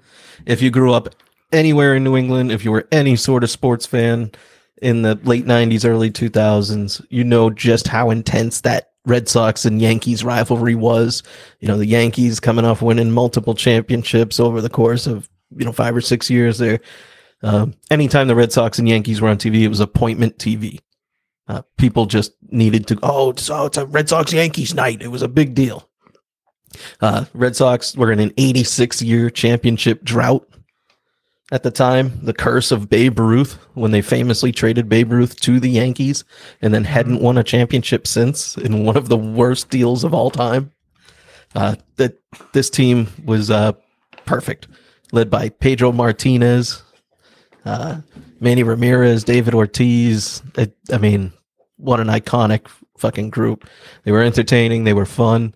Speaker 3: If you grew up anywhere in New England, if you were any sort of sports fan in the late 90s, early 2000s, you know just how intense that Red Sox and Yankees rivalry was. You know, the Yankees coming off winning multiple championships over the course of, you know, 5 or 6 years there. Um, anytime the Red Sox and Yankees were on TV, it was appointment TV. Uh, people just needed to, oh, it's, oh, it's a Red Sox Yankees night. It was a big deal. Uh, Red Sox were in an 86 year championship drought at the time. The curse of Babe Ruth when they famously traded Babe Ruth to the Yankees and then hadn't won a championship since in one of the worst deals of all time. Uh, that this team was uh, perfect, led by Pedro Martinez, uh, Manny Ramirez, David Ortiz. I, I mean, what an iconic fucking group. They were entertaining. They were fun.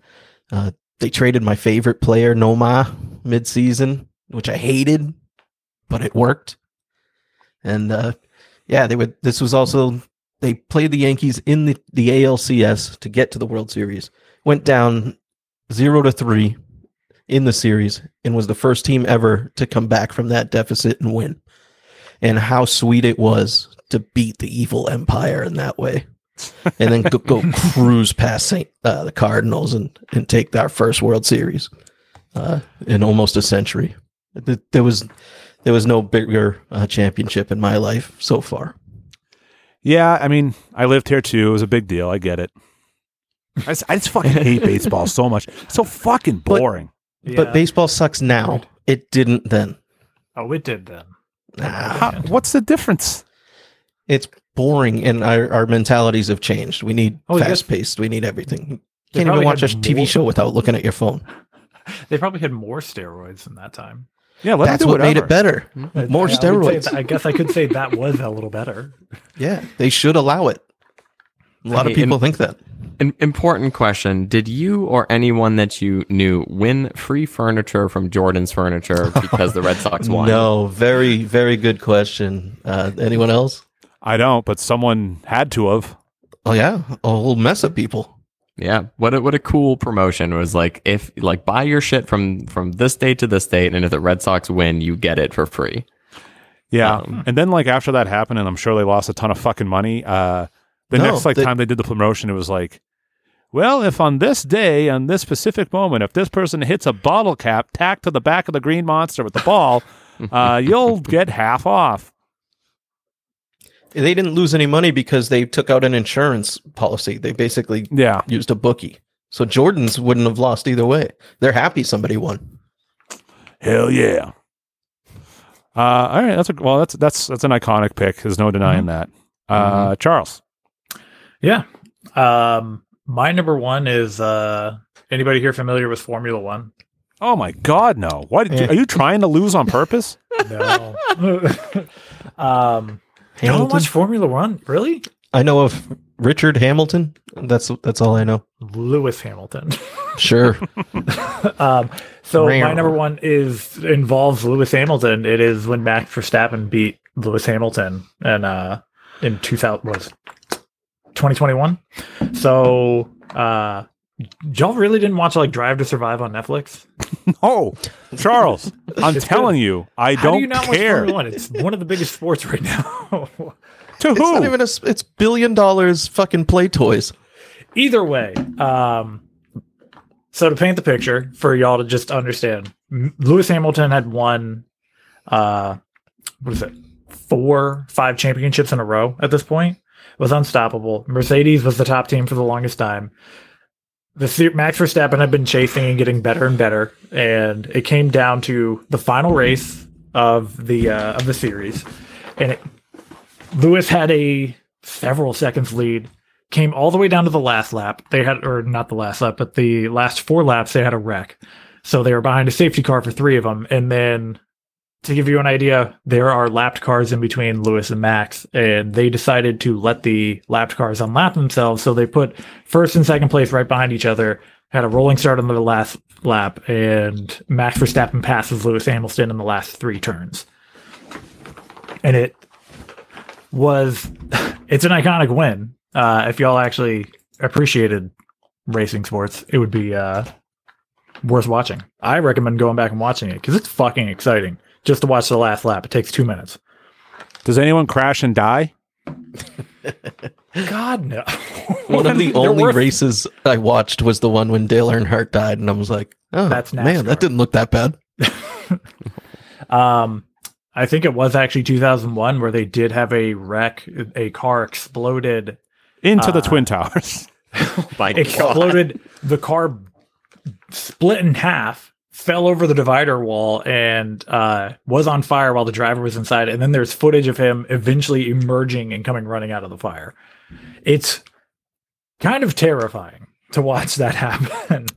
Speaker 3: Uh, they traded my favorite player, Nomar, mid-season, which I hated, but it worked. And uh, yeah, they would. This was also they played the Yankees in the the ALCS to get to the World Series. Went down zero to three in the series and was the first team ever to come back from that deficit and win. And how sweet it was to beat the evil empire in that way and then go, go cruise past Saint uh, the Cardinals and and take our first World Series uh, in almost a century. There was there was no bigger uh, championship in my life so far.
Speaker 1: Yeah, I mean, I lived here too. It was a big deal. I get it. I just, I just fucking hate baseball so much. It's so fucking
Speaker 3: But-
Speaker 1: boring.
Speaker 3: But baseball sucks now. It didn't then.
Speaker 4: Oh, it did then.
Speaker 1: How, what's the difference?
Speaker 3: It's boring, and our, our mentalities have changed. We need
Speaker 4: Oh,
Speaker 3: fast paced. We need everything.
Speaker 4: They
Speaker 3: Can't even watch a
Speaker 4: had
Speaker 3: TV show without looking at your phone.
Speaker 4: They probably had more steroids in that time.
Speaker 1: Yeah, let
Speaker 3: That's what made it better. More
Speaker 4: I- I would
Speaker 3: steroids.
Speaker 4: that- I guess I could say that was a little better.
Speaker 3: Yeah, they should allow it. A lot of people
Speaker 2: and-
Speaker 3: think that.
Speaker 2: An important question. Did you or anyone that you knew win free furniture from Jordan's Furniture because the Red Sox won?
Speaker 3: No, very, very good question. Uh, anyone else?
Speaker 1: I don't, but someone had to have.
Speaker 3: Oh yeah, a whole mess of people.
Speaker 2: Yeah. What a, what a cool promotion It was like if like buy your shit from from this date to this date and if the Red Sox win, you get it for free.
Speaker 1: Yeah.
Speaker 2: Um,
Speaker 1: and then like after that happened, and I'm sure they lost a ton of fucking money. Uh, the
Speaker 3: No,
Speaker 1: next like
Speaker 3: they-
Speaker 1: time they did the promotion, it was like, well, if on this day, on this specific moment, if this person hits a bottle cap tacked to the back of the green monster with the ball, uh, you'll get half off.
Speaker 3: They didn't lose any money because they took out an insurance policy. They basically
Speaker 1: Yeah.
Speaker 3: used a bookie. So Jordans wouldn't have lost either way. They're happy somebody won.
Speaker 1: Hell yeah. Uh, all right, that's a well. That's that's that's an iconic pick. There's no denying that. Uh, Charles.
Speaker 4: Yeah. Um, my number one is uh, anybody here familiar with Formula One?
Speaker 1: Oh my God, no! Why did you, are you trying to lose on purpose?
Speaker 4: No. um, you don't watch Formula One, really?
Speaker 3: I know of Richard Hamilton. That's that's all I know.
Speaker 4: Lewis Hamilton.
Speaker 3: Sure.
Speaker 4: um, so my number one is involves Lewis Hamilton. It is when Max Verstappen beat Lewis Hamilton and uh in 2000 was 2021. So uh y'all really didn't watch like Drive to Survive on Netflix?
Speaker 1: Oh, Charles, I'm
Speaker 4: It's
Speaker 1: telling you, I
Speaker 4: How do
Speaker 1: don't
Speaker 4: you not
Speaker 1: care.
Speaker 4: Formula One? It's one of the biggest sports right now.
Speaker 1: To
Speaker 3: it's
Speaker 1: who?
Speaker 3: not even a. s- It's billion dollars fucking play toys.
Speaker 4: Either way, um, so to paint the picture for y'all to just understand, Lewis Hamilton had won, uh, what is it, four, five championships in a row at this point. Was unstoppable. Mercedes was the top team for the longest time. The Se- Max Verstappen had been chasing and getting better and better, and it came down to the final race of the uh, of the series, and it, Lewis had a several seconds lead came all the way down to the last lap. They had, or not the last lap, but the last four laps, they had a wreck. So they were behind a safety car for three of them. And then to give you an idea, there are lapped cars in between Lewis and Max, and they decided to let the lapped cars unlap themselves. So they put first and second place right behind each other, had a rolling start on the last lap, and Max Verstappen passes Lewis Hamilton in the last three turns. And it was, it's an iconic win. Uh, if y'all actually appreciated racing sports, it would be uh, worth watching. I recommend going back and watching it because it's fucking exciting. Just to watch the last lap, it takes two minutes.
Speaker 1: Does anyone crash and die?
Speaker 4: God no.
Speaker 3: One of the only
Speaker 4: worth-
Speaker 3: races I watched was the one when Dale Earnhardt died, and I was like, "Oh,
Speaker 4: That's
Speaker 3: man, that didn't look that bad."
Speaker 4: Um, I think it was actually 2001 where they did have a wreck. A car exploded.
Speaker 1: Into the
Speaker 4: Uh,
Speaker 1: Twin Towers.
Speaker 2: My
Speaker 4: Exploded. The car split in half, fell over the divider wall, and uh, was on fire while the driver was inside. And then there's footage of him eventually emerging and coming running out of the fire. It's kind of terrifying to watch that happen.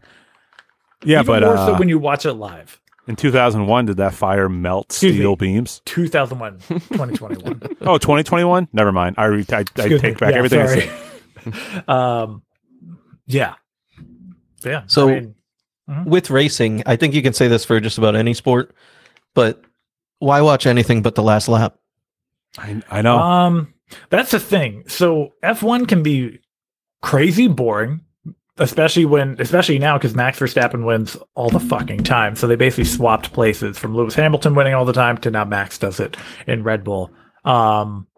Speaker 1: Yeah,
Speaker 4: Even
Speaker 1: but
Speaker 4: more
Speaker 1: uh,
Speaker 4: so when you watch it live.
Speaker 1: in 2001, did that fire melt
Speaker 4: Excuse me.
Speaker 1: steel beams?
Speaker 4: 2001, 2021.
Speaker 1: Oh, 2021? Never mind. I, re- I, I take
Speaker 4: me.
Speaker 1: back
Speaker 4: Yeah,
Speaker 1: everything I said.
Speaker 4: um, yeah, yeah.
Speaker 3: So-
Speaker 4: I mean,
Speaker 3: With racing, I think you can say this for just about any sport, but why watch anything but the last lap?
Speaker 1: I, I know.
Speaker 4: um, that's the thing. So F1 can be crazy boring, especially when, especially now because Max Verstappen wins all the fucking time. So they basically swapped places from Lewis Hamilton winning all the time to now Max does it in Red Bull. Um,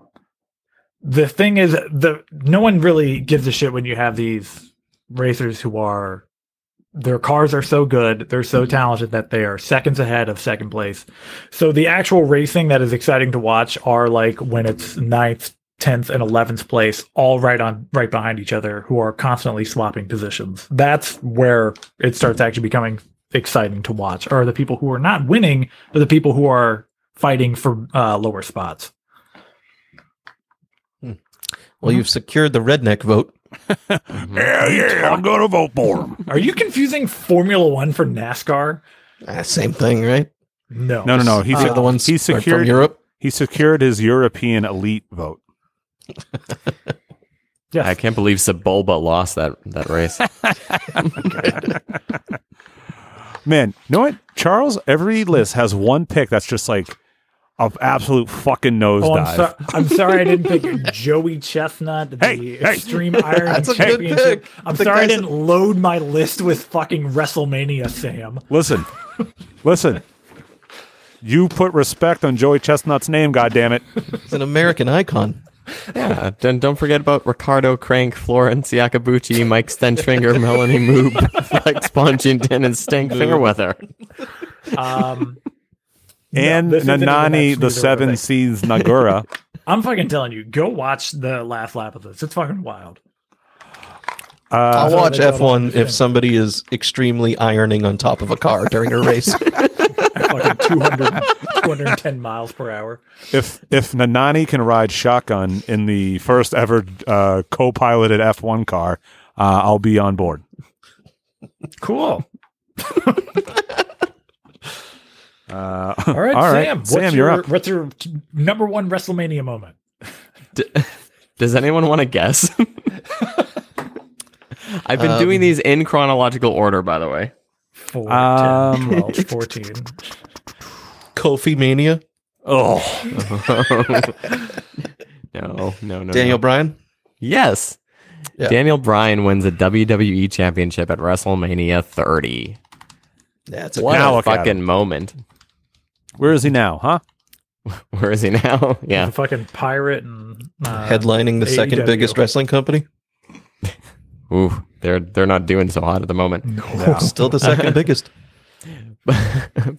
Speaker 4: the thing is, the no one really gives a shit when you have these racers who are their cars are so good, they're so talented that they are seconds ahead of second place. So the actual racing that is exciting to watch are like when it's ninth, tenth, and eleventh place, all right on right behind each other, who are constantly swapping positions. That's where it starts actually becoming exciting to watch. Are the people who are not winning, are the people who are fighting for uh, lower spots.
Speaker 3: Well, you've secured the redneck vote.
Speaker 1: yeah, yeah, I'm going to vote for him.
Speaker 4: Are you confusing Formula One for NASCAR?
Speaker 3: Ah, same thing, right?
Speaker 4: No,
Speaker 1: No, no, no. He,
Speaker 3: These
Speaker 1: se-
Speaker 3: are the ones
Speaker 1: he
Speaker 3: are from
Speaker 1: secured
Speaker 3: Europe.
Speaker 1: He secured his European elite vote.
Speaker 4: Yes.
Speaker 2: I can't believe Sebulba lost that that race.
Speaker 1: Man, you know what? Charles, every list has one pick that's just like of absolute fucking
Speaker 4: Oh, I'm, so- I'm sorry I didn't pick Joey Chestnut, the
Speaker 1: Hey, hey.
Speaker 4: Extreme Iron
Speaker 3: That's a good
Speaker 4: Championship.
Speaker 3: pick.
Speaker 4: I'm
Speaker 3: The
Speaker 4: sorry I didn't load my list with fucking WrestleMania, Sam.
Speaker 1: Listen, listen. You put respect on Joey Chestnut's name, goddammit.
Speaker 3: It's an American icon.
Speaker 2: yeah, don't, don't forget about Ricardo Crank, Florence Yakabuchi, Mike Stenchfinger, Melanie Moob, Flex Pongington, and Stank Fingerweather.
Speaker 4: Um,
Speaker 1: And
Speaker 4: this Nanami,
Speaker 1: the
Speaker 4: smooth
Speaker 1: seven seas Nagura.
Speaker 4: I'm fucking telling you, go watch the last lap of this. It's fucking wild.
Speaker 1: Uh,
Speaker 3: I'll watch F1 if somebody is extremely ironing on top of a car during a race.
Speaker 4: Fucking 200, 210 miles per hour.
Speaker 1: if if Nanami can ride shotgun in the first ever uh, co-piloted F1 car, uh, I'll be on board.
Speaker 4: Cool.
Speaker 1: Uh,
Speaker 4: All right,
Speaker 1: all right,
Speaker 4: Sam. What's
Speaker 1: Sam,
Speaker 4: your,
Speaker 1: you're up.
Speaker 4: What's your number one WrestleMania moment?
Speaker 2: D- does anyone want to guess? I've been
Speaker 3: Um,
Speaker 2: doing these in chronological order, by the way.
Speaker 4: 4,
Speaker 1: Um,
Speaker 4: 10, 12, 14.
Speaker 3: Kofi Mania.
Speaker 1: Oh,
Speaker 2: no, no, no.
Speaker 3: Daniel
Speaker 2: no.
Speaker 3: Bryan.
Speaker 2: Yes.
Speaker 3: Yeah.
Speaker 2: Daniel Bryan wins a WWE Championship at WrestleMania 30.
Speaker 3: That's a
Speaker 2: What a fucking moment.
Speaker 1: Where is he now? Huh?
Speaker 2: Where is he now?
Speaker 4: The
Speaker 2: Yeah.
Speaker 4: fucking pirate and uh,
Speaker 3: headlining the second biggest wrestling company.
Speaker 2: Ooh, they're they're not doing so hot at the moment.
Speaker 3: Still the second biggest.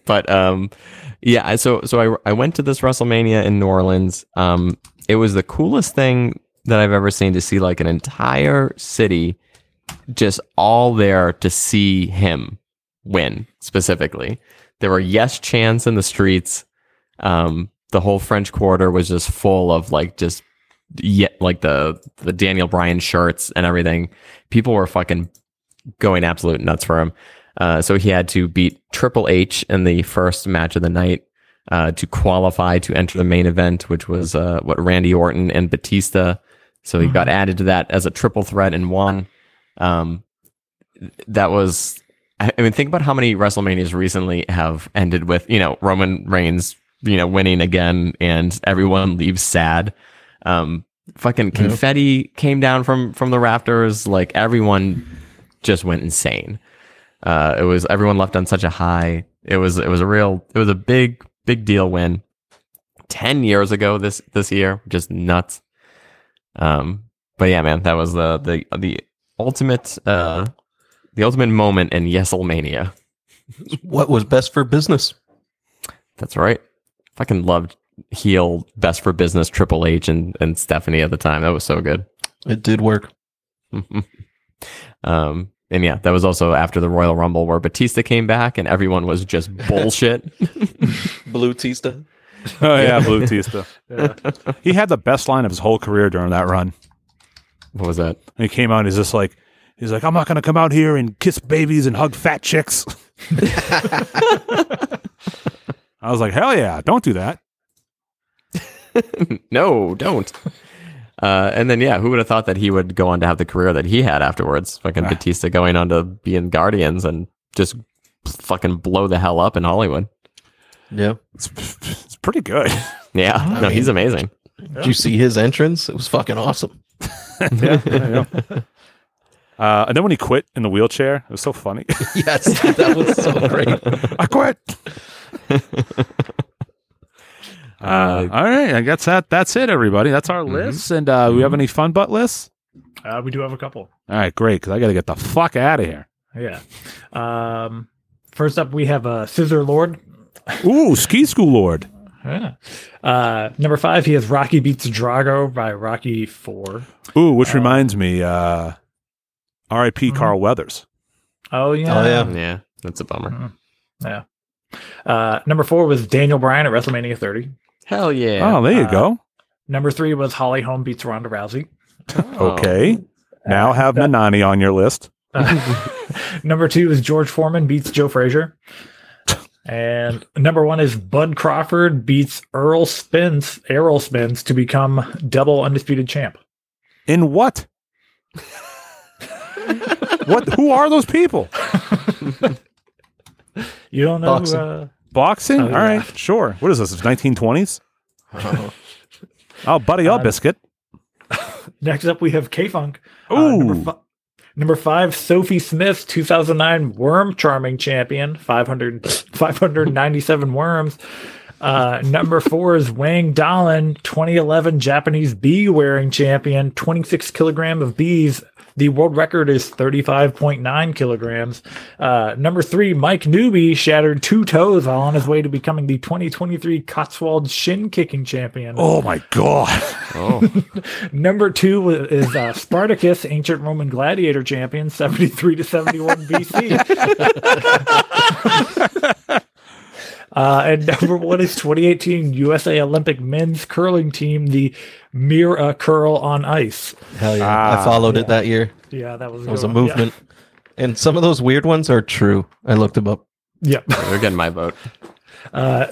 Speaker 2: but um yeah so so I, I went to this wrestlemania in new orleans um it was the coolest thing that i've ever seen to see like an entire city just all there to see him win specifically there were yes chants in the streets um the whole french quarter was just full of like just yet like the the daniel bryan shirts and everything people were fucking going absolute nuts for him uh, so he had to beat Triple H in the first match of the night uh, to qualify to enter the main event, which was uh, what Randy Orton and Batista. So he got added to that as a triple threat and won. Um, that was, I I mean, think about how many WrestleManias recently have ended with you know Roman Reigns, you know, winning again, and everyone leaves sad. Um, fucking confetti came down from from the rafters. Like everyone just went insane. Uh, it was everyone left on such a high. It was it was a real it was a big big deal win. Ten years ago this this year, just nuts. Um, but yeah, man, that was the the the ultimate uh the ultimate moment in Yeselmania.
Speaker 3: What was best for business?
Speaker 2: That's right. Fucking loved heel best for business Triple H and and Stephanie at the time. That was so good.
Speaker 3: It did work.
Speaker 2: um, and yeah, that was also after the Royal Rumble where Batista came back and everyone was just bullshit.
Speaker 3: Blue Tista.
Speaker 1: Oh yeah, Blue Tista. He had the best line of his whole career during that run.
Speaker 2: what was that?
Speaker 1: And he came out and he's just like he's like, I'm not gonna come out here and kiss babies and hug fat chicks. I was like, hell yeah, don't do that.
Speaker 2: no, don't. Uh, and then yeah, who would have thought that he would go on to have the career that he had afterwards? Fucking Batista going on to be in Guardians and just fucking blow the hell up in Hollywood.
Speaker 3: Yeah.
Speaker 1: It's, it's pretty good.
Speaker 2: Yeah, no, he's amazing.
Speaker 3: Did you see his entrance? It was fucking awesome.
Speaker 1: yeah, yeah, yeah. Uh, and then when he quit in the wheelchair, it was so funny.
Speaker 3: yes, that was so great.
Speaker 1: I quit. Uh, all right, I guess that that's it, everybody. That's our list. And uh, we have any fun butt lists?
Speaker 4: Uh, we do have a couple.
Speaker 1: All right, great. Because I got to get the fuck out of here.
Speaker 4: Yeah. Um, first up, we have uh, Scissor Lord.
Speaker 1: Ooh, Ski School Lord.
Speaker 4: Yeah. Uh, number five, he has Rocky Beats Drago by Rocky Four.
Speaker 1: Ooh, which reminds me, uh, R.I.P. Carl Weathers.
Speaker 4: Oh yeah.
Speaker 3: Oh, yeah.
Speaker 2: Yeah, that's a bummer.
Speaker 4: Yeah. Uh, number four was Daniel Bryan at WrestleMania 30.
Speaker 2: Hell yeah.
Speaker 1: Oh, there you
Speaker 4: Uh,
Speaker 1: go.
Speaker 4: Number three was Holly Holm beats Ronda Rousey.
Speaker 1: Okay. Now have Nanami on your list.
Speaker 4: number two is George Foreman beats Joe Frazier. And number one is Bud Crawford beats Earl Spence, Errol Spence to become double undisputed champ.
Speaker 1: In what? what? Who are those people?
Speaker 4: You don't know?
Speaker 3: Boxing.
Speaker 4: Uh,
Speaker 1: Boxing?
Speaker 4: Oh,
Speaker 1: All
Speaker 4: yeah.
Speaker 1: right, sure. What is this? 1920s? Oh, buddy, up biscuit.
Speaker 4: next up, we have K Funk. Uh,
Speaker 1: Ooh.
Speaker 4: number, fi- number five, Sophie Smith, 2009 Worm Charming Champion, 500, 597 worms. Uh, number four is Wang Dalen, 2011 Japanese bee wearing champion, 26 kilogram of bees. The world record is 35.9 kilograms. Uh, number three, Mike Newby shattered two toes while on his way to becoming the 2023 Cotswold shin kicking champion.
Speaker 1: Oh my god.
Speaker 2: Oh,
Speaker 4: Number two is uh, Spartacus, ancient Roman gladiator champion, 73 to 71 BC. Uh, and number one is 2018 USA Olympic men's curling team, the Mira Curl on Ice.
Speaker 3: Hell yeah.
Speaker 1: Ah,
Speaker 3: I followed it that year.
Speaker 4: Yeah, that was,
Speaker 3: It was a
Speaker 4: good one. Yeah.
Speaker 3: movement. And some of those weird ones are true. I looked them up.
Speaker 4: Yep.
Speaker 2: they're getting my vote.
Speaker 4: Uh,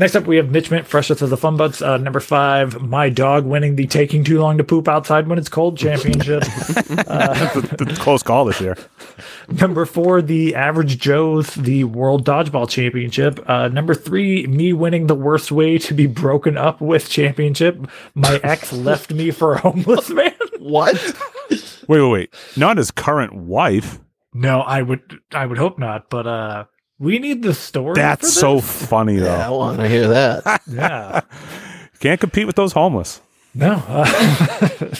Speaker 4: next up, we have Mitch Mint, freshest of the Fun Butts. Uh, number five, my dog winning the Taking Too Long to Poop Outside When It's Cold championship.
Speaker 1: The Close call this year.
Speaker 4: Number four, the Average Joe's the World Dodgeball Championship. Uh, number three, me winning the worst way to be broken up with championship. My ex left me for a homeless man.
Speaker 3: What?
Speaker 1: Wait, wait, wait. Not his current wife.
Speaker 4: No, I would, I would hope not. But uh, we need the story. for
Speaker 1: That's
Speaker 4: this.
Speaker 1: so funny though.
Speaker 3: Yeah, I want to hear that.
Speaker 4: yeah.
Speaker 1: Can't compete with those homeless.
Speaker 4: No. Uh,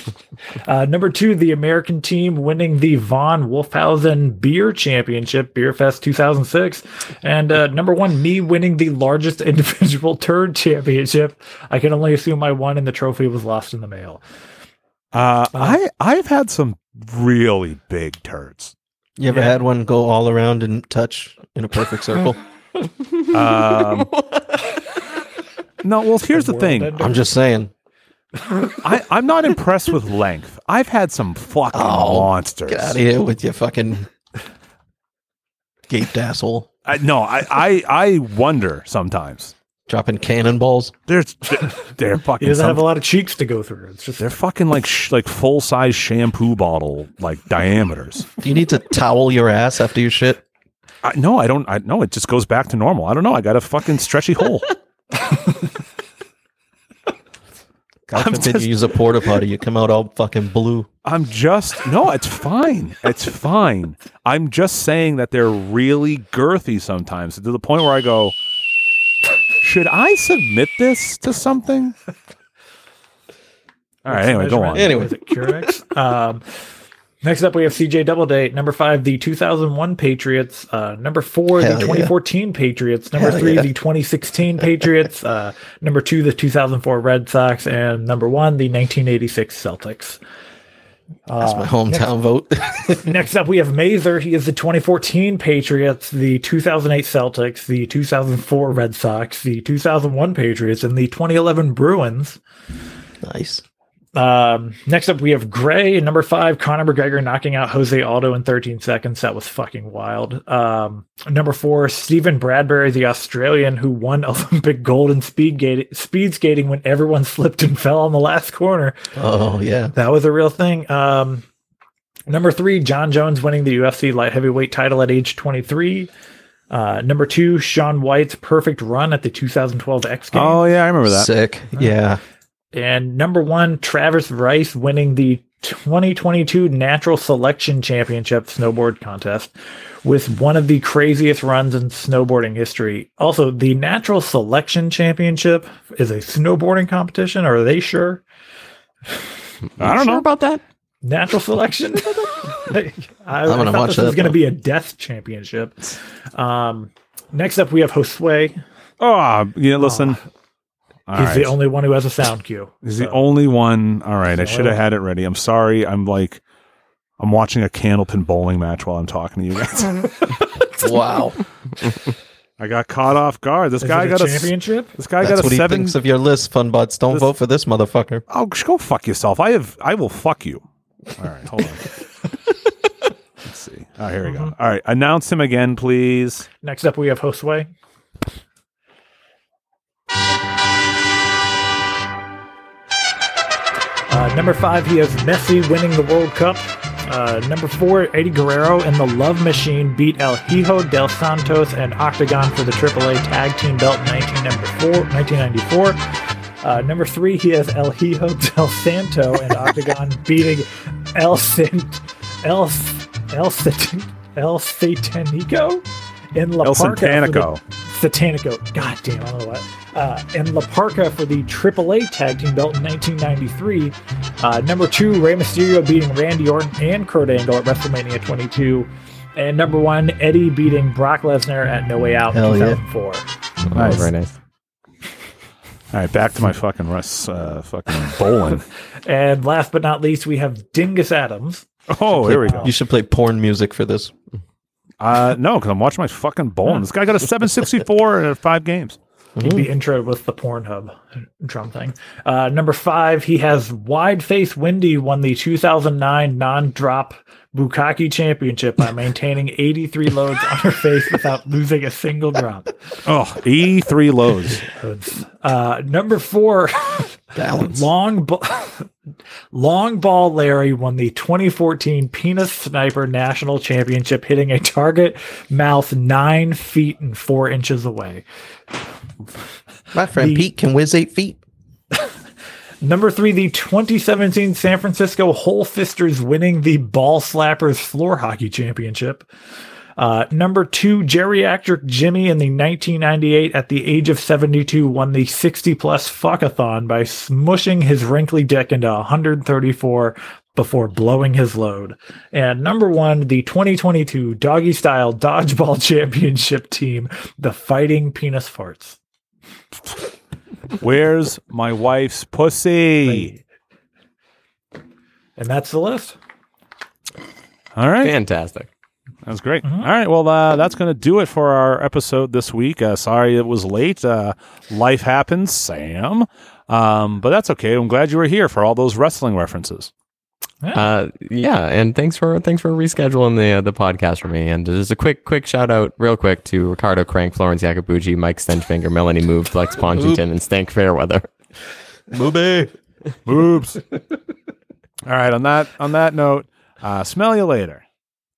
Speaker 4: uh, number two, the American team winning the Von Wolfhausen Beer Championship, Beer Fest 2006. And uh, number one, me winning the largest individual turd championship. I can only assume I won and the trophy was lost in the mail.
Speaker 1: Uh, I I've had some really big turds.
Speaker 3: You ever had one go all around and touch in a perfect circle?
Speaker 1: Um, no, well, here's the
Speaker 4: World
Speaker 1: thing.
Speaker 4: ender.
Speaker 3: I'm just saying.
Speaker 1: I, I'm not impressed with length. I've had some fucking
Speaker 3: Oh,
Speaker 1: monsters.
Speaker 3: Get out of here with your fucking gaped asshole.
Speaker 1: I, no, I, I I wonder sometimes.
Speaker 3: Dropping cannonballs.
Speaker 1: They're they're, they're
Speaker 4: He
Speaker 1: fucking.
Speaker 4: doesn't
Speaker 1: some-
Speaker 4: have a lot of cheeks to go through. It's just
Speaker 1: they're fucking like sh- like full size shampoo bottle like diameters.
Speaker 3: Do you need to towel your ass after you shit?
Speaker 1: I, no, I don't. I no, it just goes back to normal. I don't know. I got a fucking stretchy hole.
Speaker 3: God
Speaker 1: I'm
Speaker 3: forbid
Speaker 1: just-
Speaker 3: you use a porta potty, you come out all fucking blue.
Speaker 1: I'm just no, it's fine. It's fine. I'm just saying that they're really girthy sometimes to the point where I go, should I submit this to something? All right, anyway, go on.
Speaker 3: Anyway.
Speaker 4: Was it Curex? um, next up, we have CJ Doubleday. Number five, the 2001 Patriots. Uh, number four,
Speaker 3: Hell
Speaker 4: the
Speaker 3: yeah.
Speaker 4: 2014 Patriots. Number
Speaker 3: Hell
Speaker 4: three,
Speaker 3: yeah.
Speaker 4: the 2016 Patriots. Uh, number two, the 2004 Red Sox. And number one, the 1986 Celtics.
Speaker 3: That's my uh, hometown vote.
Speaker 4: Next up, we have Mazer. He is the 2014 Patriots, the 2008 Celtics, the 2004 Red Sox, the 2001 Patriots, and the 2011 Bruins.
Speaker 3: nice.
Speaker 4: Um, next up, we have Gray, number five, Conor McGregor knocking out Jose Aldo in 13 seconds. That was fucking wild. Um, number four, Steven Bradbury, the Australian who won Olympic gold in speed, gate- speed skating when everyone slipped and fell on the last corner.
Speaker 3: Oh yeah.
Speaker 4: That was a real thing. Um, number three, Jon Jones winning the UFC light heavyweight title at age 23. Uh, number two, Shaun White's perfect run at the 2012 X Games.
Speaker 1: Oh yeah, I remember that.
Speaker 3: Sick. Yeah.
Speaker 4: And number one, Travis Rice winning the 2022 Natural Selection Championship snowboard contest with one of the craziest runs in snowboarding history. Also, the Natural Selection Championship is a snowboarding competition. Are they sure?
Speaker 1: I don't know
Speaker 2: about that.
Speaker 4: Natural selection. I, I
Speaker 3: gonna
Speaker 4: thought
Speaker 3: watch
Speaker 4: this
Speaker 3: that,
Speaker 4: was going to be a death championship. Um, next up, we have Josue.
Speaker 1: Oh, yeah, listen. All
Speaker 4: He's the only one who has a sound cue.
Speaker 1: He's the only one. All right, I should have had it ready. I'm sorry. I'm like, I'm watching a candlepin bowling match while I'm talking to you guys.
Speaker 3: Wow.
Speaker 1: I got caught off guard. This
Speaker 4: Is
Speaker 1: guy
Speaker 4: it a
Speaker 1: got a s-
Speaker 4: championship.
Speaker 1: This guy
Speaker 3: That's
Speaker 1: got a
Speaker 3: what he
Speaker 1: seven.
Speaker 3: thinks of your list, fun butts. Don't
Speaker 1: This-
Speaker 3: vote for this motherfucker.
Speaker 1: Oh, just go fuck yourself. I have. I will fuck you. All right, hold on. Let's see. Oh, here we go. All right, announce him again, please.
Speaker 4: Next up, we have Josue. Uh, number five, he has Messi winning the World Cup. Uh, number four, Eddie Guerrero and the Love Machine beat El Hijo del Santos and Octagon for the AAA Tag Team Belt in 1994. 1994. Uh, number three, he has El Hijo del Santo and Octagon beating El San, El El Sat- El Satanico in La
Speaker 1: El
Speaker 4: Parca for the-
Speaker 1: Santanico.
Speaker 4: Satanico. God damn, I don't know what. Uh, and La Parca for the AAA Tag Team Belt in 1993. Uh, number two, Rey Mysterio beating Randy Orton and Kurt Angle at WrestleMania 22. And number one, Eddie beating Brock Lesnar at No Way Out in
Speaker 3: Hell yeah.
Speaker 4: 2004.
Speaker 2: Oh, very nice.
Speaker 1: All right, back to my fucking Russ, uh, fucking bowling.
Speaker 4: And last but not least, we have Dingus Adams.
Speaker 1: Oh, here we go.
Speaker 3: You should play porn music for this.
Speaker 1: Uh, no, because I'm watching my fucking bowling. This guy got a 764 in five games.
Speaker 4: He'd be intro with the Pornhub drum thing. Uh, number five, he has Wide Face Windy won the 2009 non drop Bukkake Championship by maintaining 83 loads on her face without losing a single drop.
Speaker 1: Oh, 83 lows.
Speaker 4: Uh, number four,
Speaker 3: Balance.
Speaker 4: Long, Ba- Long Ball Larry won the 2014 Penis Sniper National Championship, hitting a target mouth nine feet and four inches away.
Speaker 3: My friend
Speaker 4: The-
Speaker 3: Pete can whiz eight feet.
Speaker 4: Number three, the 2017 San Francisco Hole Fisters winning the Ball Slappers Floor Hockey Championship. Uh, number two, geriatric Jimmy in the 1998 at the age of 72 won the 60 plus fuckathon by smushing his wrinkly dick into 134 before blowing his load. And number one, the 2022 Doggy Style Dodgeball Championship team, the Fighting Penis Farts.
Speaker 1: Where's my wife's pussy?
Speaker 4: And that's the list.
Speaker 1: All right.
Speaker 2: Fantastic.
Speaker 1: That was great. All right. Well, uh, that's going to do it for our episode this week. Uh, sorry it was late. Uh, life happens, Sam. Um, but that's okay. I'm glad you were here for all those wrestling references.
Speaker 2: Uh, yeah, and thanks for thanks for rescheduling the uh, the podcast for me. And just a quick quick shout out, real quick, to Ricardo Crank, Florence Yacobucci, Mike Stenchfinger, Melanie Move, Flex Pongington, and Stank Fairweather.
Speaker 3: Booby.
Speaker 1: Boobs. all right. On that on that note, uh, smell you later.